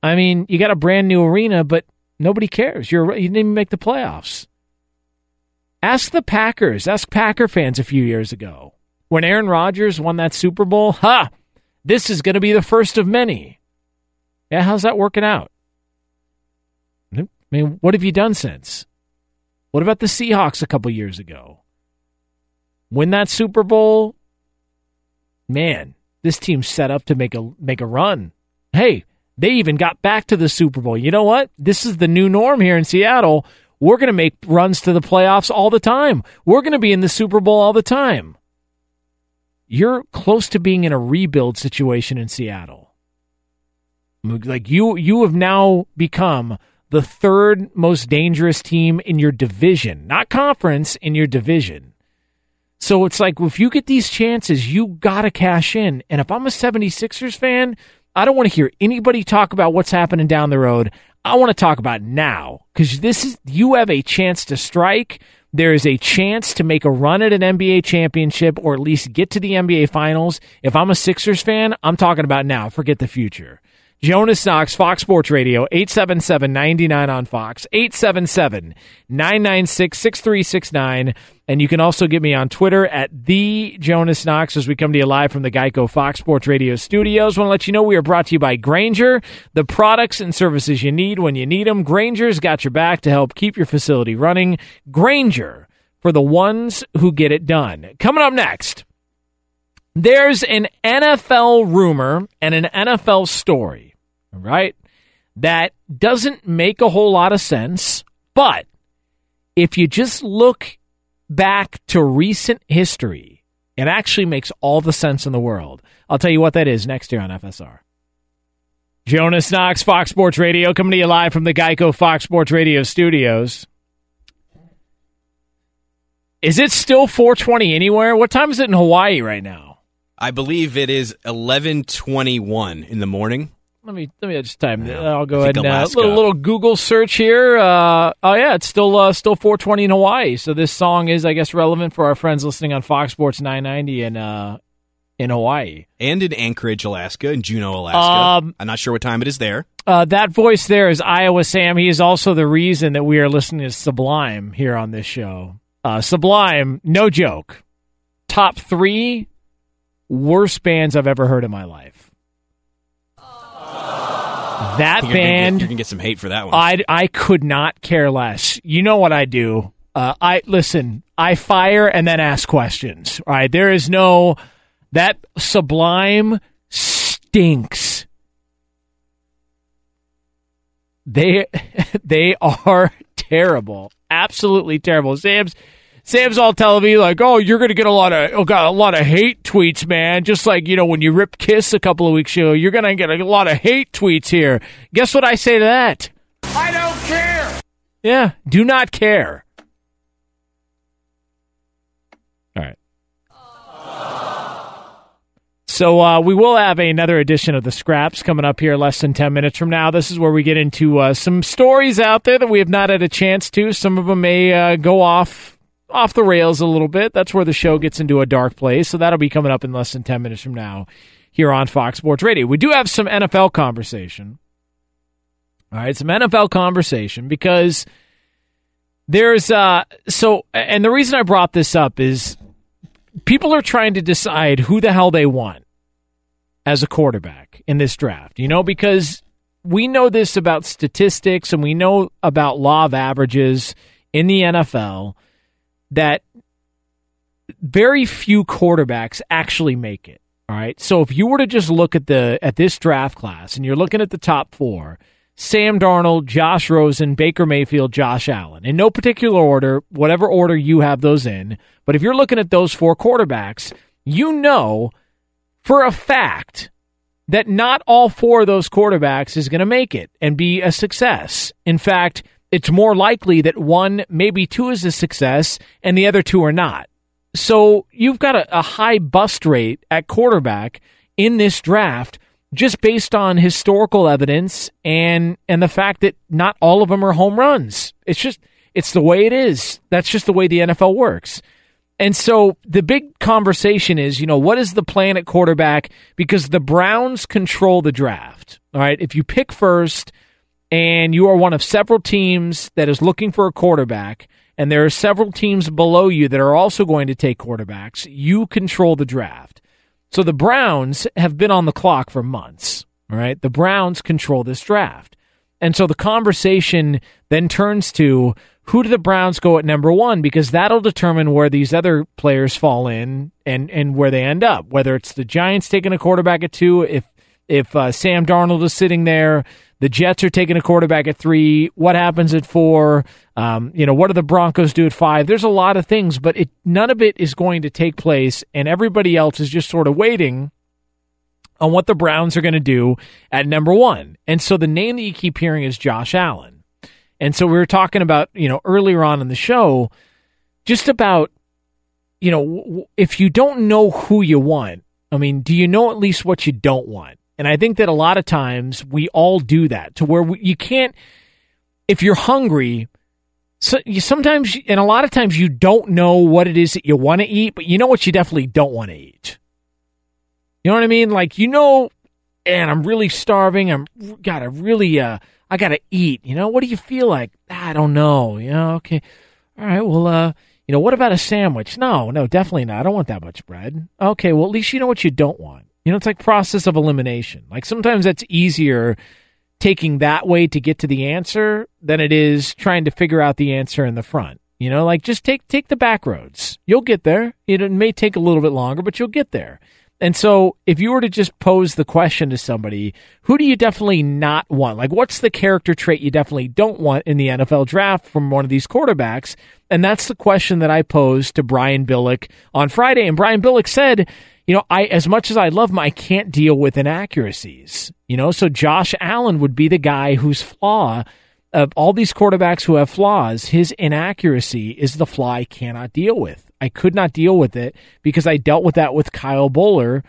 [SPEAKER 3] I mean, you got a brand new arena, but nobody cares. You're you didn't even make the playoffs. Ask the Packers, ask Packer fans a few years ago. When Aaron Rodgers won that Super Bowl, ha, this is going to be the first of many. Yeah, how's that working out? I mean, what have you done since? What about the Seahawks a couple years ago? Win that Super Bowl? Man, this team's set up to make a make a run. Hey, they even got back to the Super Bowl. You know what? This is the new norm here in Seattle. We're going to make runs to the playoffs all the time. We're going to be in the Super Bowl all the time. You're close to being in a rebuild situation in Seattle. Like you you have now become the third most dangerous team in your division, not conference, in your division. So it's like if you get these chances, you got to cash in. And if I'm a 76ers fan, I don't want to hear anybody talk about what's happening down the road. I want to talk about now because this is you have a chance to strike. There is a chance to make a run at an NBA championship or at least get to the NBA finals. If I'm a Sixers fan, I'm talking about now. Forget the future. Jonas Knox, Fox Sports Radio, 877-99 on Fox, 877-996-6369. And you can also get me on Twitter at the Jonas Knox as we come to you live from the Geico Fox Sports Radio studios. want to let you know we are brought to you by Grainger, the products and services you need when you need them. Grainger's got your back to help keep your facility running. Grainger for the ones who get it done. Coming up next, there's an NFL rumor and an NFL story right? That doesn't make a whole lot of sense, but if you just look back to recent history, it actually makes all the sense in the world. I'll tell you what that is next year on FSR. Jonas Knox, Fox Sports Radio, coming to you live from the Geico Fox Sports Radio studios. Is it still 420 anywhere? What time is it in Hawaii right now?
[SPEAKER 6] I believe it is 11:21 in the morning.
[SPEAKER 3] Let me let me just time. Yeah. I'll go ahead and uh, little little Google search here. Uh, oh yeah, it's still uh, still 420 in Hawaii. So this song is, I guess, relevant for our friends listening on Fox Sports 990 in uh, in Hawaii
[SPEAKER 6] and in Anchorage, Alaska, and Juneau, Alaska. Um, I'm not sure what time it is there.
[SPEAKER 3] Uh, that voice there is Iowa Sam. He is also the reason that we are listening to Sublime here on this show. Uh, Sublime, no joke, top three worst bands I've ever heard in my life. That
[SPEAKER 6] you're
[SPEAKER 3] band,
[SPEAKER 6] get, you can get some hate for that one.
[SPEAKER 3] I I could not care less. You know what I do? Uh, I listen. I fire and then ask questions. All right, there is no that Sublime stinks. They they are terrible, absolutely terrible. Sam's Sam's all telling me like, "Oh, you're gonna get a lot of oh, got a lot of hate tweets, man." Just like you know when you rip Kiss a couple of weeks ago, you're gonna get a lot of hate tweets here. Guess what I say to that?
[SPEAKER 4] I don't care.
[SPEAKER 3] Yeah, do not care. All right. So uh, we will have another edition of the Scraps coming up here less than ten minutes from now. This is where we get into uh, some stories out there that we have not had a chance to. Some of them may uh, go off off the rails a little bit. That's where the show gets into a dark place. So that'll be coming up in less than 10 minutes from now here on Fox Sports Radio. We do have some NFL conversation. All right, some NFL conversation because there's uh so and the reason I brought this up is people are trying to decide who the hell they want as a quarterback in this draft. You know, because we know this about statistics and we know about law of averages in the NFL that very few quarterbacks actually make it. All right. So if you were to just look at the at this draft class and you're looking at the top four, Sam Darnold, Josh Rosen, Baker Mayfield, Josh Allen, in no particular order, whatever order you have those in. But if you're looking at those four quarterbacks, you know for a fact that not all four of those quarterbacks is going to make it and be a success. In fact, it's more likely that one, maybe two is a success and the other two are not. So you've got a, a high bust rate at quarterback in this draft just based on historical evidence and and the fact that not all of them are home runs. It's just it's the way it is. That's just the way the NFL works. And so the big conversation is, you know, what is the plan at quarterback because the Browns control the draft. All right, if you pick first, and you are one of several teams that is looking for a quarterback, and there are several teams below you that are also going to take quarterbacks, you control the draft. So the Browns have been on the clock for months. Right. The Browns control this draft. And so the conversation then turns to who do the Browns go at number one? Because that'll determine where these other players fall in and, and where they end up. Whether it's the Giants taking a quarterback at two, if if uh, Sam Darnold is sitting there, the Jets are taking a quarterback at three. What happens at four? Um, you know, what do the Broncos do at five? There's a lot of things, but it, none of it is going to take place, and everybody else is just sort of waiting on what the Browns are going to do at number one. And so the name that you keep hearing is Josh Allen. And so we were talking about, you know, earlier on in the show, just about, you know, if you don't know who you want, I mean, do you know at least what you don't want? And I think that a lot of times we all do that to where we, you can't, if you're hungry, so you sometimes, and a lot of times you don't know what it is that you want to eat, but you know what you definitely don't want to eat. You know what I mean? Like, you know, and I'm really starving. I'm, gotta really, uh, I gotta eat. You know, what do you feel like? I don't know. You know, okay. All right. Well, uh, you know, what about a sandwich? No, no, definitely not. I don't want that much bread. Okay. Well, at least you know what you don't want. You know, it's like process of elimination. Like sometimes that's easier taking that way to get to the answer than it is trying to figure out the answer in the front. You know, like just take take the back roads. You'll get there. It may take a little bit longer, but you'll get there. And so, if you were to just pose the question to somebody, who do you definitely not want? Like, what's the character trait you definitely don't want in the NFL draft from one of these quarterbacks? And that's the question that I posed to Brian Billick on Friday. And Brian Billick said, you know, I as much as I love him, I can't deal with inaccuracies. You know, so Josh Allen would be the guy whose flaw of all these quarterbacks who have flaws, his inaccuracy is the flaw I cannot deal with. I could not deal with it because I dealt with that with Kyle Boller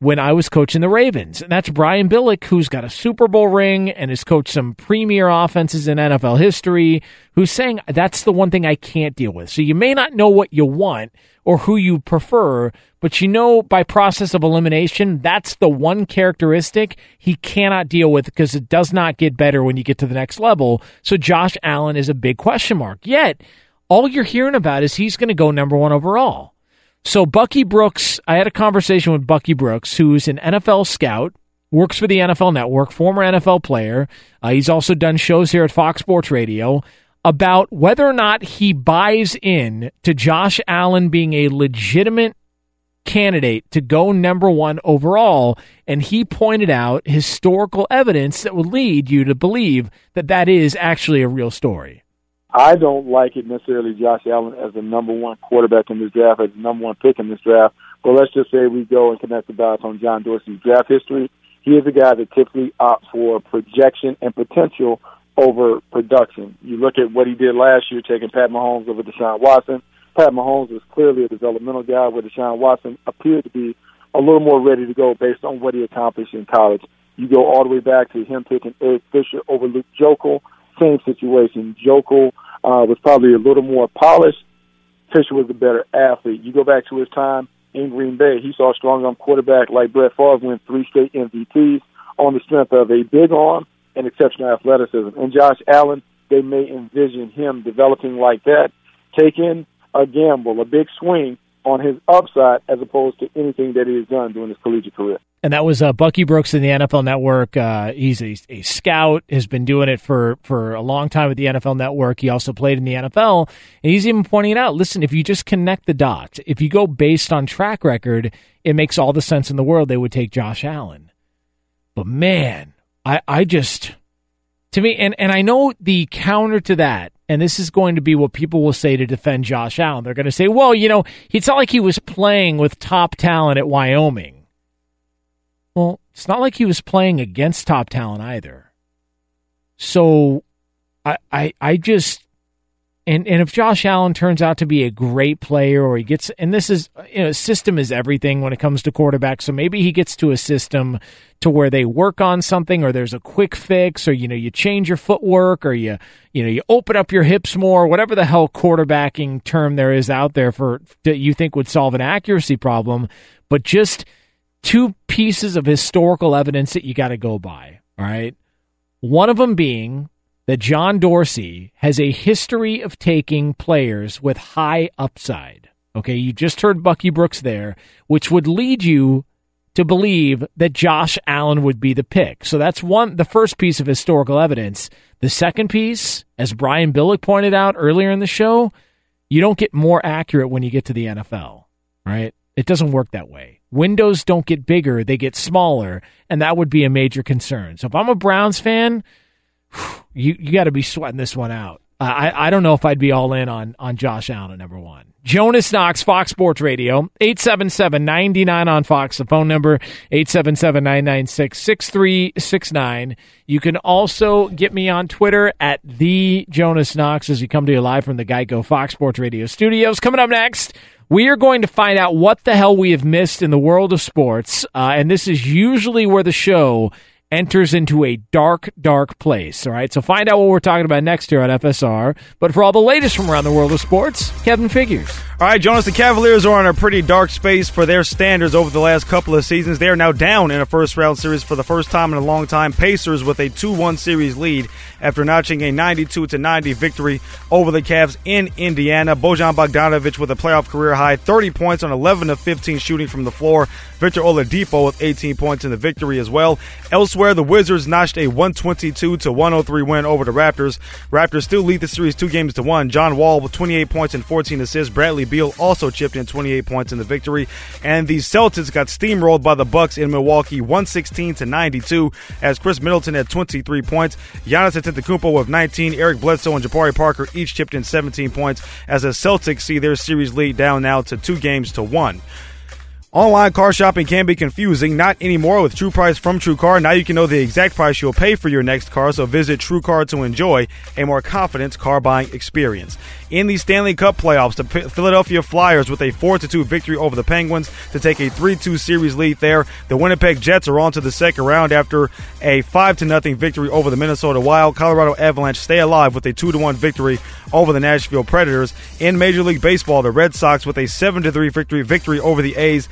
[SPEAKER 3] when I was coaching the Ravens. And that's Brian Billick, who's got a Super Bowl ring and has coached some premier offenses in NFL history, who's saying that's the one thing I can't deal with. So you may not know what you want or who you prefer, but you know by process of elimination, that's the one characteristic he cannot deal with because it does not get better when you get to the next level. So Josh Allen is a big question mark. Yet, all you're hearing about is he's going to go number one overall. So Bucky Brooks, I had a conversation with Bucky Brooks, who's an NFL scout, works for the NFL Network, former NFL player. Uh, he's also done shows here at Fox Sports Radio about whether or not he buys in to Josh Allen being a legitimate candidate to go number one overall. And he pointed out historical evidence that would lead you to believe that that is actually a real story.
[SPEAKER 18] I don't like it necessarily Josh Allen as the number one quarterback in this draft, as the number one pick in this draft. But let's just say we go and connect the dots on John Dorsey's draft history. He is a guy that typically opts for projection and potential over production. You look at what he did last year, taking Pat Mahomes over Deshaun Watson. Pat Mahomes was clearly a developmental guy, where Deshaun Watson appeared to be a little more ready to go based on what he accomplished in college. You go all the way back to him picking Eric Fisher over Luke Joeckel, same situation. Joeckel uh, was probably a little more polished. Fisher was a better athlete. You go back to his time in Green Bay, he saw a strong arm quarterback like Brett Favre win three straight MVPs on the strength of a big arm and exceptional athleticism. And Josh Allen, they may envision him developing like that, taking a gamble, a big swing on his upside as opposed to anything that he has done during his collegiate career
[SPEAKER 3] and that was uh, Bucky Brooks in the NFL Network. Uh, he's a, a, scout, has been doing it for, for a long time at the NFL Network. He also played in the NFL, and he's even pointing it out, listen, if you just connect the dots, if you go based on track record, it makes all the sense in the world they would take Josh Allen. But man, I, I just to me, and, and I know the counter to that, and this is going to be what people will say to defend Josh Allen. They're going to say, well, you know, it's not like he was playing with top talent at Wyoming well, it's not like he was playing against top talent either. So I I, I just and and if Josh Allen turns out to be a great player or he gets and this is you know system is everything when it comes to quarterbacks so maybe he gets to a system to where they work on something or there's a quick fix or you know you change your footwork or you you know you open up your hips more whatever the hell quarterbacking term there is out there for that you think would solve an accuracy problem but just two pieces of historical evidence that you got to go by. All right. One of them being that John Dorsey has a history of taking players with high upside. Okay, you just heard Bucky Brooks there, which would lead you to believe that Josh Allen would be the pick. So that's one the first piece of historical evidence. The second piece, as Brian Billick pointed out earlier in the show, you don't get more accurate when you get to the NFL, right? It doesn't work that way. Windows don't get bigger, they get smaller, and that would be a major concern. So if I'm a Browns fan, you you got to be sweating this one out. I I don't know if I'd be all in on on Josh Allen at number one. Jonas Knox, Fox Sports Radio, 877-99 on Fox, the phone number, 877-996-6369. You can also get me on Twitter at the Jonas Knox as we come to you live from the Geico Fox Sports Radio studios. Coming up next, we are going to find out what the hell we have missed in the world of sports, uh, and this is usually where the show enters into a dark, dark place. All right, so find out what we're talking about next here on FSR. But for all the latest from around the world of sports, Kevin Figures.
[SPEAKER 8] All right, Jonas, the Cavaliers are in a pretty dark space for their standards over the last couple of seasons. They are now down in a first round series for the first time in a long time. Pacers with a 2 1 series lead after notching a 92 90 victory over the Cavs in Indiana. Bojan Bogdanovic with a playoff career high 30 points on 11 of 15 shooting from the floor. Victor Oladipo with 18 points in the victory as well. Elsewhere, the Wizards notched a 122 103 win over the Raptors. Raptors still lead the series two games to one. John Wall with 28 points and 14 assists. Bradley Beal also chipped in 28 points in the victory. And the Celtics got steamrolled by the Bucks in Milwaukee 116 to 92 as Khris Middleton had 23 points. Giannis Antetokounmpo with 19. Eric Bledsoe and Jabari Parker each chipped in 17 points as the Celtics see their series lead down now to two games to one. Online car shopping can be confusing, not anymore with True Price from TrueCar. Now you can know the exact price you'll pay for your next car, so visit TrueCar to enjoy a more confident car buying experience. In the Stanley Cup playoffs, the Philadelphia Flyers with a 4 2 victory over the Penguins to take a 3 2 series lead there. The Winnipeg Jets are on to the second round after a 5 0 victory over the Minnesota Wild. Colorado Avalanche stay alive with a 2 1 victory over the Nashville Predators. In Major League Baseball, the Red Sox with a 7 3 victory victory over the A's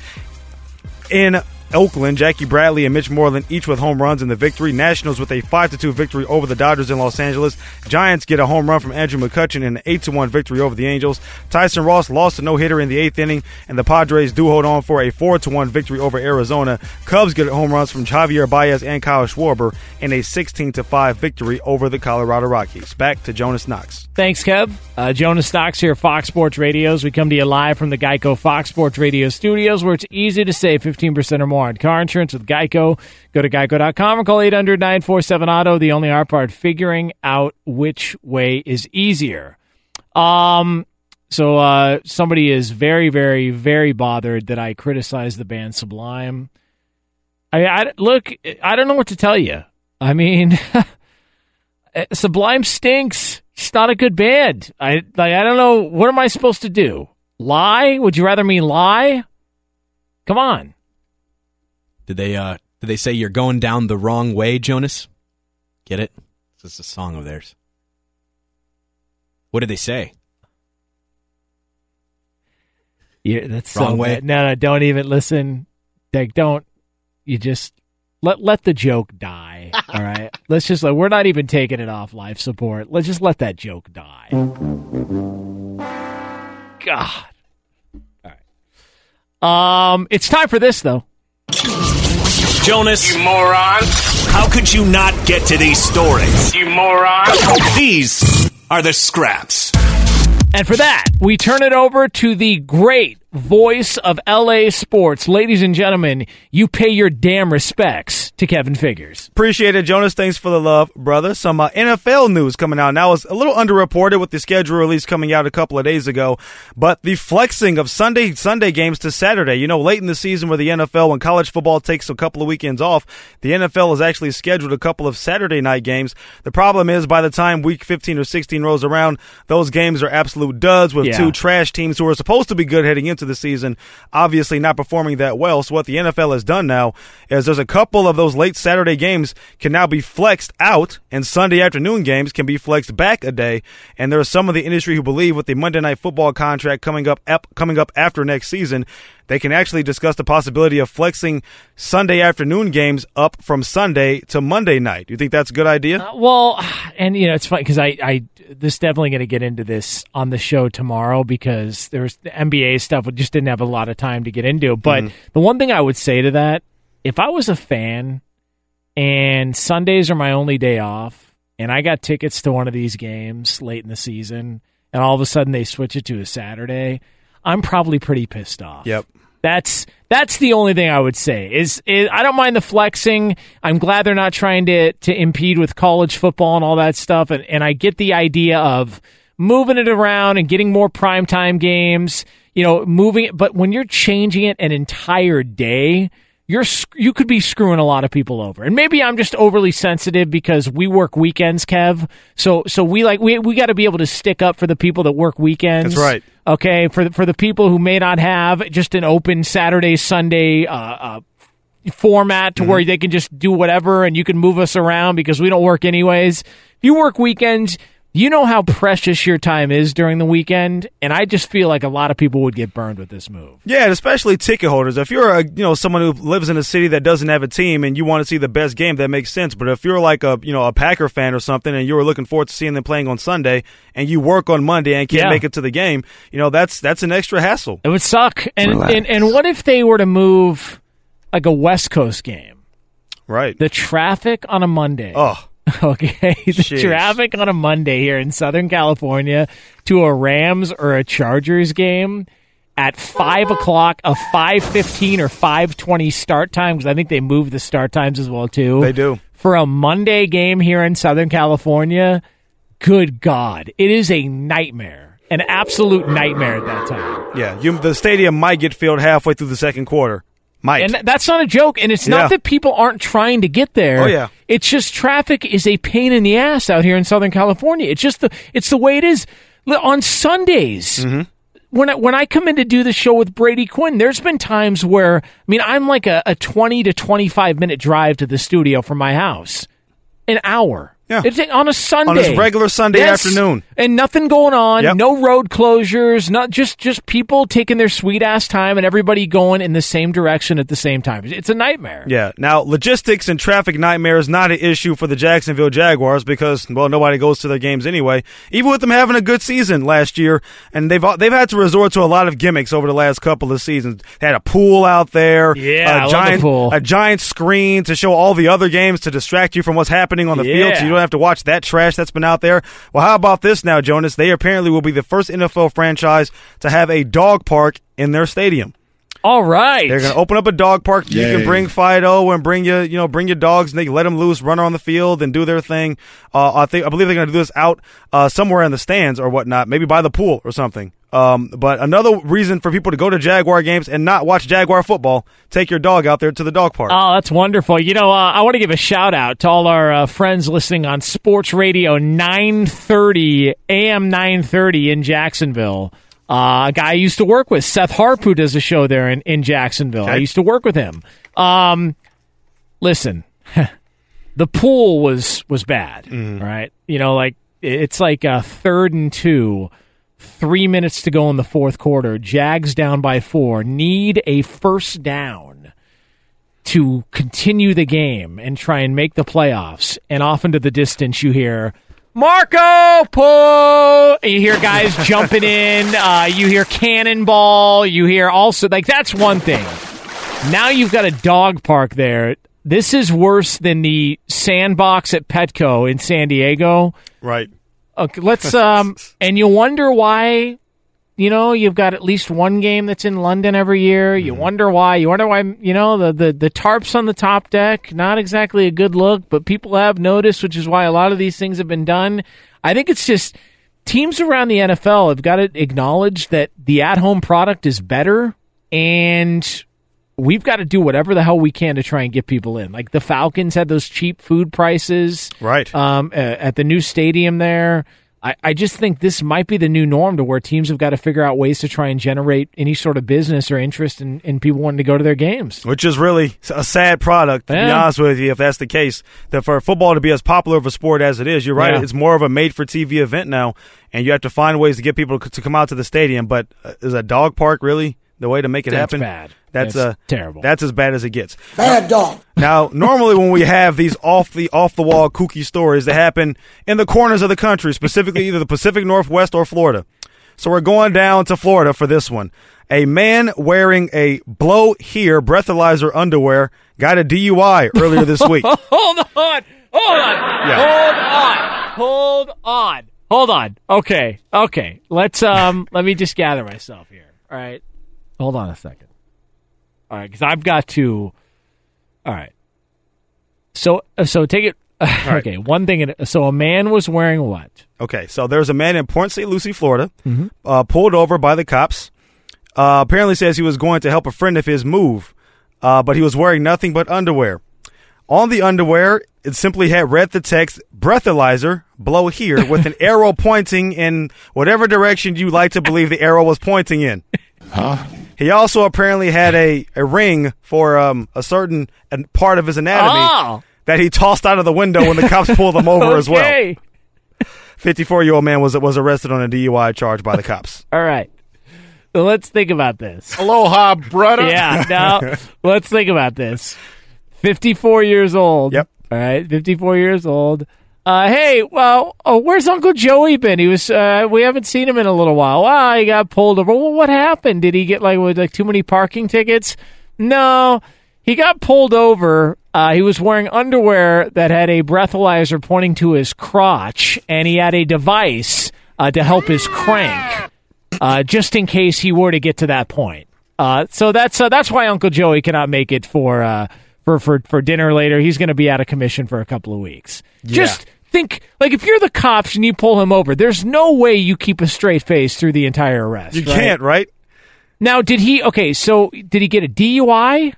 [SPEAKER 8] in Oakland, Jackie Bradley and Mitch Moreland each with home runs in the victory. Nationals with a 5 2 victory over the Dodgers in Los Angeles. Giants get a home run from Andrew McCutchen in an 8 1 victory over the Angels. Tyson Ross lost a no hitter in the eighth inning, and the Padres do hold on for a 4 1 victory over Arizona. Cubs get home runs from Javier Baez and Kyle Schwarber in a 16 5 victory over the Colorado Rockies. Back to Jonas Knox.
[SPEAKER 3] Thanks, Kev. Uh, Jonas Knox here, Fox Sports Radios. We come to you live from the Geico Fox Sports Radio studios, where it's easy to save 15% or more on car insurance with Geico. Go to geico.com or call 800 947 Auto. The only hard part, figuring out which way is easier. Um, so uh, somebody is very, very, very bothered that I criticize the band Sublime. I, I look, I don't know what to tell you. I mean, Sublime stinks. It's not a good band. I like. I don't know. What am I supposed to do? Lie? Would you rather me lie? Come on.
[SPEAKER 6] Did they uh did they say you're going down the wrong way, Jonas? Get it? This is a song of theirs. What did they say?
[SPEAKER 3] Yeah, that's
[SPEAKER 6] wrong
[SPEAKER 3] so
[SPEAKER 6] way.
[SPEAKER 3] Bad. No, no, don't even listen. Like, don't. You just let let the joke die. all right. Let's just like we're not even taking it off life support. Let's just let that joke die. God. All right. Um, it's time for this though.
[SPEAKER 2] Jonas.
[SPEAKER 4] You moron.
[SPEAKER 2] How could you not get to these stories?
[SPEAKER 4] You moron.
[SPEAKER 2] These are the scraps.
[SPEAKER 3] And for that, we turn it over to the great voice of LA sports. Ladies and gentlemen, you pay your damn respects to Kevin Figures.
[SPEAKER 8] Appreciate it, Jonas. Thanks for the love, brother. Some uh, NFL news coming out now. It's a little underreported with the schedule release coming out a couple of days ago, but the flexing of Sunday Sunday games to Saturday. You know, late in the season where the NFL, when college football takes a couple of weekends off, the NFL has actually scheduled a couple of Saturday night games. The problem is by the time week 15 or 16 rolls around, those games are absolute duds with
[SPEAKER 3] Yeah.
[SPEAKER 8] two trash teams who are supposed to be good heading into the season, obviously not performing that well. So what the NFL has done now is there's a couple of those those late Saturday games can now be flexed out, and Sunday afternoon games can be flexed back a day. And there are some of the industry who believe with the Monday Night Football contract coming up, up coming up after next season, they can actually discuss the possibility of flexing Sunday afternoon games up from Sunday to Monday night. Do you think that's a good idea?
[SPEAKER 3] Uh, well, and you know it's funny because I, I this definitely going to get into this on the show tomorrow because there's the NBA stuff. We just didn't have a lot of time to get into. But mm-hmm. the one thing I would say to that, if I was a fan and Sundays are my only day off, and I got tickets to one of these games late in the season, and all of a sudden they switch it to a Saturday. I'm probably pretty pissed off.
[SPEAKER 8] Yep.
[SPEAKER 3] That's that's the only thing I would say. Is, is I don't mind the flexing. I'm glad they're not trying to to impede with college football and all that stuff. And and I get the idea of moving it around and getting more primetime games. You know, moving it. But when you're changing it an entire day, you're you could be screwing a lot of people over. And maybe I'm just overly sensitive because we work weekends, Kev. So so we like we we got to be able to stick up for the people that work weekends.
[SPEAKER 8] That's right.
[SPEAKER 3] Okay, for the, for the people who may not have just an open Saturday Sunday uh, uh, format to mm-hmm. where they can just do whatever and you can move us around because we don't work anyways. If you work weekends, you know how precious your time is during the weekend, and I just feel like a lot of people would get burned with this move.
[SPEAKER 8] Yeah, and especially ticket holders. If you're a you know someone who lives in a city that doesn't have a team and you want to see the best game, that makes sense. But if you're like a you know a Packer fan or something and you were looking forward to seeing them playing on Sunday and you work on Monday and can't yeah. make it to the game, you know that's that's an extra hassle.
[SPEAKER 3] It would suck. And, and and what if they were to move like a West Coast game?
[SPEAKER 8] Right.
[SPEAKER 3] The traffic on a Monday.
[SPEAKER 8] Oh
[SPEAKER 3] Okay, the Jeez. traffic on a Monday here in Southern California to a Rams or a Chargers game at five o'clock, a five fifteen or five twenty start time because I think they moved the start times as well too.
[SPEAKER 8] They do
[SPEAKER 3] for a Monday game here in Southern California. Good God, it is a nightmare, an absolute nightmare at that time.
[SPEAKER 8] Yeah, you, the stadium might get filled halfway through the second quarter. Might.
[SPEAKER 3] And that's not a joke. And it's not yeah. that people aren't trying to get there.
[SPEAKER 8] Oh yeah.
[SPEAKER 3] It's just traffic is a pain in the ass out here in Southern California. It's just the it's the way it is. On Sundays, mm-hmm. when I, when I come in to do the show with Brady Quinn, there's been times where I mean I'm like a, a 20 to 25 minute drive to the studio from my house, an hour.
[SPEAKER 8] Yeah.
[SPEAKER 3] It's on a Sunday.
[SPEAKER 8] On a regular Sunday yes. afternoon.
[SPEAKER 3] And nothing going on, yep. no road closures, not just just people taking their sweet ass time and everybody going in the same direction at the same time. It's a nightmare.
[SPEAKER 8] Yeah. Now, logistics and traffic nightmare is not an issue for the Jacksonville Jaguars because well, nobody goes to their games anyway. Even with them having a good season last year, and they've they've had to resort to a lot of gimmicks over the last couple of seasons. They had a pool out there,
[SPEAKER 3] yeah,
[SPEAKER 8] a giant
[SPEAKER 3] pool.
[SPEAKER 8] a giant screen to show all the other games to distract you from what's happening on the
[SPEAKER 3] yeah.
[SPEAKER 8] field so you don't have to watch that trash that's been out there. Well, how about this now, Jonas? They apparently will be the first NFL franchise to have a dog park in their stadium.
[SPEAKER 3] All right.
[SPEAKER 8] They're going to open up a dog park. Yay. You can bring Fido and bring your, you know, bring your dogs and they let them loose, run around the field and do their thing. Uh, I think, I believe they're going to do this out, uh, somewhere in the stands or whatnot, maybe by the pool or something. Um, but another reason for people to go to Jaguar games and not watch Jaguar football, take your dog out there to the dog park.
[SPEAKER 3] Oh, that's wonderful. You know, uh, I want to give a shout out to all our uh, friends listening on Sports Radio 930 AM 930 in Jacksonville. Uh, a guy I used to work with, Seth Harp, who does a show there in, in Jacksonville. Okay. I used to work with him. Um, listen, the pool was was bad, mm. right? You know, like it's like a third and two, three minutes to go in the fourth quarter. Jags down by four, need a first down to continue the game and try and make the playoffs. And off into the distance, you hear Marco pull. You hear guys jumping in. Uh, you hear cannonball. You hear also like that's one thing. Now you've got a dog park there. This is worse than the sandbox at Petco in San Diego.
[SPEAKER 8] Right.
[SPEAKER 3] Okay, let's um and you wonder why you know, you've got at least one game that's in London every year. You mm-hmm. wonder why. You wonder why, you know, the, the, the tarps on the top deck, not exactly a good look, but people have noticed, which is why a lot of these things have been done. I think it's just teams around the NFL have got to acknowledge that the at home product is better and we've got to do whatever the hell we can to try and get people in. Like the Falcons had those cheap food prices.
[SPEAKER 8] Right.
[SPEAKER 3] Um, at the new stadium there. I, I just think this might be the new norm to where teams have got to figure out ways to try and generate any sort of business or interest in, in people wanting to go to their games.
[SPEAKER 8] Which is really a sad product, to be honest with you, if that's the case. That for football to be as popular of a sport as it is, you're right,
[SPEAKER 3] Yeah.
[SPEAKER 8] it's more of a made for TV event now, and you have to find ways to get people to come out to the stadium. But uh, is a dog park really the way to make it
[SPEAKER 3] That's
[SPEAKER 8] happen?
[SPEAKER 3] bad.
[SPEAKER 8] That's,
[SPEAKER 3] That's
[SPEAKER 8] uh,
[SPEAKER 3] terrible.
[SPEAKER 8] That's as bad as it gets.
[SPEAKER 12] Bad dog.
[SPEAKER 8] Now, normally when we have these off the off the wall kooky stories that happen in the corners of the country, specifically either the Pacific Northwest or Florida. So we're going down to Florida for this one. A man wearing a blow here breathalyzer underwear got a DUI earlier this week.
[SPEAKER 3] hold on. Hold on. Hold on. Hold on. Hold on. Okay. Okay. Let's um let me just gather myself here. All right. Hold on a second. All right, cuz I've got to All right. So uh, so take it Okay, one thing at- so a man was wearing what?
[SPEAKER 8] Okay, so there's a man in Port St. Lucie, Florida,
[SPEAKER 3] Mhm.
[SPEAKER 8] uh, pulled over by the cops. Uh, apparently says he was going to help a friend of his move, uh, but he was wearing nothing but underwear. On the underwear, it simply had read the text breathalyzer, blow here, with an arrow pointing in whatever direction you like to believe the arrow was pointing in.
[SPEAKER 17] Huh?
[SPEAKER 8] He also apparently had a, a ring for um, a certain part of his anatomy
[SPEAKER 3] Oh.
[SPEAKER 8] that he tossed out of the window when the cops pulled him over as well. 54 year old man was was arrested on a DUI charge by the cops.
[SPEAKER 3] All right. So let's think about this.
[SPEAKER 4] Aloha, brother.
[SPEAKER 3] Yeah, now let's think about this. 54 years old.
[SPEAKER 8] Yep.
[SPEAKER 3] All right, 54 years old. Uh, hey, well, oh, where's Uncle Joey been? He was. Uh, we haven't seen him in a little while. Wow, he got pulled over. Well, what happened? Did he get like with like too many parking tickets? No, he got pulled over. Uh, he was wearing underwear that had a breathalyzer pointing to his crotch, and he had a device uh, to help his crank, uh, just in case he were to get to that point. Uh, so that's uh, that's why Uncle Joey cannot make it for uh, for for for dinner later. He's going to be out of commission for a couple of weeks. Just think, like if you're the cops and you pull him over, there's no way you keep a straight face through the entire arrest.
[SPEAKER 8] You
[SPEAKER 3] right?
[SPEAKER 8] can't, right?
[SPEAKER 3] Now, did he? Okay, so did he get a DUI?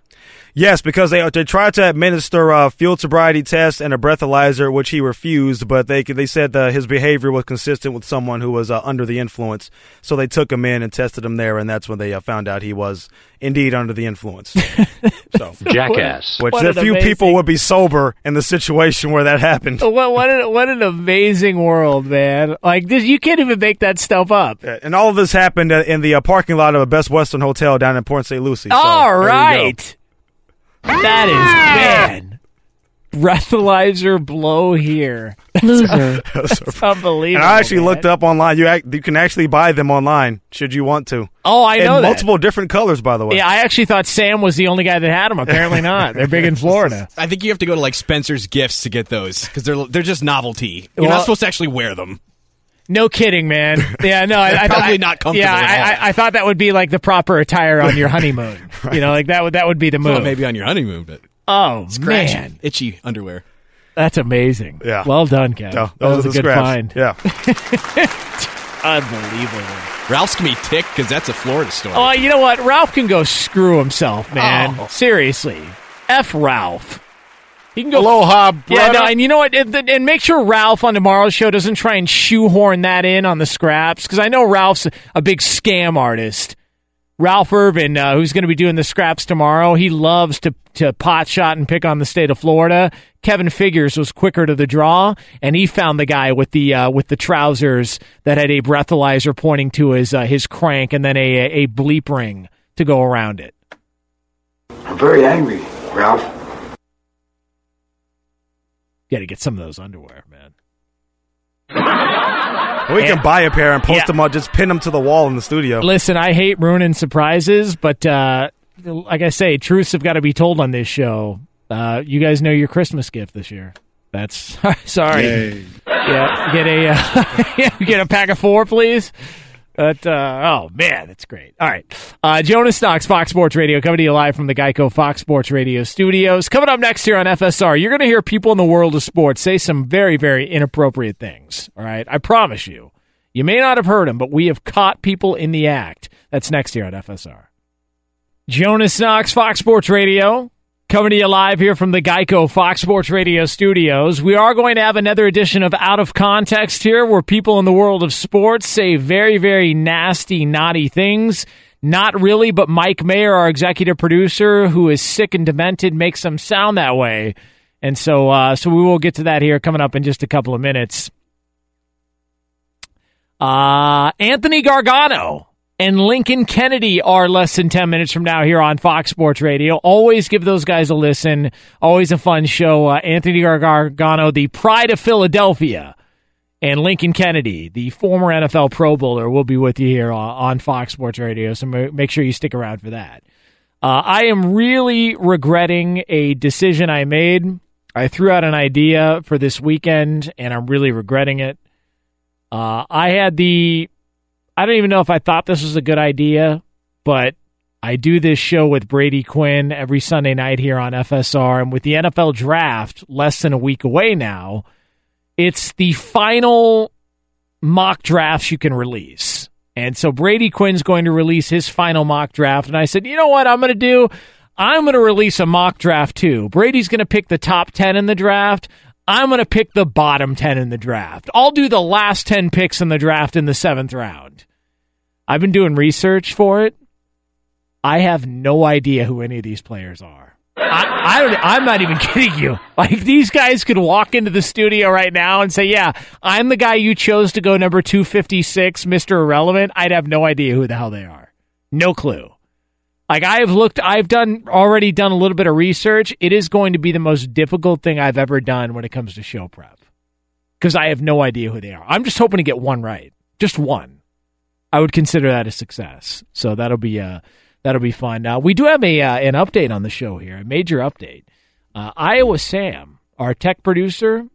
[SPEAKER 8] Yes, because they they tried to administer a field sobriety test and a breathalyzer, which he refused. But they they said that his behavior was consistent with someone who was uh, under the influence. So they took him in and tested him there, and that's when they uh, found out he was indeed under the influence. so
[SPEAKER 19] Jackass.
[SPEAKER 8] which
[SPEAKER 3] What
[SPEAKER 8] a few
[SPEAKER 3] amazing-
[SPEAKER 8] people would be sober in the situation where that happened.
[SPEAKER 3] What what an, what an amazing world, man! Like this, you can't even make that stuff up.
[SPEAKER 8] And all of this happened uh, in the uh, parking lot of a Best Western Hotel down in Port St. Lucie. So,
[SPEAKER 3] All
[SPEAKER 8] there you go.
[SPEAKER 3] right, that is ah! man. Breathalyzer blow here. Loser. It's unbelievable.
[SPEAKER 8] And I actually
[SPEAKER 3] man.
[SPEAKER 8] looked up online. You act, you can actually buy them online should you want to.
[SPEAKER 3] Oh, I know
[SPEAKER 8] in
[SPEAKER 3] that.
[SPEAKER 8] multiple different colors, by the way.
[SPEAKER 3] Yeah, I actually thought Sam was the only guy that had them. Apparently not. They're big in Florida.
[SPEAKER 6] I think you have to go to like Spencer's Gifts to get those because they're they're just novelty. You're
[SPEAKER 3] Well-
[SPEAKER 6] not supposed to actually wear them.
[SPEAKER 3] No kidding, man. Yeah, no, I, I thought
[SPEAKER 6] Probably not comfortable
[SPEAKER 3] Yeah,
[SPEAKER 6] at
[SPEAKER 3] I,
[SPEAKER 6] all.
[SPEAKER 3] I, I thought that would be like the proper attire on your honeymoon. You know, like that would that would be the move.
[SPEAKER 6] Well, maybe on your honeymoon, but
[SPEAKER 3] Oh
[SPEAKER 6] scratchy,
[SPEAKER 3] man,
[SPEAKER 6] itchy underwear.
[SPEAKER 3] that's amazing.
[SPEAKER 8] Yeah.
[SPEAKER 3] well done, Kev.
[SPEAKER 8] No,
[SPEAKER 3] that was a
[SPEAKER 8] the
[SPEAKER 3] good
[SPEAKER 8] scraps.
[SPEAKER 3] find.
[SPEAKER 8] Yeah.
[SPEAKER 3] Unbelievable.
[SPEAKER 6] Ralph's gonna be ticked because that's a Florida story.
[SPEAKER 3] Oh, you know what? Ralph can go screw himself, man.
[SPEAKER 6] Oh.
[SPEAKER 3] Seriously, f Ralph. He can go.
[SPEAKER 4] Aloha,
[SPEAKER 3] Yeah, no, and you know what? And, and make sure Ralph on tomorrow's show doesn't try and shoehorn that in on the scraps because I know Ralph's a big scam artist. Ralph Irvin, uh, who's going to be doing the scraps tomorrow, he loves to to pot shot and pick on the state of Florida. Kevin Figures was quicker to the draw, and he found the guy with the uh, with the trousers that had a breathalyzer pointing to his uh, his crank, and then a a bleep ring to go around it.
[SPEAKER 12] I'm very angry, Ralph.
[SPEAKER 3] Got to get some of those underwear, man.
[SPEAKER 8] we can buy a pair and post
[SPEAKER 3] Yeah.
[SPEAKER 8] them up, just pin them to the wall in the studio.
[SPEAKER 3] Listen, I hate ruining surprises, but uh, like I say, truths have got to be told on this show. Uh, you guys know your Christmas gift this year. That's sorry. Yeah, get a uh, get a pack of four, please. But uh, oh man, that's great. All right, uh, Jonas Knox, Fox Sports Radio, coming to you live from the Geico Fox Sports Radio studios. Coming up next here on FSR, you're going to hear people in the world of sports say some very, very inappropriate things. All right, I promise you. You may not have heard them, but we have caught people in the act. That's next here on FSR. Jonas Knox, Fox Sports Radio. Coming to you live here from the Geico Fox Sports Radio studios. We are going to have another edition of Out of Context here where people in the world of sports say very, very nasty, naughty things. Not really, but Mike Mayer, our executive producer, who is sick and demented, makes them sound that way. And so, uh, so we will get to that here coming up in just a couple of minutes. Uh, Anthony Gargano and Lincoln Kennedy are less than 10 minutes from now here on Fox Sports Radio. Always give those guys a listen. Always a fun show. Uh, Anthony Gargano, the pride of Philadelphia, and Lincoln Kennedy, the former NFL Pro Bowler, will be with you here on Fox Sports Radio. So make sure you stick around for that. Uh, I am really regretting a decision I made. I threw out an idea for this weekend, and I'm really regretting it. Uh, I had the I don't even know if I thought this was a good idea, but I do this show with Brady Quinn every Sunday night here on FSR. And with the NFL draft less than a week away now, it's the final mock drafts you can release. And so Brady Quinn's going to release his final mock draft. And I said, you know what I'm going to do? I'm going to release a mock draft too. Brady's going to pick the top 10 in the draft. I'm going to pick the bottom 10 in the draft. I'll do the last 10 picks in the draft in the seventh round. I've been doing research for it. I have no idea who any of these players are. I, I don't. I'm not even kidding you. Like these guys could walk into the studio right now and say, "Yeah, I'm the guy you chose to go number 256, Mister Irrelevant." I'd have no idea who the hell they are. No clue. Like I have looked, I've done already done a little bit of research. It is going to be the most difficult thing I've ever done when it comes to show prep because I have no idea who they are. I'm just hoping to get one right, just one. I would consider that a success. So that'll be uh, that'll be fun. Now we do have a uh, an update on the show here, a major update. Uh, Iowa Sam, our tech producer,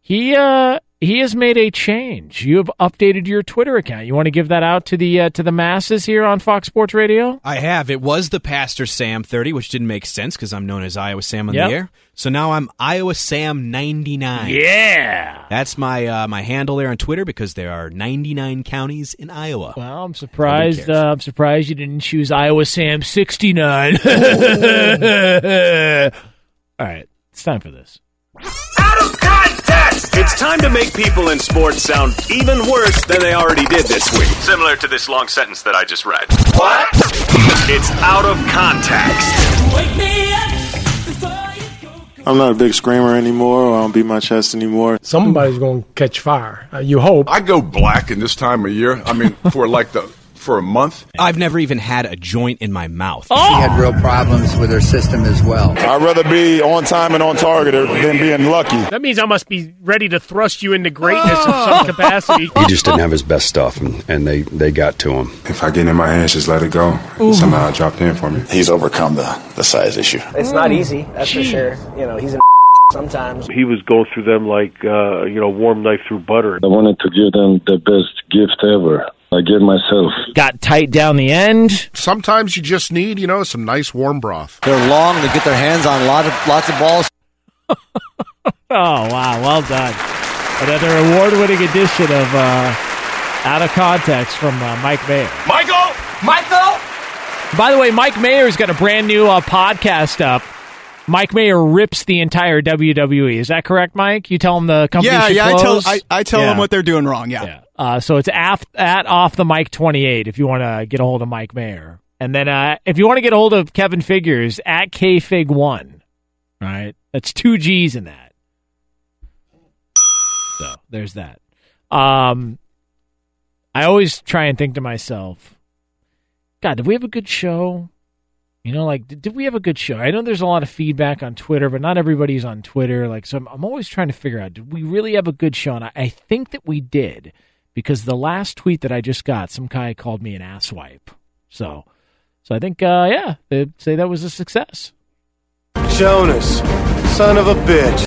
[SPEAKER 3] he uh, he has made a change. You have updated your Twitter account. You want to give that out to the uh, to the masses here on Fox Sports Radio?
[SPEAKER 6] I have. It was the Pastor Sam 30, which didn't make sense because I'm known as Iowa Sam on
[SPEAKER 3] Yep.
[SPEAKER 6] the air. So now I'm Iowa Sam 99.
[SPEAKER 3] Yeah.
[SPEAKER 6] That's my uh, my handle there on Twitter because there are 99 counties in Iowa.
[SPEAKER 3] Well, I'm surprised. Uh, I'm surprised you didn't choose Iowa Sam 69. All right, it's time for this.
[SPEAKER 2] It's time to make people in sports sound even worse than they already did this week. Similar to this long sentence that I just read. What? It's out of context.
[SPEAKER 19] I'm not a big screamer anymore. or I don't beat my chest anymore.
[SPEAKER 20] Somebody's going to catch fire. Uh, you hope.
[SPEAKER 21] I go black in this time of year. I mean, for like the for a month.
[SPEAKER 6] I've never even had a joint in my mouth.
[SPEAKER 22] She had real problems with her system as well.
[SPEAKER 17] I'd rather be on time and on target than being lucky.
[SPEAKER 20] That means I must be ready to thrust you into greatness in some capacity.
[SPEAKER 23] He just didn't have his best stuff, and, and they, they got to him.
[SPEAKER 17] If I get in my hands, just let it go. Somehow it dropped in for me. He's overcome the, the size issue.
[SPEAKER 24] It's not easy, that's for sure. You know, he's an sometimes.
[SPEAKER 14] He was going through them like, uh, you know, warm knife through butter.
[SPEAKER 25] I wanted to give them the best gift ever. I give myself.
[SPEAKER 3] Got tight down the end.
[SPEAKER 26] Sometimes you just need, you know, some nice warm broth.
[SPEAKER 27] They're long. They get their hands on a lot of lots of balls.
[SPEAKER 3] Oh wow, well done. Another award-winning edition of uh, Out of Context from uh, Mike Mayer.
[SPEAKER 2] Michael! Michael!
[SPEAKER 3] By the way, Mike Mayer's got a brand new uh, podcast up. Mike Mayer rips the entire WWE. Is that correct, Mike? You tell him the company
[SPEAKER 7] Yeah,
[SPEAKER 3] should
[SPEAKER 7] yeah. I tell? I, I tell
[SPEAKER 3] Yeah.
[SPEAKER 7] them what they're doing wrong. Yeah.
[SPEAKER 3] Uh, so it's af- at off the mic 28 if you want to get a hold of Mike Mayer. And then uh, if you want to get a hold of Kevin Figures, at KFig1. right? That's two G's in that. So there's that. Um, I always try and think to myself, God, did we have a good show? You know, like, did, did we have a good show? I know there's a lot of feedback on Twitter, but not everybody's on Twitter. Like, so I'm, I'm always trying to figure out, did we really have a good show? And I, I think that we did because the last tweet that I just got, some guy called me an asswipe. So, so I think, uh, yeah, they'd say that was a success.
[SPEAKER 28] Jonas, son of a bitch.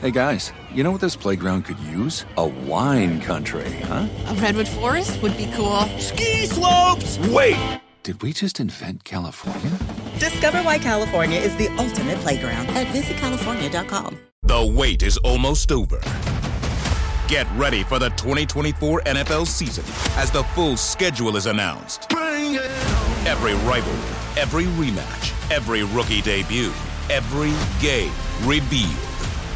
[SPEAKER 11] Hey guys, you know what this playground could use? A wine country, huh?
[SPEAKER 29] A redwood forest would be cool.
[SPEAKER 11] Ski slopes! Wait! Did we just invent California?
[SPEAKER 30] Discover why California is the ultimate playground at visitcalifornia.com.
[SPEAKER 31] The wait is almost over. Get ready for the 2024 NFL season as the full schedule is announced. Every rivalry, every rematch, every rookie debut, every game revealed.